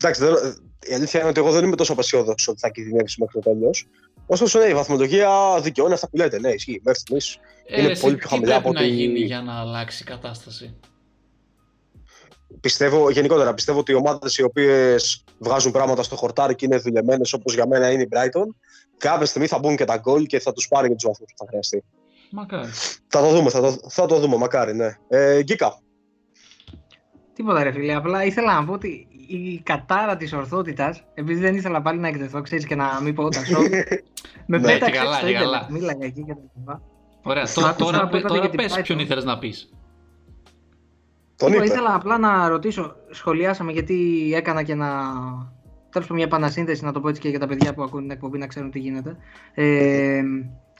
Εντάξει, η αλήθεια είναι ότι εγώ δεν είμαι τόσο απεσιόδοξος ότι θα κινδυνεύσει μέχρι το τέλος. Ωστόσο, ναι, η βαθμολογία δικαιώνει αυτά που λέτε. Ναι, ισχύει. Μέχρι στιγμής ε, είναι πολύ πιο χαμηλά από ό,τι. Τι πρέπει να γίνει για να αλλάξει η κατάσταση; Πιστεύω, γενικότερα, πιστεύω ότι οι ομάδες οι οποίες βγάζουν πράγματα στο χορτάρι και είναι δουλεμένες όπως για μένα είναι η Brighton, κάποια στιγμή θα μπουν και τα γκολ και θα τους πάρει και τους βαθμούς που θα χρειαστεί. Μακάρι. Θα το δούμε, θα το, θα το δούμε, μακάρι, ναι. Ε, Γκίκα. Τίποτα ρε φίλε, απλά ήθελα να πω ότι η κατάρα της ορθότητας, επειδή δεν ήθελα πάλι να εκτεθώ, ξέρεις και να μην πω τα σώμα. με ναι, πέταξε καλά, στο και καλά. ίντερνετ, μίλαγα εκεί και τα λοιπά. Ωραία, Άκουσα τώρα, που τώρα, είπατε τώρα για την πες Brighton. ποιον ήθελες να πεις. Τον Λοιπόν, είπε. ήθελα απλά να ρωτήσω, σχολιάσαμε γιατί έκανα και να. Τέλος πάντων, μια επανασύνθεση, να το πω έτσι και για τα παιδιά που ακούν την εκπομπή να ξέρουν τι γίνεται. Ε,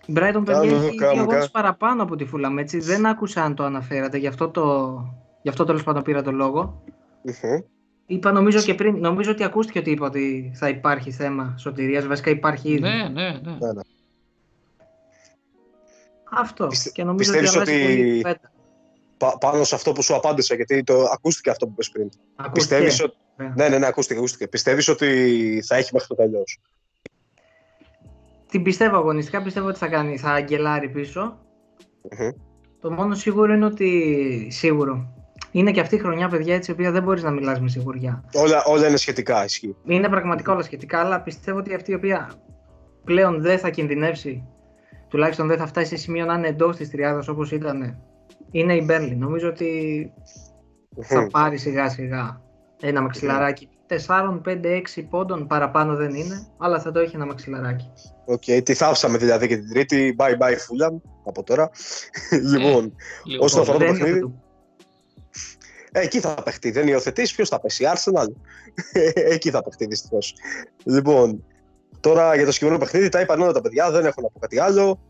η Brighton παιδιά Κάμε, έχει κάμε, δύο κάμε. αγώνες παραπάνω από τη Fulham, έτσι. Δεν άκουσα αν το αναφέρατε, γι' αυτό, το, γι αυτό τέλος πάντων πήρα το λόγο. Μμμ. Είπα νομίζω και πριν, νομίζω ότι ακούστηκε ότι είπα ότι θα υπάρχει θέμα σωτηρίας, βασικά υπάρχει ήδη. Ναι, ναι, ναι. Ναι, ναι. Αυτό. Πιστε- και νομίζω ότι πιστεύεις αλλάζει ότι- πολύ η φέτα. Πα- πάνω σε αυτό που σου απάντησα, γιατί το ακούστηκε αυτό που είπες πριν. Ακούστηκε. Πιστεύεις ότι... Ωραία. Ναι, ναι, ναι, ακούστηκε, ακούστηκε. Πιστεύεις ότι θα έχει μέχρι το τέλος; Την πιστεύω αγωνιστικά, πιστεύω ότι θα κάνει, θα αγγελάρει πίσω. Το μόνο σίγουρο είναι ότι. Σίγουρο. Είναι και αυτή η χρονιά, παιδιά, έτσι, η οποία δεν μπορείς να μιλάς με σιγουριά. Όλα, όλα είναι σχετικά, ισχύει. Είναι πραγματικά όλα σχετικά, αλλά πιστεύω ότι αυτή η οποία πλέον δεν θα κινδυνεύσει, τουλάχιστον δεν θα φτάσει σε σημείο να είναι εντός της τριάδας όπως ήταν, είναι η Μπέρνλι. Νομίζω ότι θα πάρει σιγά σιγά ένα μαξιλαράκι. 4, 5, 6 πόντων παραπάνω δεν είναι, αλλά θα το έχει ένα μαξιλαράκι. Οκ, τη θάψαμε δηλαδή και την τρίτη. Bye bye Fulham από τώρα. λοιπόν, Λίγο όσον πρόβλημα. αφορά το Δεν παιχνίδι. Υιοθετούν. ε, εκεί θα παιχτεί. Δεν υιοθετείς, ποιος θα πέσει, η Arsenal. εκεί θα παιχτεί δυστυχώς. Λοιπόν, τώρα για το συγκεκριμένο παιχνίδι τα είπαν όλα τα παιδιά, δεν έχω να πω κάτι άλλο.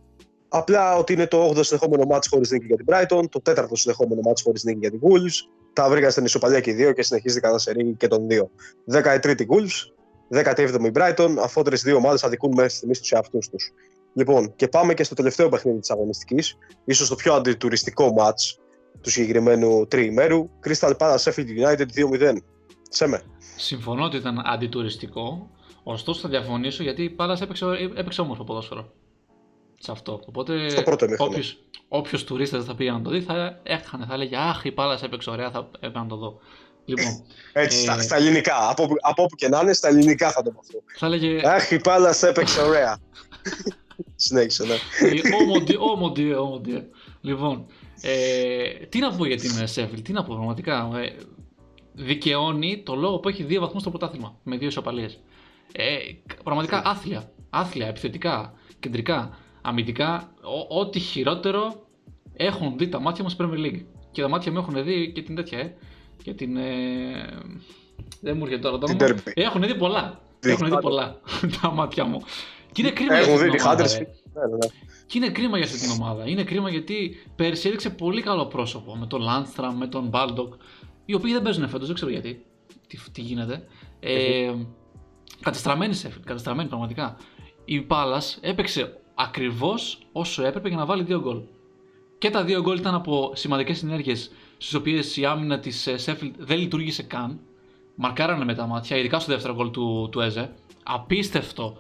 Απλά ότι είναι το 8ο συνεχόμενο μάτς χωρίς νίκη για την Brighton, το 4ο συνεχόμενο μάτς χωρίς νίκη για την Wolves. Τα βρήκα στην ισοπαλία και οι δύο και συνεχίζει κανένα σερί και των δύο. 13η Wolves, 17η η Brighton, αφότερες δύο ομάδες αδικούν μέχρι στιγμής τους εαυτούς τους. Λοιπόν, και πάμε και στο τελευταίο παιχνίδι της αγωνιστικής, ίσως το πιο αντιτουριστικό μάτς του συγκεκριμένου τριημέρου. Crystal Palace Sheffield United 2-0. Σέμε. Συμφωνώ ότι ήταν αντιτουριστικό, ωστόσο θα διαφωνήσω γιατί η Πάλας έπαιξε, έπαιξε όμορφο ποδόσφαιρο. Σε αυτό. Οπότε Στο πρώτο ημίχρονο. όποιος, όποιος τουρίστας θα πήγε να το δει θα έχανε, θα έλεγε Αχ, η Πάλας έπαιξε ωραία, θα έπαιρνα να το δω. Λοιπόν, Έτσι, Ε, στα, στα ελληνικά. Από, όπου- από όπου και να είναι, στα ελληνικά θα το πω αυτό. θα έλεγε Αχ, η Πάλα έπαιξε ωραία. Συνέχισε, ναι. Ω mon Dieu, oh mon Dieu. Λοιπόν, ε, τι να πω για την Σέφιλ, τι να πω πραγματικά. Ε, δικαιώνει το λόγο που έχει δύο βαθμούς στο πρωτάθλημα με δύο ισοπαλίες. Ε, πραγματικά άθλια, άθλια, επιθετικά, κεντρικά, αμυντικά, ό- ό,τι χειρότερο έχουν δει τα μάτια μου στο Premier League. Και τα μάτια μου έχουν δει και την τέτοια, ε. Και την. Ε, δεν μου έρχεται τώρα το Την όνομα. Derby. Ε, Έχουν δει πολλά. Τη Έχουν δει Huddersfield. πολλά τα μάτια μου. Και είναι κρίμα για Έχουν αυτή δει την τη ομάδα, Huddersfield. Ρε. Ναι, ναι, ναι. Και είναι κρίμα για αυτή την ομάδα. Είναι κρίμα γιατί πέρσι έδειξε πολύ καλό πρόσωπο με τον Landstram, με τον Baldock, οι οποίοι δεν παίζουν φέτος, δεν ξέρω γιατί. Τι, τι γίνεται. Ε, κατεστραμμένης σε κατεστραμμένη πραγματικά. Η Πάλα έπαιξε ακριβώς όσο έπρεπε για να βάλει δύο γκολ. Και τα δύο γκολ ήταν από σημαντικές συνέργειες στις οποίες η άμυνα της Sheffield δεν λειτουργήσε καν. Μαρκάρανε με τα μάτια, ειδικά στο δεύτερο γκολ του, του Έζε. Απίστευτο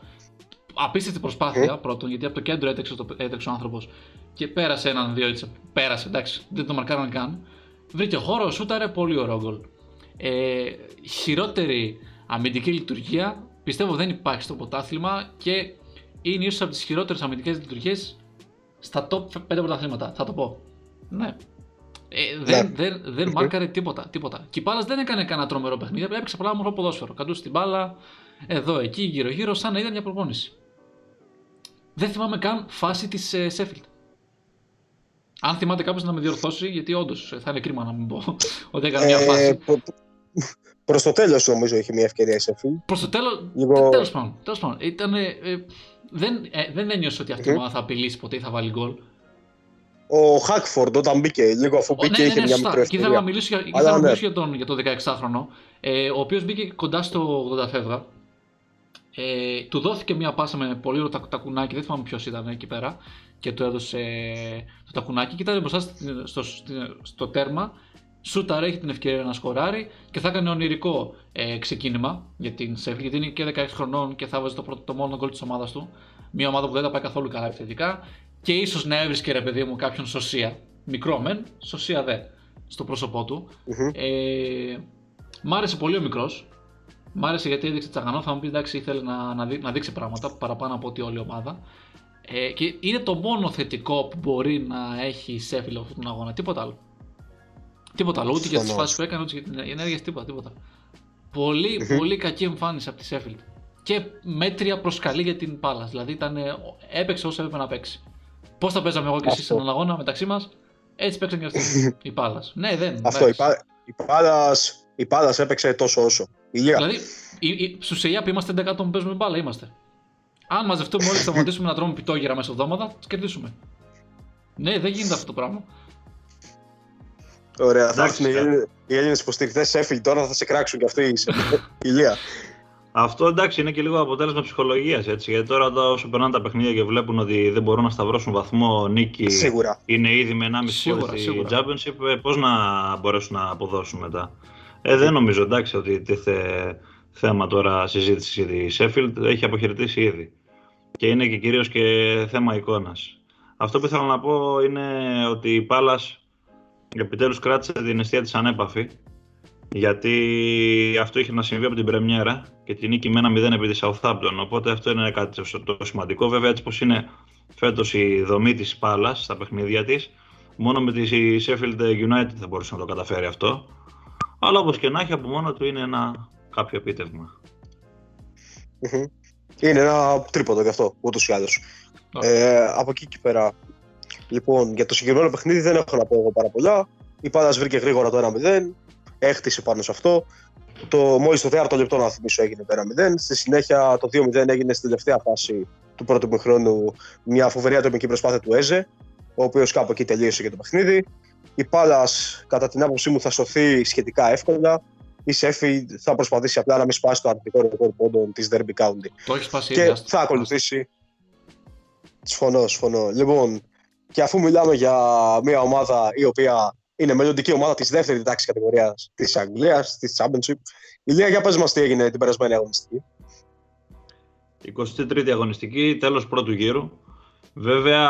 απίστευτη προσπάθεια πρώτον, γιατί από το κέντρο έτρεξε, το, έτρεξε ο άνθρωπος και πέρασε έναν δύο έτσι. Πέρασε, εντάξει, δεν το μαρκάραν καν. Βρήκε χώρο, σούταρε, πολύ ωραίο γκολ. Ε, χειρότερη αμυντική λειτουργία πιστεύω δεν υπάρχει στο πρωτάθλημα και είναι ίσως από τις χειρότερες αμυντικές λειτουργίες στα top 5 πρωταθλήματα, θα το πω. Ναι. Ε, δεν Ναι. δεν, δεν μάρκαρε τίποτα, τίποτα. Και η Πάλας δεν έκανε κανένα τρομερό παιχνίδι, απλά έπαιξε απλά μορφό ποδόσφαιρο. Καντούσε την μπάλα, εδώ, εκεί, γύρω-γύρω, σαν να ήταν μια προπόνηση. Δεν θυμάμαι καν φάση της ε, Sheffield. Αν θυμάται κάποιος να με διορθώσει, γιατί όντως θα είναι κρίμα να μην πω ότι έκανα μια φάση. Ε, Προ το τέλος, νομίζω, είχε μια ευκαιρία η Σεφίλ. Προς το τέλος. Λίγο- Τέλος πάντων. Τέλος πάντων. Ήταν, ε, δεν, ε, δεν ένιωσε ότι αυτή η Μμμ. ομάδα θα απειλήσει ποτέ ή θα βάλει γκολ. Ο Χάκφορντ όταν μπήκε, λίγο αφού Ο- μπήκε, είχε μια ναι, σωστά. μικρή Και ήθελα να ευκαιρία. μιλήσω για, Αλλά ήθελα να ναι. μιλήσω για τον, για τον 16χρονο, ε, ο οποίος μπήκε κοντά στο 80 φεύγα. Ε, του δόθηκε μια πάσα με πολύ ωραίο τα- τακουνάκι, δεν θυμάμαι ποιος ήταν εκεί πέρα, και του έδωσε το τακουνάκι και ήταν μπροστά στη- στο, στη- στο τέρμα. Σούταρε, έχει την ευκαιρία να σκοράρει και θα έκανε ονειρικό ε, ξεκίνημα για την Σέφιλ, γιατί είναι και 16 χρονών και θα βάζει το, πρώτο, το μόνο γκολ της ομάδας του. Μια ομάδα που δεν τα πάει καθόλου καλά επιθετικά και ίσως να έβρισκε ρε παιδί μου κάποιον σωσία. Μικρό μεν, σωσία δε στο πρόσωπό του. Μμμ. Ε, μ' άρεσε πολύ ο μικρός. Μ' άρεσε γιατί έδειξε τσαγανό. Θα μου πει εντάξει, ήθελε να, να, δει- να δείξει πράγματα παραπάνω από ό,τι όλη η ομάδα. Ε, και είναι το μόνο θετικό που μπορεί να έχει η Σέφιλ αυτόν τον αγώνα. Τίποτα άλλο. Τίποτα άλλο. Ούτε για τις Συμφωνώ. φάσεις που έκανε, ούτε για την ενέργεια, τίποτα. τίποτα. Πολύ, Μμμ. πολύ κακή εμφάνιση από τη Σέφιλ. Και μέτρια προ καλή για την Πάλα. Δηλαδή ήταν, ε, έπαιξε όσο έπρεπε να παίξει. Πώς θα παίζαμε εγώ και εσύ Αυτό. σε έναν αγώνα μεταξύ μας, έτσι παίξαν και αυτοί οι Πάλα. Ναι, δεν. Αυτό, η, εντάξει. Πα- η, Πάλας, η Πάλας έπαιξε τόσο όσο. Ηλία. Δηλαδή, η- η- στους ΕΙΑ που είμαστε 11 άτομα που παίζουμε μπάλα, είμαστε. Αν μαζευτούμε όλοι, σταματήσουμε να τρώμε πιτόγυρα μέσα εβδομάδα, θα τις κερδίσουμε. Ναι, δεν γίνεται αυτό το πράγμα. Ωραία, θα Εντάξει, έρθουν οι κα- Έλληνες- οι Έλληνες υποστηρικτές Σέφιλ τώρα θα σε κράξουν κι αυτοί. οι Σέφιλ. Ηλία. Αυτό εντάξει είναι και λίγο αποτέλεσμα ψυχολογίας έτσι. Γιατί τώρα εδώ, όσο περνάνε τα παιχνίδια και βλέπουν ότι δεν μπορούν να σταυρώσουν βαθμό νίκη, Σίγουρα. είναι ήδη με 1,5 Σίγουρα, πόδι στη σίγουρα. Championship, πώς να μπορέσουν να αποδώσουν μετά. Ε, δεν νομίζω εντάξει ότι τίθε θέμα τώρα συζήτησης για τη Sheffield, έχει αποχαιρετήσει ήδη. Και είναι και κυρίως και θέμα εικόνας. Αυτό που ήθελα να πω είναι ότι η Πάλας επιτέλους κράτησε την αιστεία της ανέπαφη γιατί αυτό είχε να συμβεί από την Πρεμιέρα και την νίκη με ένα 0 επί της Southampton. Οπότε αυτό είναι κάτι το- το σημαντικό. Βέβαια, έτσι πως είναι φέτος η δομή της Πάλας στα παιχνίδια της, μόνο με τη Sheffield United θα μπορούσε να το καταφέρει αυτό. Αλλά όπως και να έχει, από μόνο του είναι ένα κάποιο επίτευγμα. Μμμ. Είναι ένα τρίποντο γι' αυτό, ούτως ή άλλως. Ωραία. Ε, από εκεί και πέρα. Λοιπόν, για το συγκεκριμένο παιχνίδι δεν έχω να πω εγώ πάρα πολλά. Η Πάντα βρήκε γρήγορα το 1-0, έχτισε πάνω σε αυτό. Το, μόλις το τέταρτο λεπτό, να θυμίσω, έγινε το 1-0. Στη συνέχεια το 2-0 έγινε στην τελευταία φάση του πρώτου μηχρόνου μια φοβερή ατομική προσπάθεια του Έζε, ο οποίος κάπου εκεί τελείωσε και το παιχνίδι. Η Πάλα, κατά την άποψή μου, θα σωθεί σχετικά εύκολα. Η Σέφι θα προσπαθήσει απλά να μην σπάσει το αρνητικό ρεκόρ πόντων της Derby County Το έχει σπάσει ήδη, και άστο. θα ακολουθήσει. Συμφωνώ, συμφωνώ. Λοιπόν, και αφού μιλάμε για μια ομάδα η οποία είναι μελλοντική ομάδα της δεύτερης τάξης κατηγορίας της Αγγλίας, της Championship, η Λία, για πες μας τι έγινε την περασμένη αγωνιστική. 23η αγωνιστική, τέλος πρώτου γύρου. Βέβαια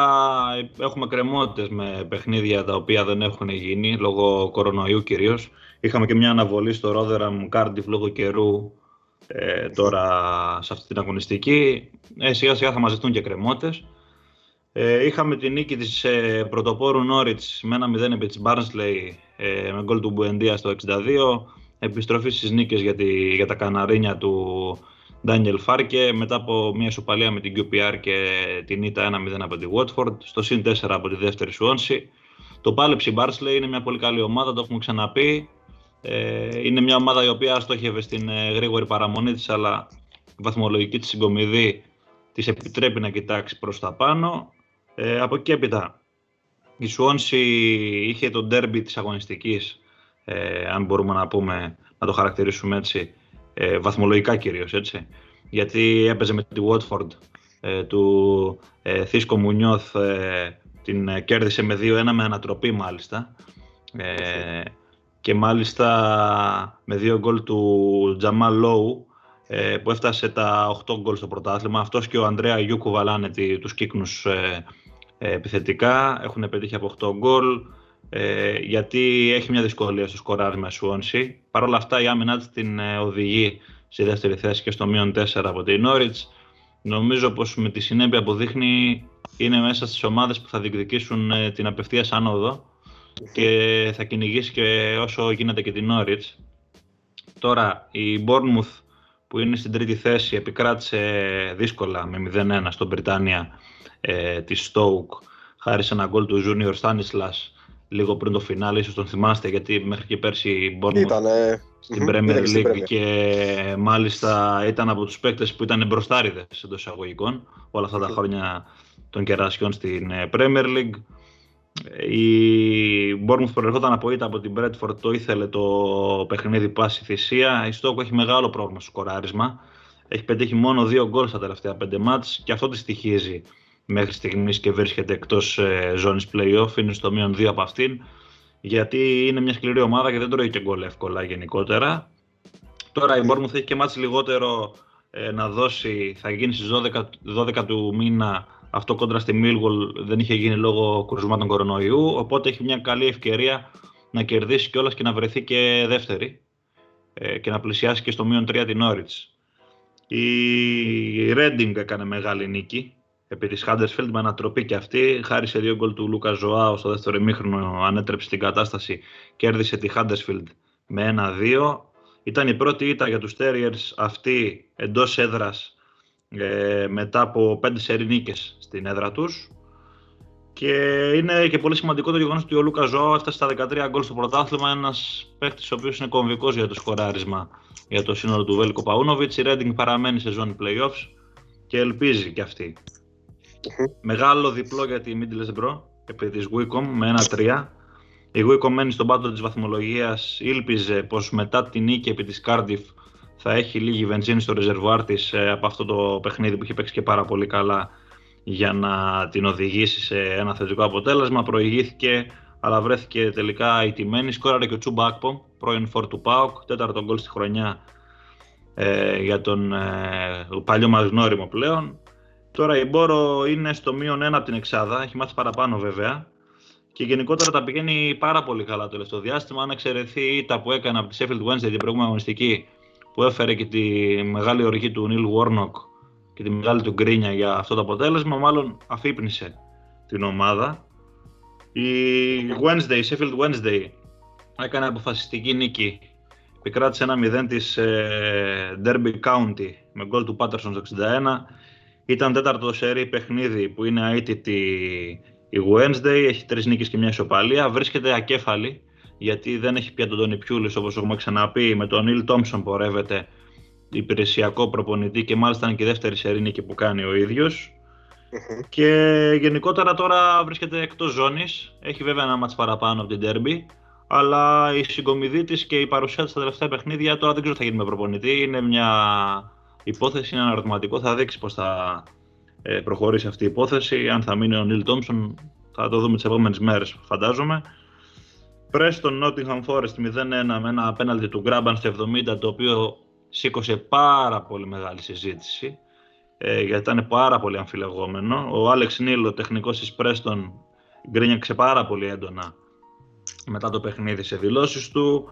έχουμε κρεμότητες με παιχνίδια τα οποία δεν έχουν γίνει λόγω κορονοϊού κυρίως. Είχαμε και μια αναβολή στο Rotherham Cardiff λόγω καιρού ε, τώρα σε αυτή την αγωνιστική. Ε, σιγά σιγά θα μαζευτούν και κρεμότητες. Ε, είχαμε τη νίκη της ε, πρωτοπόρου Νόριτς με ένα 0 επί της Barnsley ε, με γκολ του Μπουεντία στο 62. Επιστροφή στις νίκες για, τη, για τα καναρίνια του Ντάνιελ Φάρκε μετά από μια ισοπαλία με την QPR και την ήττα 1-0 από τη Watford, στο συν 4 από τη δεύτερη Σουόνση. Το πάλεψε η Barnsley, είναι μια πολύ καλή ομάδα, το έχουμε ξαναπεί. Ε, είναι μια ομάδα η οποία στόχευε στην ε, γρήγορη παραμονή της, αλλά η βαθμολογική της συγκομιδή της επιτρέπει να κοιτάξει προς τα πάνω. Ε, από εκεί έπειτα, η Σουόνση είχε το ντέρμπι της αγωνιστικής, ε, αν μπορούμε να πούμε, να το χαρακτηρίσουμε έτσι, ε, βαθμολογικά κυρίως, έτσι. Γιατί έπαιζε με τη Watford ε, του ε, Θίσκο Μουνιώθ, ε, την ε, κέρδισε με 2-1 με ανατροπή μάλιστα. Ε, και μάλιστα με δύο γκολ του Τζαμάλ Λόου ε, που έφτασε τα 8 γκολ στο πρωτάθλημα. Αυτός και ο Ανδρέα Γιούκου βαλάνε τη- τους κύκνους ε, ε, επιθετικά. Έχουν πετύχει από 8 γκολ ε, γιατί έχει μια δυσκολία στο σκοράρισμα Σουόνση. Παρ' όλα αυτά η άμυνά της την ε, οδηγεί στη δεύτερη θέση και στο μείον 4 από την Νόριτς. Νομίζω πως με τη συνέπεια που δείχνει είναι μέσα στις ομάδες που θα διεκδικήσουν ε, την απευθείας άνοδο και θα κυνηγήσει και όσο γίνεται και την Νόριτς. Τώρα η Bournemouth που είναι στην τρίτη θέση επικράτησε δύσκολα με 0-1 στον Βρυτάνια ε, της Stoke χάρη σε ένα γκολ του Junior Stanislas λίγο πριν το φινάλε, ίσως τον θυμάστε γιατί μέχρι και πέρσι η Bournemouth Ήτανε. στην Μμμ, Premier ήταν στην League Premier. και μάλιστα ήταν από τους παίκτες που ήταν μπροστάριδες εντός εισαγωγικών όλα αυτά τα Μμμ. χρόνια των κερασιών στην ε, Premier League. Η Bournemouth προερχόταν από ήττα από την Bradford, το ήθελε το παιχνίδι πάση θυσία. Η Stoke έχει μεγάλο πρόβλημα στο σκοράρισμα. Έχει πετύχει μόνο δύο γκολ στα τελευταία πέντε μάτς και αυτό τη στοιχίζει μέχρι στιγμής και βρίσκεται εκτός ε, ζώνης play-off. Είναι στο μείον δύο από αυτήν γιατί είναι μια σκληρή ομάδα και δεν τρώει και γκολ εύκολα γενικότερα. Τώρα η Bournemouth έχει και μάτς λιγότερο ε, να δώσει, θα γίνει στις 12, 12 του μήνα αυτό κόντρα στη Millwall δεν είχε γίνει λόγω κρουσμάτων κορονοϊού, οπότε έχει μια καλή ευκαιρία να κερδίσει κιόλας και να βρεθεί και δεύτερη ε, και να πλησιάσει και στο μείον 3 την Norwich. Η Reading έκανε μεγάλη νίκη επί της Huddersfield με ανατροπή και αυτή. Χάρη σε δύο γκολ του Λούκα Ζωάου στο δεύτερο ημίχρονο ανέτρεψε την κατάσταση, κέρδισε τη Huddersfield με 1-2. Ήταν η πρώτη ήττα για τους Terriers αυτή εντός έδρας ε, μετά από πέντε σερί νίκες στην έδρα τους. Και είναι και πολύ σημαντικό το γεγονός ότι ο Λούκα Ζωάου έφτασε στα 13 γκολ στο πρωτάθλημα, ένας παίχτης ο οποίος είναι κομβικός για το σκοράρισμα για το σύνολο του Βέλκο Παούνοβιτς. Η Reading παραμένει σε ζώνη playoffs και ελπίζει και αυτή. Μεγάλο διπλό για τη Middlesbrough επί της Wicom με 1-3. Η Wicom μένει στον πάτο της βαθμολογίας, ήλπιζε πως μετά την νίκη επί της Cardiff θα έχει λίγη βενζίνη στο ρεζερβουάρ της ε, από αυτό το παιχνίδι που είχε παίξει και πάρα πολύ καλά για να την οδηγήσει σε ένα θετικό αποτέλεσμα. Προηγήθηκε αλλά βρέθηκε τελικά ηττημένη. Σκόραρε και ο Τσούμπα Ακπο, πρώην φόρ του ΠΑΟΚ, τέταρτο γκολ στη χρονιά ε, για τον ε, παλιό μας γνώριμο πλέον. Τώρα η Μπόρο είναι στο μείον ένα από την Εξάδα, έχει μάθει παραπάνω βέβαια. Και γενικότερα τα πηγαίνει πάρα πολύ καλά το τελευταίο διάστημα. Αν εξαιρεθεί η ήττα που έκανε από τη Sheffield Wednesday την προηγούμενη αγωνιστική, που έφερε και τη μεγάλη οργή του Νίλ Warnock και τη μεγάλη του γκρίνια για αυτό το αποτέλεσμα, μάλλον αφύπνισε την ομάδα. Η Wednesday, η Sheffield Wednesday, έκανε αποφασιστική νίκη. Επικράτησε ένα 0 της ε, Derby County με γκολ του Patterson στο 61. Ήταν τέταρτο σερί παιχνίδι που είναι αίτητη η Wednesday, έχει τρεις νίκες και μια ισοπαλία. Βρίσκεται ακέφαλη γιατί δεν έχει πια τον Τόνι Πιούλης όπως έχουμε ξαναπεί. Με τον Νίλ Τόμψον πορεύεται υπηρεσιακό προπονητή και μάλιστα είναι και η δεύτερη σερή νίκη που κάνει ο ίδιος. Μμμ. Και γενικότερα τώρα βρίσκεται εκτός ζώνης. Έχει βέβαια ένα μάτς παραπάνω από την Derby. Αλλά η συγκομιδή της και η παρουσία της στα τελευταία παιχνίδια τώρα δεν ξέρω τι θα γίνει με προπονητή. Είναι μια υπόθεση, είναι ένα ερωτηματικό. Θα δείξει πώς θα ε, προχωρήσει αυτή η υπόθεση. Αν θα μείνει ο Νίλ Τόμψον θα το δούμε τις επόμενες μέρες φαντάζομαι. Preston Nottingham Forest 0-1 με ένα απέναντι του Γκράμπαν στο 70 το οποίο σήκωσε πάρα πολύ μεγάλη συζήτηση ε, γιατί ήταν πάρα πολύ αμφιλεγόμενο. Ο Άλεξ Νίλ, ο τεχνικός της Preston, γκρίνιαξε πάρα πολύ έντονα μετά το παιχνίδι σε δηλώσεις του.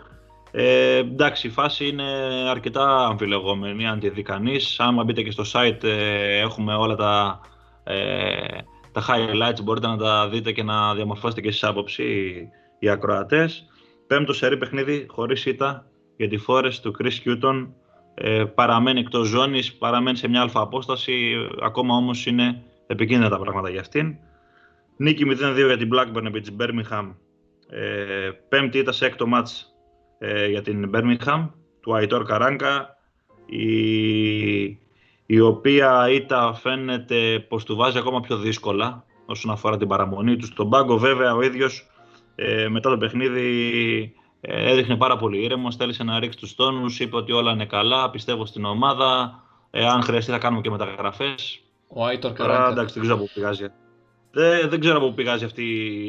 Ε, εντάξει, η φάση είναι αρκετά αμφιλεγόμενη, αν τη δει κανείς. Άμα μπείτε και στο site ε, έχουμε όλα τα, ε, τα highlights, μπορείτε να τα δείτε και να διαμορφώσετε και εσείς άποψη οι, οι ακροατές. Πέμπτο σερή παιχνίδι χωρίς ήττα για τη Forest του Chris Hutton. Ε, παραμένει εκτός ζώνης, παραμένει σε μια αλφα απόσταση, ακόμα όμως είναι επικίνδυνα τα πράγματα για αυτήν. Νίκη 0-2 για την Blackburn επί της Birmingham. Ε, πέμπτη ήττα σε έκτο μάτς ε, για την Birmingham του Αϊτόρ Καράνκα η, η οποία ήττα φαίνεται πως του βάζει ακόμα πιο δύσκολα όσον αφορά την παραμονή του στον πάγκο βέβαια ο ίδιος ε, μετά το παιχνίδι ε, έδειχνε πάρα πολύ ήρεμο, θέλησε να ρίξει τους τόνους, είπε ότι όλα είναι καλά, πιστεύω στην ομάδα, ε, αν χρειαστεί θα κάνουμε και μεταγραφές. Ο Άιτορ Τώρα Καράνκα. εντάξει, δεν ξέρω από πού πηγάζει. Δεν, δεν ξέρω από πού πηγάζει αυτή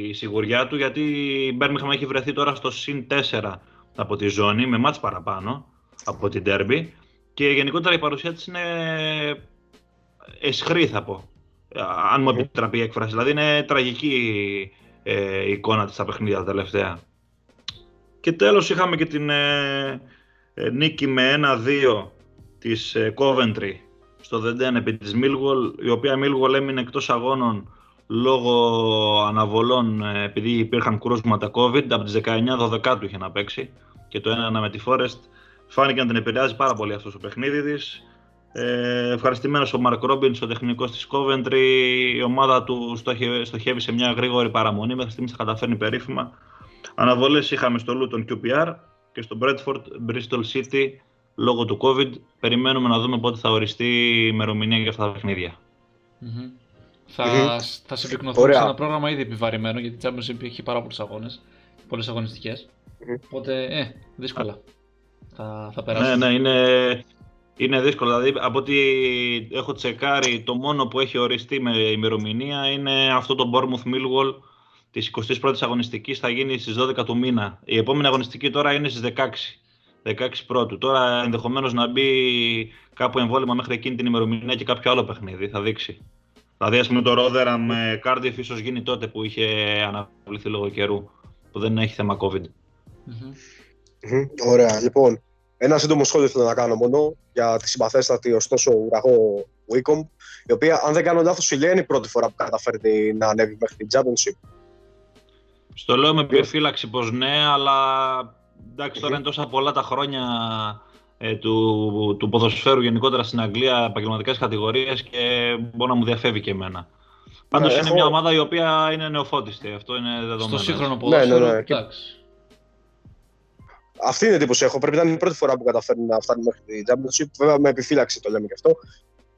η σιγουριά του, γιατί η Μπέρμιχαμ έχει βρεθεί τώρα στο συν 4 από τη ζώνη, με μάτς παραπάνω από την Derby. Και γενικότερα η παρουσία της είναι εσχρή, θα πω. Αν μου επιτραπεί η έκφραση. Δηλαδή είναι τραγική ε, η εικόνα της στα παιχνίδια τα τελευταία. Και τέλος είχαμε και την ε, ε, νίκη με 1-2 της ε, Coventry στο Δεντέν επί της Millwall, η οποία Millwall έμεινε εκτός αγώνων λόγω αναβολών ε, επειδή υπήρχαν κρούσματα COVID, από τις 19-12 του είχε να παίξει και το 1-1 με τη Forest. Φάνηκε να την επηρεάζει πάρα πολύ αυτός το παιχνίδι της. Ε, ευχαριστημένος ο Μαρκ Ρόμπινς, ο τεχνικός της Coventry. Η ομάδα του στοχε, στοχεύει σε μια γρήγορη παραμονή. Μέχρι στιγμής θα καταφέρνει περίφημα. Αναβολές είχαμε στο Luton QPR και στο Bradford Bristol City λόγω του COVID. Περιμένουμε να δούμε πότε θα οριστεί η ημερομηνία για αυτά τα παιχνίδια. Mm-hmm. Θα, θα συμπυκνωθούμε σε ένα πρόγραμμα ήδη επιβαρημένο γιατί η Championship έχει πάρα πολλούς αγώνες, πολλές αγωνιστικές. Mm-hmm. Οπότε, ε, δύσκολα θα, θα περάσει. Ναι, ναι, είναι, είναι δύσκολο. Δηλαδή, από ό,τι έχω τσεκάρει, το μόνο που έχει οριστεί με ημερομηνία είναι αυτό το Bournemouth Millwall της 21η αγωνιστικής θα γίνει στις 12 του μήνα. Η επόμενη αγωνιστική τώρα είναι στις 16. 16 πρώτου. Τώρα ενδεχομένως να μπει κάπου εμβόλυμα μέχρι εκείνη την ημερομηνία και κάποιο άλλο παιχνίδι. Θα δείξει. Δηλαδή, ας πούμε, το Ρόδερα με Cardiff ίσως γίνει τότε που είχε αναβληθεί λόγω καιρού, που δεν έχει θέμα COVID. Mm-hmm. Ωραία. Λοιπόν, ένα σύντομο σχόλιο θέλω να κάνω μόνο για τη συμπαθέστατη ωστόσο ουραγό Wicom, η οποία, αν δεν κάνω λάθος, η είναι η πρώτη φορά που καταφέρει να ανέβει μέχρι την Championship. Στο λέω με επιφύλαξη πως ναι, αλλά εντάξει, τώρα είναι τόσα πολλά τα χρόνια ε, του, του ποδοσφαίρου γενικότερα στην Αγγλία, επαγγελματικές κατηγορίες και μπορεί να μου διαφεύγει και εμένα. Πάντως ναι, είναι μια ομάδα η οποία είναι νεοφώτιστη. Αυτό είναι δεδομένο. Στο σύγχρονο ποδόσφαιρο. Ναι, ναι, ναι. Αυτή είναι η εντύπωση έχω. Πρέπει να είναι η πρώτη φορά που καταφέρνει να φτάνει μέχρι την Championship. Βέβαια με επιφύλαξη το λέμε και αυτό.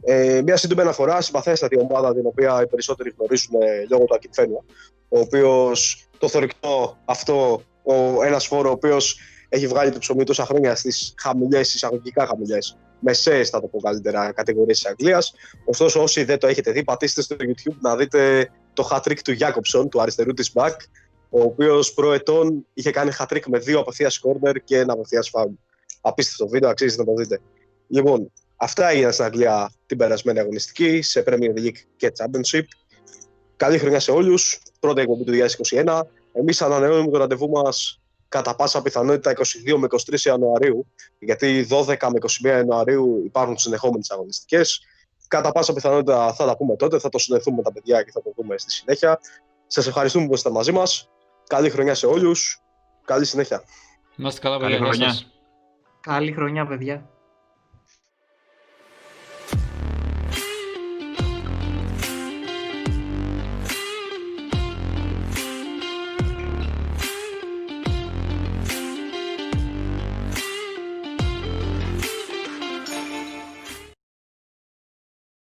Ε, μια σύντομη αναφορά, συμπαθέστατη ομάδα την οποία οι περισσότεροι γνωρίζουν ε, λόγω του Ακινφένια. Ο οποίος το θορυκτό αυτό, ο ένας φόρο ο οποίος έχει βγάλει το ψωμί τόσα χρόνια στις χαμηλές, εισαγωγικά χαμηλές, μεσαίες, θα το πω καλύτερα, κατηγορίες της Αγγλίας. Ωστόσο, όσοι δεν το έχετε δει, πατήστε στο YouTube να δείτε το hat του Γιάκοψον, του αριστερού της back, ο οποίος προετών είχε κάνει hat με δύο απευθείας corner και ένα απευθείας φάουλ. Απίστευτο βίντεο, αξίζει να το δείτε. Λοιπόν, αυτά έγιναν στην Αγγλία την περασμένη αγωνιστική, σε Premier League και Championship. Καλή χρονιά σε όλους. Πρώτα εκπομπή του 2021. Εμείς ανανεώνουμε το ραντεβού μας κατά πάσα πιθανότητα 22 με 23 Ιανουαρίου, γιατί 12 με 21 Ιανουαρίου υπάρχουν συνεχόμενες αγωνιστικές. Κατά πάσα πιθανότητα θα τα πούμε τότε, θα το συνδεθούμε με τα παιδιά και θα το δούμε στη συνέχεια. Σας ευχαριστούμε που είστε μαζί μας. Καλή χρονιά σε όλους. Καλή συνέχεια. Να είστε καλά, παιδιά. Καλή χρονιά. Καλή χρονιά, παιδιά.